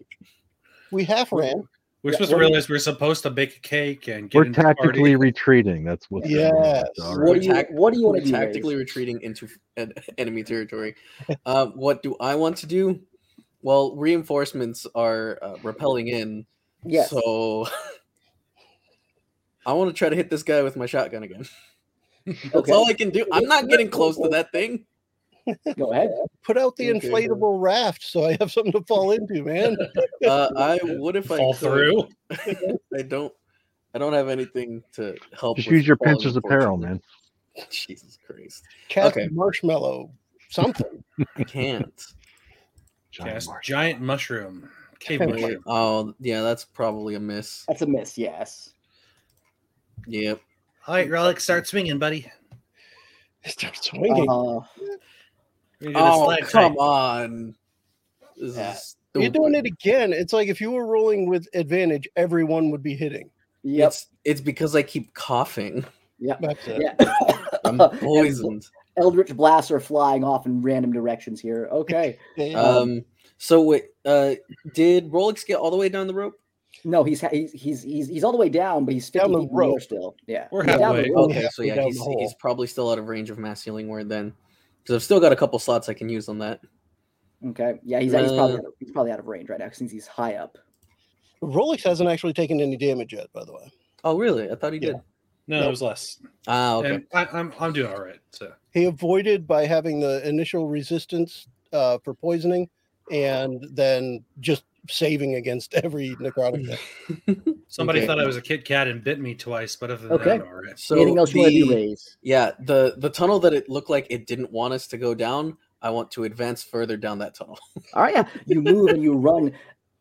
We half ran. We're Yeah, supposed to what do you- realize we're supposed to bake a cake and get We're into the party. tactically retreating. That's what. Yes. All What right. do you What do you want We're to tactically Rays? retreating into en- enemy territory. Uh, what do I want to do? Well, reinforcements are uh, repelling in. Yes. So I want to try to hit this guy with my shotgun again. That's Okay. all I can do. I'm not getting close to that thing. Go ahead. Put out the Okay. inflatable raft so I have something to fall into, man. Uh, I would if I fall could. through. I don't. I don't have anything to help. Just use your falling, pincer's apparel, man. Jesus Christ. Cast Okay. marshmallow something. I can't. Giant Cast mark. giant mushroom. Cave mushroom. Oh, yeah, that's probably a miss. That's a miss. Yes. Yep. All right, Relic, start swinging, buddy. Start swinging. Uh, We're gonna do this Oh, leg come fight. on. Yeah. You're doing it again. It's like if you were rolling with advantage, everyone would be hitting. yep. It's it's because I keep coughing. Yep. That's it. Yeah. I'm poisoned. Eldritch blasts are flying off in random directions here. Okay. Um. So wait. Uh. Did Rolex get all the way down the rope? No, he's he's he's he's, he's all the way down, but he's 50 Down feet in the air rope. still. Yeah. We're He's down the halfway. rope. Okay. So yeah, he's he's probably still out of range of mass healing word then, because I've still got a couple slots I can use on that. Okay. Yeah, he's, he's probably Uh, out of, he's probably out of range right now since he's high up. Rolex hasn't actually taken any damage yet, by the way. Oh really? I thought he Yeah. did. No, Nope. it was Les. Ah. Okay. And I, I'm I'm doing all right. So He avoided by having the initial resistance uh, for poisoning and then just saving against every necrotic deck. Somebody Okay. thought I was a Kit Kat and bit me twice, but other than Okay. that, all right. So Anything else you want to do, the- Rays? Yeah, the the tunnel that it looked like it didn't want us to go down. I want to advance further down that tunnel. All right, yeah. You move and you run,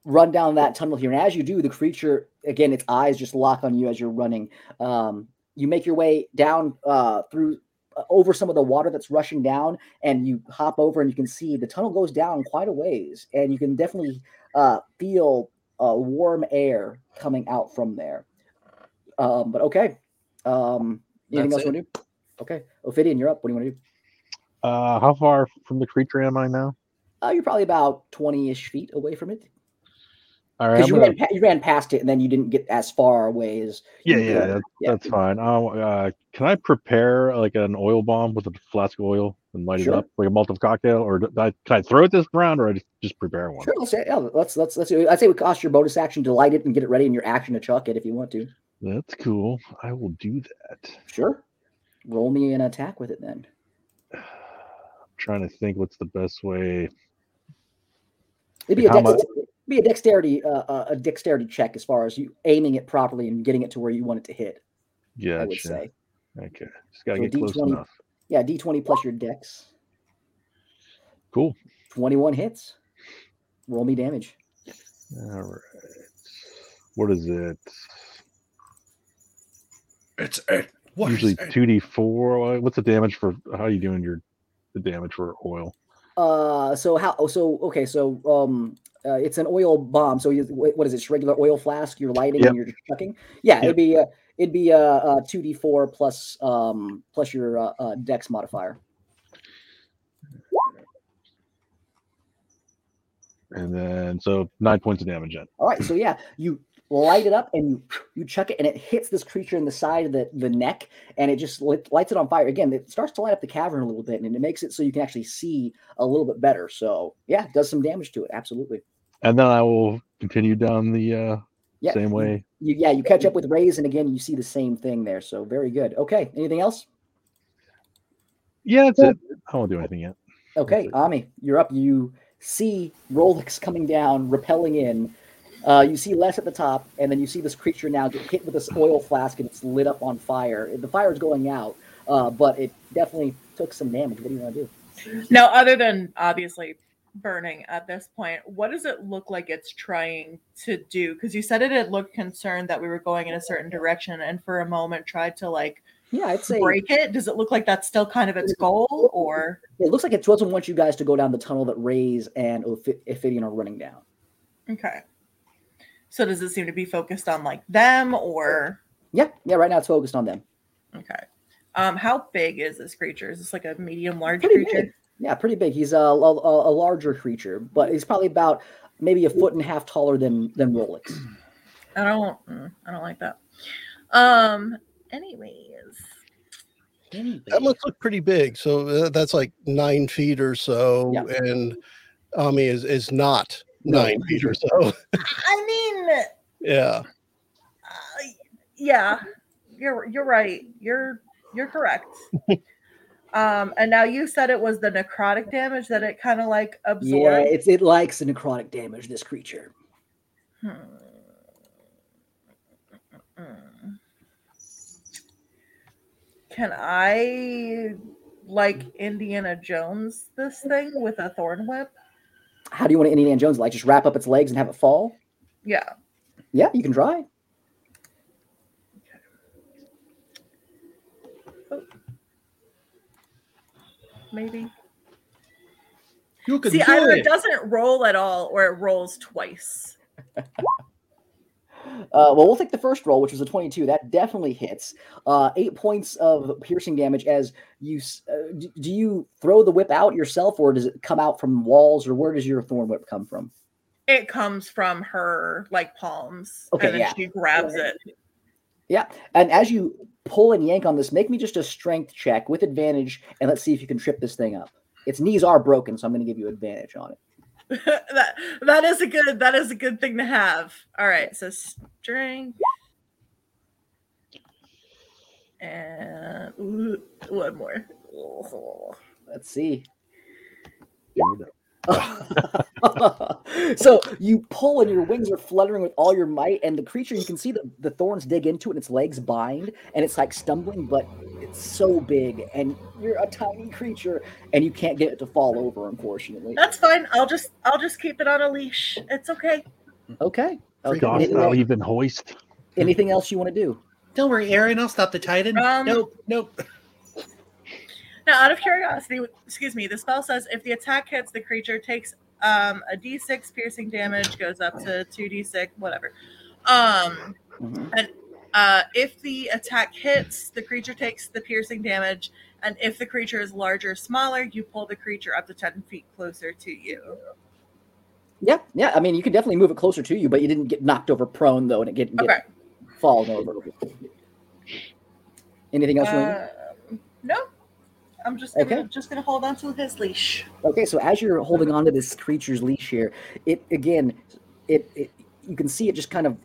run down that tunnel here, and as you do, the creature again, its eyes just lock on you as you're running. Um, you make your way down uh, through uh, over some of the water that's rushing down, and you hop over, and you can see the tunnel goes down quite a ways, and you can definitely uh, feel uh, warm air coming out from there. Um, but okay, um, anything That's else you want to do? Okay, Ophidian, you're up. What do you want to do? Uh, how far from the creature am I now? Uh, you're probably about twenty-ish feet away from it. All right, Because you, gonna, ran pa- you ran past it and then you didn't get as far away as yeah, yeah, that's, Yeah. that's fine. Uh, uh, can I prepare like an oil bomb with a flask of oil and light Sure. it up like a Molotov cocktail, or I, can I throw it this round, or I just, just prepare one? Sure, let's say yeah, let's let's let's. I'd say we cost your bonus action to light it and get it ready, and your action to chuck it if you want to. That's cool. I will do that. Sure. Roll me an attack with it then. I'm trying to think what's the best way. It'd be a, How dex- much- be a dexterity uh, uh, a dexterity check as far as you aiming it properly and getting it to where you want it to hit. Yeah, I would say. Okay, just gotta So get close D20. enough. Yeah, D twenty plus your dex. Cool. Twenty one hits. Roll me damage. All right. What is it? it's a what is Usually it? two d four. What's the damage for? How are you doing your the damage for oil? Uh, so how? oh, So okay, so um, uh, it's an oil bomb. So you, what is it? Just regular oil flask. You're lighting Yep. and you're just chucking. Yeah, Yep. it'd be uh, it'd be a two d four plus um plus your uh, uh, dex modifier. And then so nine points of damage in. All right, so yeah, you light it up and you you chuck it and it hits this creature in the side of the, the neck and it just lit, lights it on fire. Again, it starts to light up the cavern a little bit and it makes it so you can actually see a little bit better. So yeah, it does some damage to it. Absolutely. And then I will continue down the uh, Yeah. same way. You, yeah, you catch up with Rays and again you see the same thing there. So very good. Okay, anything else? Yeah, that's it. I won't do anything yet. Okay, Ami, you're up. You see Rolex coming down, repelling in. Uh, you see Les at the top, and then you see this creature now get hit with this oil flask, and it's lit up on fire. The fire is going out, uh, but it definitely took some damage. What do you want to do? Now, other than obviously burning at this point, what does it look like it's trying to do? Because you said it had looked concerned that we were going in a certain direction, and for a moment tried to like Yeah, I'd say break it. Does it look like that's still kind of its goal, or it looks like it doesn't want you guys to go down the tunnel that Rays and Ophi- Ophidian are running down. okay? So does it seem to be focused on like them, or Yeah, yeah. Right now it's focused on them. okay? Um, how big is this creature? Is this like a medium, large Pretty creature? big. Yeah, pretty big. He's a, a, a larger creature, but he's probably about maybe a foot and a half taller than than Rolex. I don't. mm, I don't like that. Um. Anyways, That must look pretty big. So uh, that's like nine feet or so. Yeah. And Ami is, is not No. nine feet or so. I mean, yeah. uh, yeah, you're you're right. You're you're correct. um, and now you said it was the necrotic damage that it kind of like absorbs. Yeah, it's it likes the necrotic damage. This creature. Hmm. Mm. Can I like Indiana Jones this thing with a thorn whip? How do you want to Indiana Jones like just wrap up its legs and have it fall? Yeah. Yeah, you can try. Maybe. You can See, do either it. it doesn't roll at all or it rolls twice. Uh, well, we'll take the first roll, which was a 22. That definitely hits. Uh, eight points of piercing damage. As you, uh, do you throw the whip out yourself, or does it come out from walls, or where does your thorn whip come from? It comes from her like palms. Okay, and then yeah. she grabs it. Yeah, and as you pull and yank on this, make me just a strength check with advantage, and let's see if you can trip this thing up. Its knees are broken, so I'm going to give you advantage on it. that that is a good that is a good thing to have. All right, so strength and ooh, one more. Let's see. so you pull and your wings are fluttering with all your might, and the creature you can see the, the thorns dig into it, and its legs bind, and it's like stumbling, but it's so big, and you're a tiny creature, and you can't get it to fall over, unfortunately. That's fine. I'll just I'll just keep it on a leash. It's okay. Okay. okay. Gosh, Anything, I'll else, even hoist. anything else you want to do? Don't worry, Aaron. I'll stop the Titan. Um, nope, nope. Now, out of curiosity, excuse me, the spell says if the attack hits, the creature takes um, a d6 piercing damage, goes up to 2d6, whatever. Um, Mhm. uh, if the attack hits, the creature takes the piercing damage, and if the creature is larger or smaller, you pull the creature up to 10 feet closer to you. Yeah, yeah. I mean, you can definitely move it closer to you, but you didn't get knocked over prone though, and it didn't get Okay. fallen over. Anything else? you want to do? Um, no, I'm just gonna, Okay. just gonna hold on to his leash. Okay, so as you're holding on to this creature's leash here, it again, it, it you can see it just kind of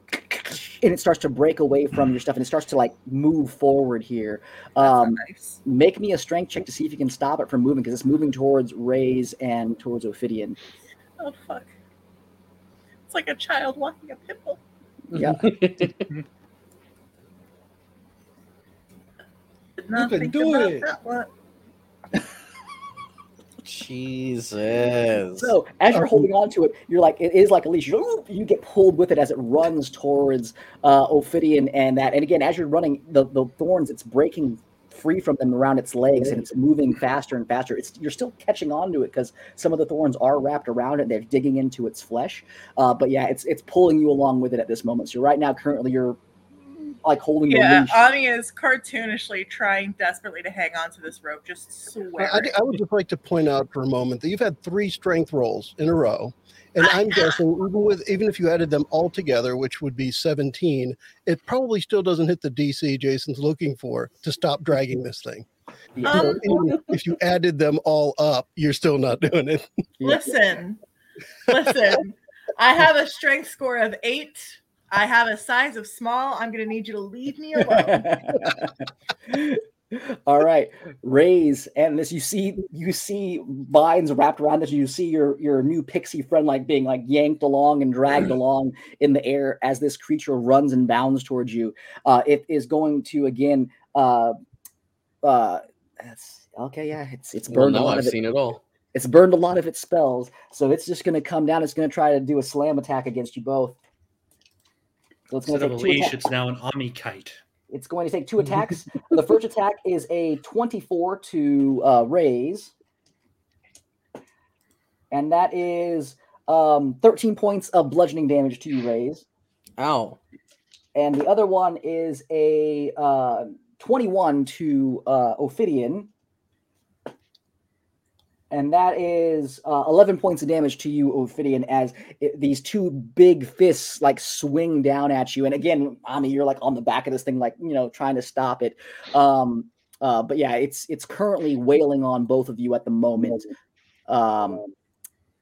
and it starts to break away from your stuff and it starts to like move forward here. Um, nice. make me a strength check to see if you can stop it from moving because it's moving towards Rays and towards Ophidian. Oh fuck! It's like a child walking a pimple. Yeah. Did not can think do about it. that one. Jesus. So as you're holding on to it, you're like it is like a leash. You you get pulled with it as it runs towards uh, Ophidian and that. And again, as you're running, the, the thorns it's breaking free from them around its legs, and it's moving faster and faster. It's you're still catching on to it because some of the thorns are wrapped around it. And They're digging into its flesh. Uh, but yeah, it's it's pulling you along with it at this moment. So right now, currently, you're like holding the Yeah, leash. Ani is cartoonishly trying desperately to hang on to this rope, just swearing. I, I would just like to point out for a moment that you've had three strength rolls in a row, and I'm guessing even with even if you added them all together, which would be 17, it probably still doesn't hit the DC Jason's looking for to stop dragging this thing. Yeah. So Um, if you added them all up, you're still not doing it. Listen, listen. I have a strength score of eight. I have a size of small. I'm gonna need you to leave me alone. All right, Rays and this you see you see vines wrapped around this. You see your your new pixie friend like being like yanked along and dragged along in the air as this creature runs and bounds towards you. Uh, it is going to again. Uh, uh, that's okay. Yeah, it's it's Well, burned a now lot I've of it. seen it all. It's burned a lot of its spells, so it's just going to come down. It's going to try to do a slam attack against you both. So it's going Instead to of take a two leash, attacks. it's now an Ami kite. It's going to take two attacks. the first attack is a 24 to uh, Rays. And that is um, 13 points of bludgeoning damage to you, Rays. Ow. And the other one is a uh, 21 to uh, Ophidian. And that is uh, 11 points of damage to you, Ophidian, as it, these two big fists like swing down at you. And again, I mean, you're like on the back of this thing, like, you know, trying to stop it. Um, uh, but yeah, it's it's currently wailing on both of you at the moment. Um,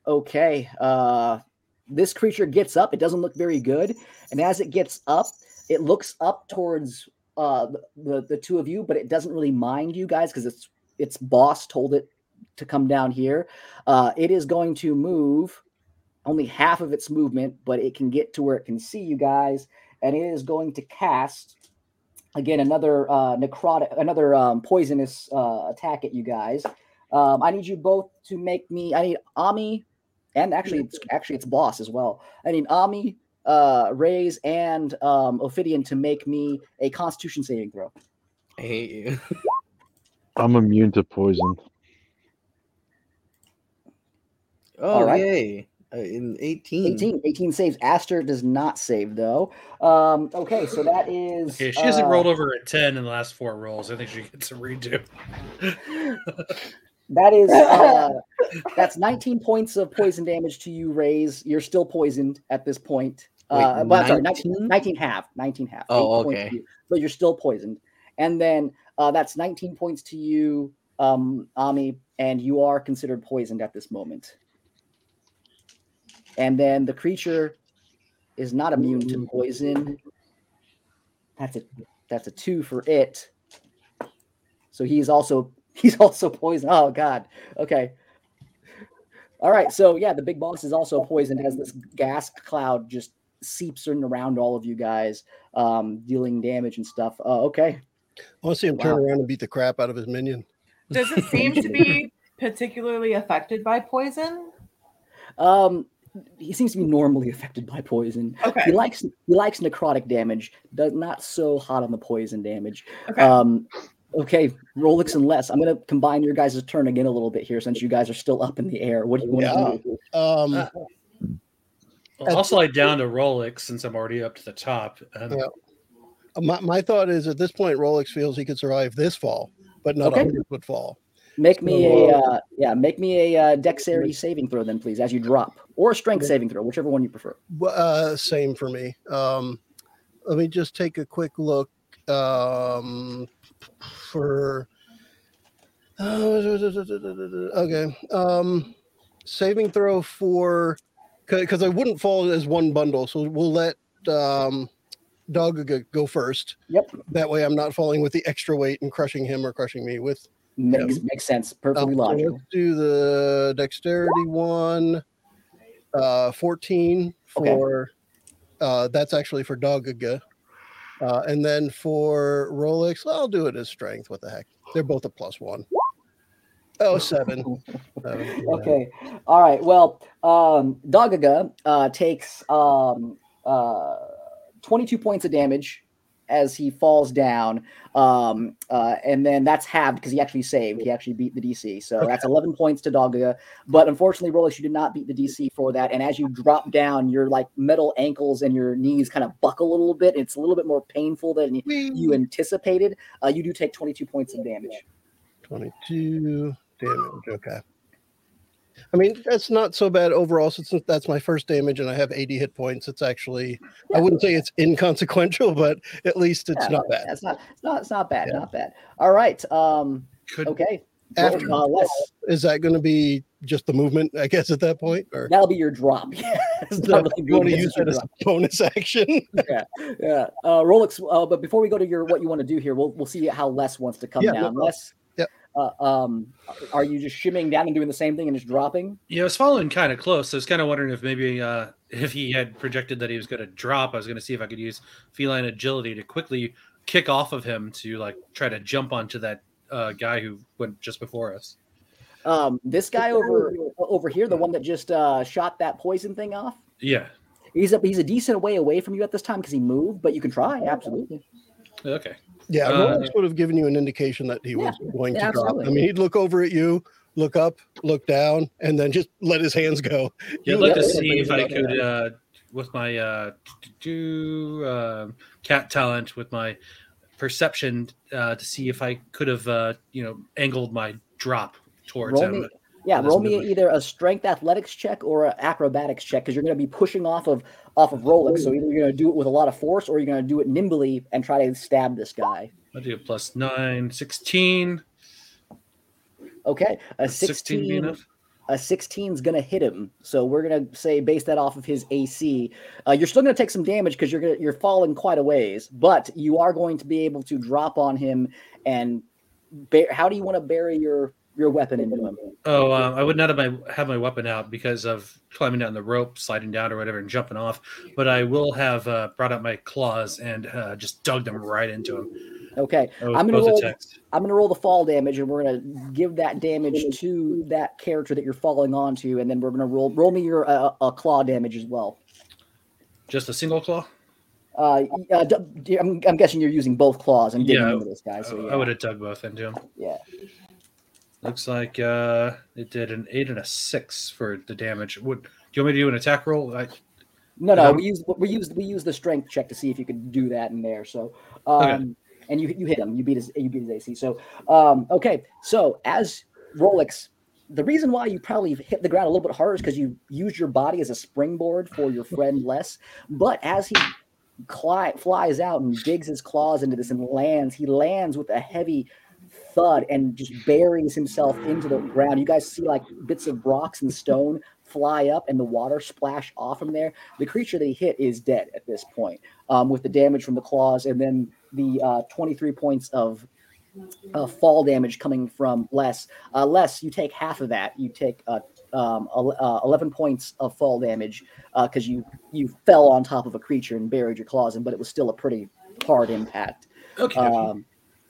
okay. Uh, this creature gets up. It doesn't look very good. And as it gets up, it looks up towards uh, the, the two of you, but it doesn't really mind you guys because its its boss told it to come down here. Uh, it is going to move only half of its movement, but it can get to where it can see you guys, and it is going to cast again another uh, necrotic, another um, poisonous uh, attack at you guys. Um, I need you both to make me. I need Ami, and actually, it's actually it's boss as well. I need Ami, uh, Rays, and um, Ophidian to make me a Constitution saving throw. I hate you. I'm immune to poison. Oh right. yay! Uh, in 18. 18, 18 saves. Aster does not save though. Um, okay, so that is. Okay, she hasn't uh, rolled over a 10 in the last four rolls. I think she gets a redo. That is uh, that's 19 points of poison damage to you, Rays. You're still poisoned at this point. Wait, uh, but sorry, 19, 19? 19 half, 19 half. Oh, Eight points okay. you, but you're still poisoned. And then uh, that's 19 points to you, um, Ami, and you are considered poisoned at this moment. And then the creature is not immune to poison. That's a that's a two for it. So he's also he's also poisoned. Oh god. Okay. All right. So yeah, the big boss is also poisoned as this gas cloud just seeps in around all of you guys, um, dealing damage and stuff. Uh, okay. I want to see him turn around and beat the crap out of his minion. Does it seem to be particularly affected by poison? Um, he seems to be normally affected by poison. Okay. He likes he likes necrotic damage, does not so hot on the poison damage. Okay. Um, okay, Rolex and Les. I'm gonna combine your guys' turn again a little bit here since you guys are still up in the air. What do you want to do? Um, Uh, Well, I'll slide down to Rolex since I'm already up to the top. And Yeah. my, my thought is at this point, Rolex feels he could survive this fall, but not a Okay. hundred foot fall. Make me a uh, yeah, make me a uh, dexterity saving throw then, please, as you drop, or a strength saving throw, whichever one you prefer. Uh, same for me. Um, let me just take a quick look um, for. okay. Um, saving throw for because I wouldn't fall as one bundle, so we'll let um, Dog go- go first. Yep, That way, I'm not falling with the extra weight and crushing him or crushing me with. Makes makes sense. Perfectly Um, logical. let's do the dexterity one. Uh, 14 Okay. for uh, that's actually for Dogaga. Uh, and then for Rolex, I'll do it as strength. What the heck? They're both a plus one. Oh, seven. Yeah. Okay. All right. Well, um, Dogaga uh, takes um, uh, 22 points of damage as he falls down. Um, uh, and then that's halved because he actually saved. He actually beat the DC. So that's 11 points to Dogaga. But unfortunately, Rolex, you did not beat the DC for that. And as you drop down, your like metal ankles and your knees kind of buckle a little bit. It's a little bit more painful than you, you anticipated. Uh, you do take 22 points of damage. 22 damage. Okay. I mean, that's not so bad overall since that's my first damage and I have 80 hit points. It's actually, I wouldn't say it's inconsequential, but at least it's Yeah, not bad. It's not. It's not. It's not bad. Yeah. Not bad. All right. Um. could Okay. After- uh, Is that going to be just the movement, I guess, at that point? Or that'll be your drop. It's No, really you want to use it's your that as a bonus action? yeah, yeah. Uh, Rolex. Uh, but before we go to your what you want to do here, we'll we'll see how Les wants to come Yeah, down. problem. Les. Yep. Uh, um, are you just shimming down and doing the same thing and just dropping? Yeah, I was following kind of close. So I was kind of wondering if maybe uh, if he had projected that he was going to drop, I was going to see if I could use feline agility to quickly kick off of him to like try to jump onto that uh, guy who went just before us. Um, this guy over over here, the one that just uh, shot that poison thing off. Yeah. He's a he's a decent way away from you at this time because he moved, but you can try absolutely. Okay. Yeah, Uh, Rolex would have given you an indication that he Yeah, was going yeah, to drop. I mean, he'd look over at you, look up, look down, and then just let his hands go. Yeah, You I'd like to see if I could, uh, with my uh, do uh, cat talent, with my perception, uh, to see if I could have, uh, you know, angled my drop towards Roll him. me, yeah, with this roll me either a strength athletics check or an acrobatics check because you're going to be pushing off of off of Rolex. So either you're going to do it with a lot of force or you're going to do it nimbly and try to stab this guy. I do a plus nine, 16. Okay, a 16 16, enough? a 16 is going to hit him. So we're going to say base that off of his AC. Uh, you're still going to take some damage because you're gonna, you're falling quite a ways, but you are going to be able to drop on him and. Bear, how do you want to bury your your weapon into him. Oh, um, I would not have my have my weapon out because of climbing down the rope, sliding down or whatever, and jumping off. But I will have uh, brought out my claws and uh, just dug them right into him. Okay, Both, I'm gonna roll. attacks. I'm gonna roll the fall damage, and we're gonna give that damage to that character that you're falling onto, and then we're gonna roll roll me your uh, uh, claw damage as well. Just a single claw. Uh, uh, d- d- I'm, I'm guessing you're using both claws and digging Yeah, into this guy. So yeah, I would have dug both into him. yeah. Looks like uh, it did an eight and a six for the damage. Would do you want me to do an attack roll? I, No, no, we use we use we use the strength check to see if you could do that in there. So, um, Okay. and you you hit him, you beat his you beat his AC. So, um, okay, so as Rolex, the reason why you probably hit the ground a little bit harder is because you used your body as a springboard for your friend Les. But as he cli- flies out and digs his claws into this and lands, he lands with a heavy thud and just buries himself into the ground. You guys see like bits of rocks and stone fly up and the water splash off from there. The creature that he hit is dead at this point, um, with the damage from the claws and then the uh, 23 points of uh, fall damage coming from Les. Uh, Les, you take half of that. You take uh, um, uh, 11 points of fall damage because you you fell on top of a creature and buried your claws in, but it was still a pretty hard impact. okay. Um,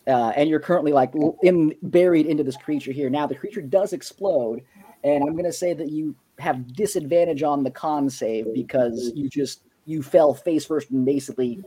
uh, and you're currently like in buried into this creature here. Now the creature does explode, and I'm gonna say that you have disadvantage on the con save because you just you fell face first and basically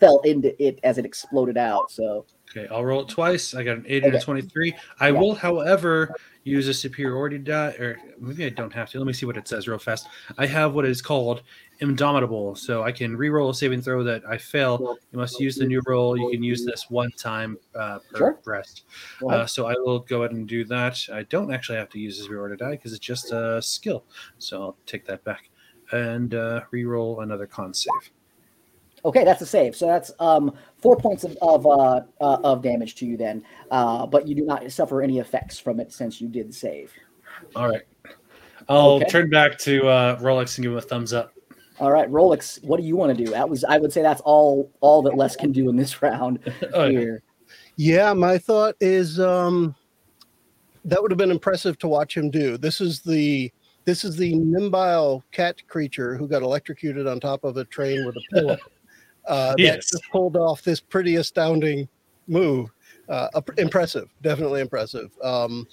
fell into it as it exploded out. So Okay, I'll roll it twice. I got an eight and a twenty-three. I Yeah. will, however, use a superiority die, or maybe I don't have to. Let me see what it says real fast. I have what is called indomitable, so I can re-roll a saving throw that I fail. You must use the new roll. You can use this one time uh, per Sure. breast. Uh, so I will go ahead and do that. I don't actually have to use a superiority die because it's just a skill. So I'll take that back and uh, re-roll another con save. Okay, that's a save. So that's um, four points of of, uh, uh, of damage to you then, uh, but you do not suffer any effects from it since you did save. All right. I'll Okay. turn back to uh, Rolex and give him a thumbs up. All right, Rolex, what do you want to do? That was I would say that's all all that Les can do in this round Oh, yeah. here. Yeah, my thought is um, that would have been impressive to watch him do. This is the this is the nimbile cat creature who got electrocuted on top of a train with a pillow. Uh, that Yes. just pulled off this pretty astounding move. Uh, impressive, definitely impressive. Um,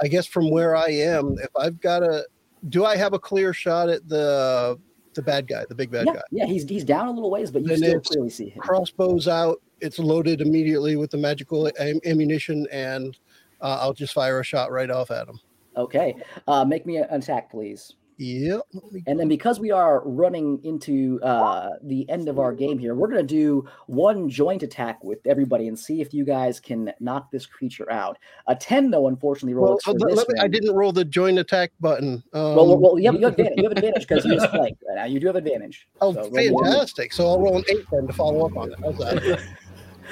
I guess from where I am, if I've got a, do I have a clear shot at the the bad guy, the big bad Yeah, guy? yeah, he's he's down a little ways, but you Then still clearly see him. crossbows out. It's loaded immediately with the magical am- ammunition, and uh, I'll just fire a shot right off at him. Okay, uh, make me an attack, please. Yep. And then because we are running into uh, the end of our game here, we're going to do one joint attack with everybody and see if you guys can knock this creature out. A 10, though, unfortunately, Well, rolls for this me- I didn't roll the joint attack button. Um, Well, well, well, you have, you have advantage. You have advantage because you just flanked right now. You do have advantage. oh, So roll one. fantastic! So I'll roll an eight then to follow up on it. How's that?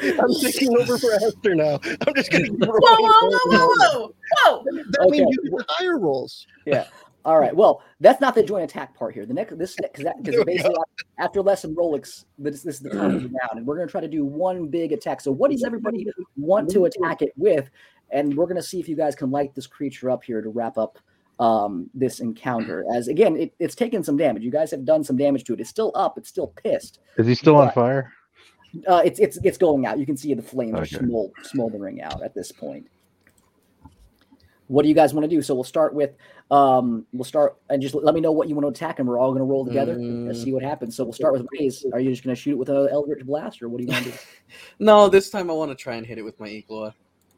I'm taking over for Hester now. I'm just going to Whoa, whoa, whoa, whoa, whoa, whoa! That means you get the higher rolls. All right. Well, that's not the joint attack part here. The next, this, because because we basically after lesson Rolex, this, this is the time of the round, and we're going to try to do one big attack. So, what does everybody want to attack it with? And we're going to see if you guys can light this creature up here to wrap up um, this encounter. As again, it, it's taken some damage. You guys have done some damage to it. It's still up. It's still pissed. Is he still on fire? Uh, it's it's it's going out. You can see the flames Okay. are smold, smoldering out at this point. What do you guys want to do? So we'll start with um we'll start and just let me know what you want to attack and we're all going to roll together and Mm. see what happens. So we'll start with Rays. Are you just going to shoot it with an Eldritch Blast or what do you want to do? No, this time I want to try and hit it with my Igloa.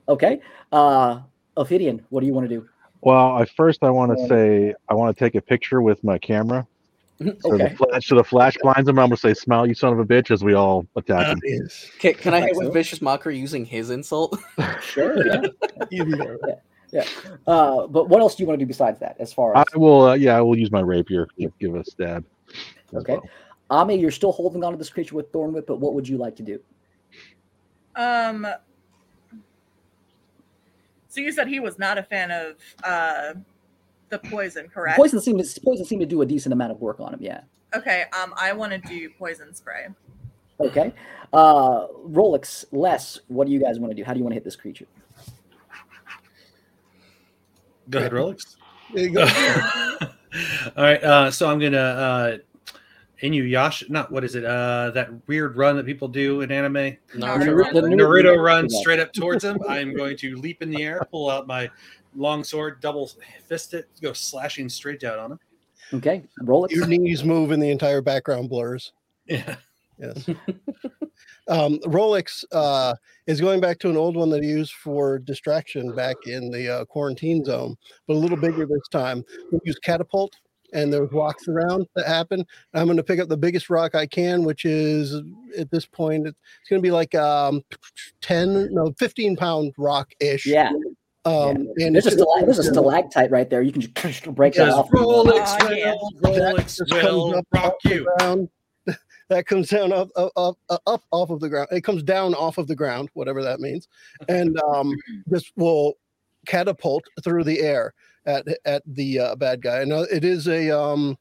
Okay. Uh Ophidian, what do you want to do? Well, I first I want to say I want to take a picture with my camera. So Okay. the flash, so the flash blinds him. I'm gonna say, "Smile, you son of a bitch!" As we all attack him. Is Can, can I hit with Vicious Mockery using his insult? Sure. Yeah. even better. Uh, but what else do you want to do besides that as far as I will. Uh, yeah, I will use my rapier to give a stab. Okay. well. Ami, you're still holding on to this creature with Thorn Whip, but what would you like to do? Um. So you said he was not a fan of uh, the poison, correct? Poison seemed to poison seemed to do a decent amount of work on him, yeah. Okay. Um, I want to do poison spray. Okay. Uh Rolex, Les, what do you guys want to do? How do you want to hit this creature? Go ahead, Relics. There you go. All right, uh, so I'm gonna uh, Inuyasha. Not what is it? Uh, that weird run that people do in anime. Naruto. The Run. Naruto runs straight up towards him. I'm going to leap in the air, pull out my long sword, double fist it, go slashing straight down on him. Okay, roll it. Your knees move and the entire background blurs. Yeah. Yes. um, Rolex uh, is going back to an old one that he used for distraction back in the uh, quarantine zone, but a little bigger this time. We use catapult, and there's rocks around that happen. I'm going to pick up the biggest rock I can, which is at this point it's going to be like um, 10, no, 15 pound rock ish. Yeah, Um, and there's a, it's stalag- there's a stalactite right there. You can just break that off. Rolex Oh, will, yeah. Rolex will rock you. ground. That comes down up, up, up, up off of the ground. It comes down off of the ground, whatever that means, and um, this will catapult through the air at at the uh, bad guy. And it is a um,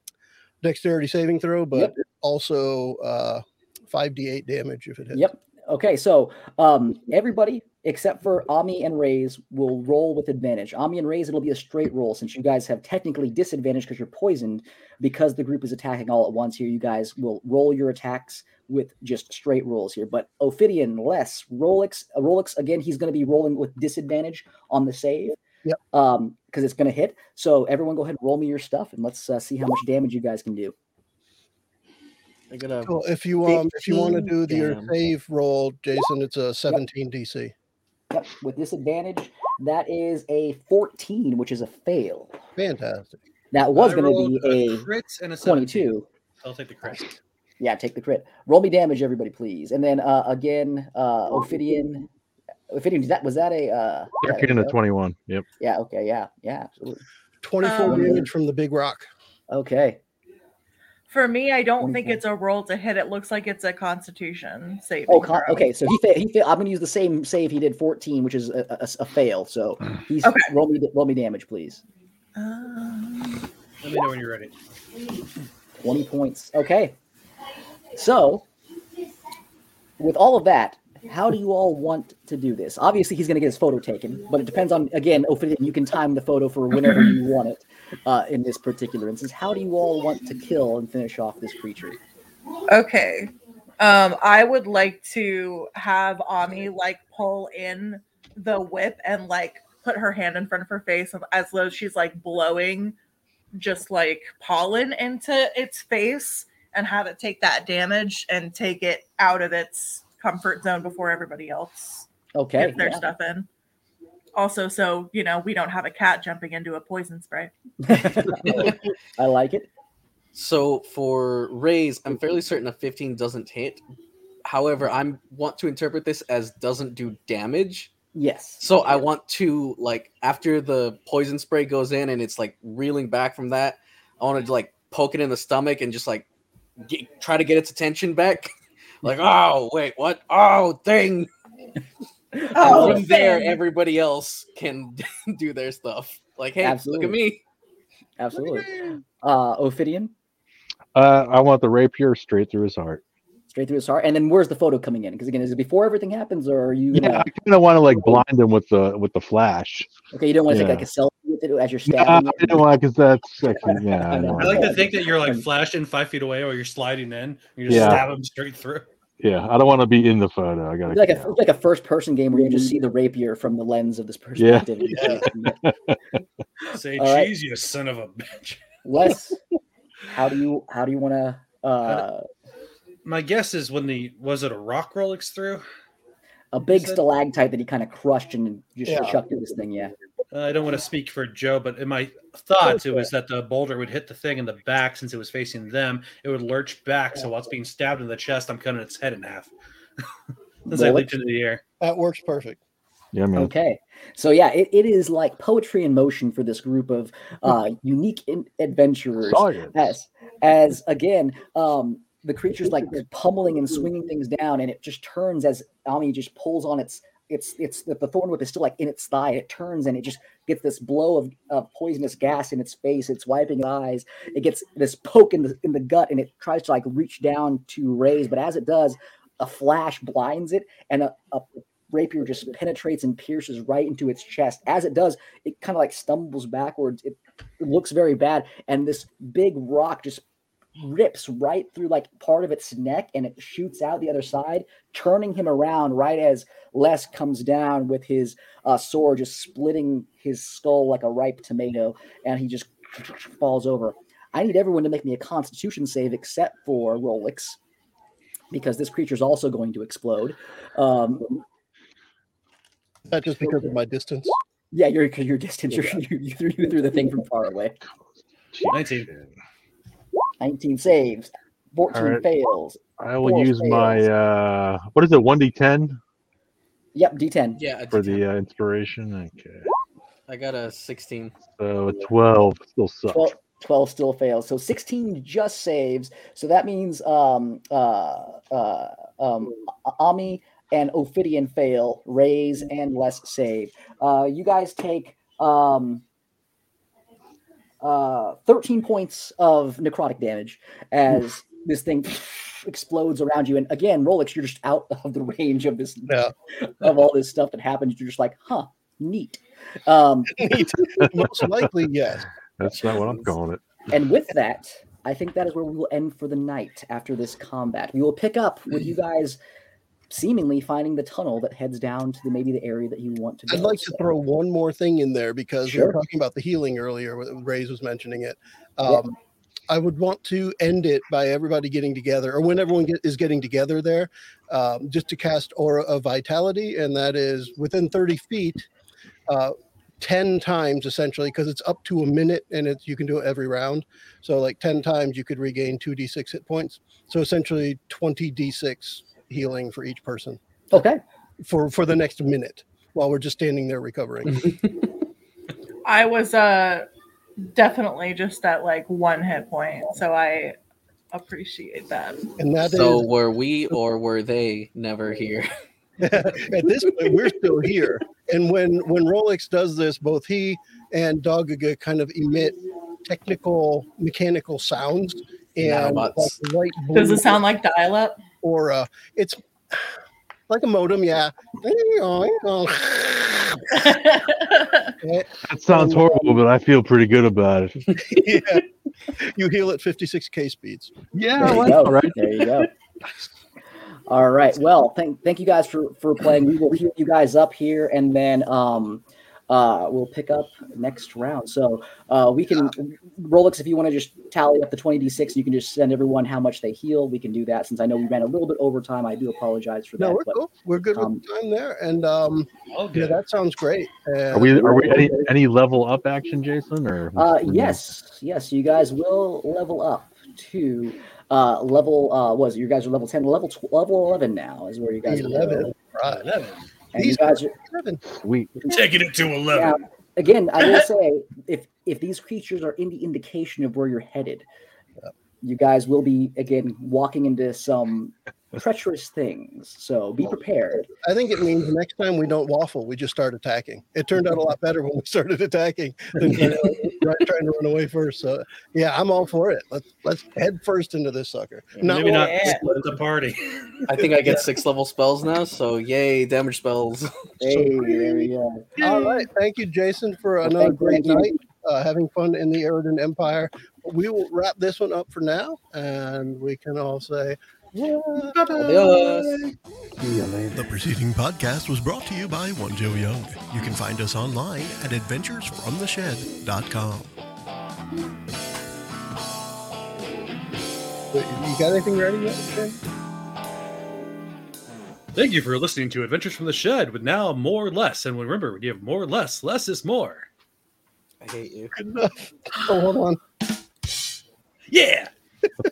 dexterity saving throw, but Yep. also uh, five d eight damage if it hits. Yep. Okay, so um, everybody except for Ami and Rays will roll with advantage. Ami and Rays, it'll be a straight roll since you guys have technically disadvantage because you're poisoned. Because the group is attacking all at once here, you guys will roll your attacks with just straight rolls here. But Ophidian, Les Rolex, uh, Rolex again, he's going to be rolling with disadvantage on the save. Yep. Um, because it's going to hit. So everyone, go ahead, and roll me your stuff, and let's uh, see how much damage you guys can do. I got a So if you um if you want to do the your save roll, Jason, it's a seventeen DC. Yep, with disadvantage, that is a 14, which is a fail. Fantastic. That was going to be a crit and a 22. I'll take the crit. Yeah, take the crit. Roll me damage, everybody, please. And then uh, again, uh, Ophidian. Ophidian, that was that a? Uh, yeah, there 13 a 21. Yep. yeah. Okay. Yeah. Yeah. Absolutely. Twenty four Um, damage from the big rock. Okay. For me, I don't think it's a roll to hit. It looks like it's a Constitution save. Oh, con- okay. So he fa- he fa- I'm going to use the same save he did 14, which is a, a, a fail. So he's Okay. roll me roll me damage, please. Um, Let me know when you're ready. 20 points. Okay. So, with all of that, how do you all want to do this? Obviously, he's going to get his photo taken, but it depends on, again, Ophidian, you can time the photo for whenever you want it uh, in this particular instance. How do you all want to kill and finish off this creature? okay. Um, I would like to have Ami like pull in the whip and like put her hand in front of her face as though she's like blowing just like pollen into its face and have it take that damage and take it out of its comfort zone before everybody else Okay. gets their yeah. stuff in. Also, so you know, we don't have a cat jumping into a poison spray. I like it. So for Rays, I'm fairly certain a 15 doesn't hit. However, I want to interpret this as doesn't do damage. Yes. So I want to like after the poison spray goes in and it's like reeling back from that, I want to like poke it in the stomach and just like get, try to get its attention back. like, oh wait, what? Oh, thing. Oh, from there, everybody else can do their stuff. Like, hey, Absolutely. look at me. Absolutely. Uh, Ophidian, Uh, I want the rapier straight through his heart. straight through his heart. And then where's the photo coming in? Because again, is it before everything happens or are you Yeah, gonna, I kind of want to like blind him with the with the flash. okay, you don't want to yeah. take like a selfie with it as you're Yeah, stabbing I it? didn't want because that's actually, yeah. I. I like to think that you're like flashing five feet away or you're sliding in. You just Yeah. stab him straight through. Yeah, I don't want to be in the photo. I gotta. It's like a it's like a first person game where you just see the rapier from the lens of this perspective. Say All right. cheese, you son of a bitch. Wes, how do you how do you want to uh, My guess is when the was it a rock Rolex through? a big Is that- stalactite that he kind of crushed and just Yeah. chucked in this thing? Yeah. Uh, I don't want to speak for Joe, but in my thoughts, it was that the boulder would hit the thing in the back since it was facing them. It would lurch back. So while it's being stabbed in the chest, I'm cutting its head in half. As I Bullet? leaped into the air. That works perfect. Yeah, man. Okay. So yeah, it, it is like poetry in motion for this group of uh, unique in- adventurers. Science. as as again um the creature's like pummeling and swinging things down and it just turns as ami just pulls on its it's it's the, the thorn whip is still like in its thigh it turns and it just gets this blow of, of poisonous gas in its face it's wiping its eyes it gets this poke in the in the gut and it tries to like reach down to Rays but as it does a flash blinds it and a, a rapier just penetrates and pierces right into its chest. As it does, it kind of like stumbles backwards. It, it looks very bad, and this big rock just rips right through like part of its neck and it shoots out the other side, turning him around right as Les comes down with his uh, sword, just splitting his skull like a ripe tomato, and he just falls over. I need everyone to make me a constitution save except for Rolex because this creature is also going to explode. Um, Not just because of my distance. yeah, your your distance, you're, you, you, threw, you threw the thing from far away. 19. 19 saves, 14 All right. fails. I will Four use my uh what is it, one D ten Yep, D10. Yeah, I for the uh, inspiration? Okay. I got a 16. So a twelve still sucks. 12, 12 still fails. So 16 just saves. So that means um, uh, uh, um, Ami and Ophidian fail, Rays and Les save. Uh, you guys take um, uh, 13 points of necrotic damage as this thing explodes around you. And again, Rolex, you're just out of the range of this Yeah. of all this stuff that happens. You're just like, huh, neat. Um, Most likely, yes. That's not what I'm calling it. and with that, I think that is where we will end for the night after this combat. We will pick up with you guys seemingly finding the tunnel that heads down to the, maybe the area that you want to go. I'd like to throw one more thing in there because we were talking about the healing earlier. Rays was mentioning it. Yeah. Um, I would want to end it by everybody getting together, or when everyone get, is getting together there, um, just to cast Aura of Vitality, and that is within 30 feet, uh, 10 times essentially, because it's up to a minute and it's you can do it every round. So, like 10 times, you could regain 2d6 hit points. So, essentially, 20d6 healing for each person Okay. for for the next minute while we're just standing there recovering. I was uh definitely just at like one hit point, so I appreciate that. And that is So were we or were they never here? at this point we're still here. And when when Rolex does this, both he and Dogaga kind of emit technical mechanical sounds and like Nanobots. light Does it sound like dial up? Aura. It's like a modem, yeah. That sounds horrible, but I feel pretty good about it. yeah. You heal at 56k speeds. Yeah, There you go. all right. There you go. All right. Well, thank thank you guys for for playing. We will heal you guys up here, and then um, uh, we'll pick up next round. So uh, we can Rolex if you want to just tally up the twenty d six. You can just send everyone how much they heal. We can do that since I know we ran a little bit over time. I do apologize for No, that. we're but cool. We're good um, with the time there. And um All yeah, good. that sounds great. Are we are we any any level up action, Jason? Or Uh, yes, yes, you guys will level up to uh, level. Uh, was it? you guys are level ten, level tw- level eleven now is where you guys are. Right. 11. Right. And you These guys are, Eleven. Sweet. Taking it to 11. now, again, I will say if if these creatures are any indication of where you're headed, you guys will be again walking into some treacherous things. So be prepared. I think it means next time we don't waffle, we just start attacking. It turned out a lot better when we started attacking than you know, trying to run away first. So yeah, I'm all for it. Let's let's head first into this sucker. No, Maybe not yeah. split the party. I think I get six level spells now, so yay, damage spells. Hey, there we go. all right. Thank you, Jason, for Well, another thank- great you. night. Uh, having fun in the Eridan Empire. We will wrap this one up for now, and we can all say. Adios. The preceding podcast was brought to you by One Joe Young. You can find us online at adventuresfromtheshed.com. Wait, You got anything ready yet? Jay? Thank you for listening to Adventures from the Shed with now more less. And remember, when you have more less, less is more. I hate you. Good enough. Oh, hold on. Yeah.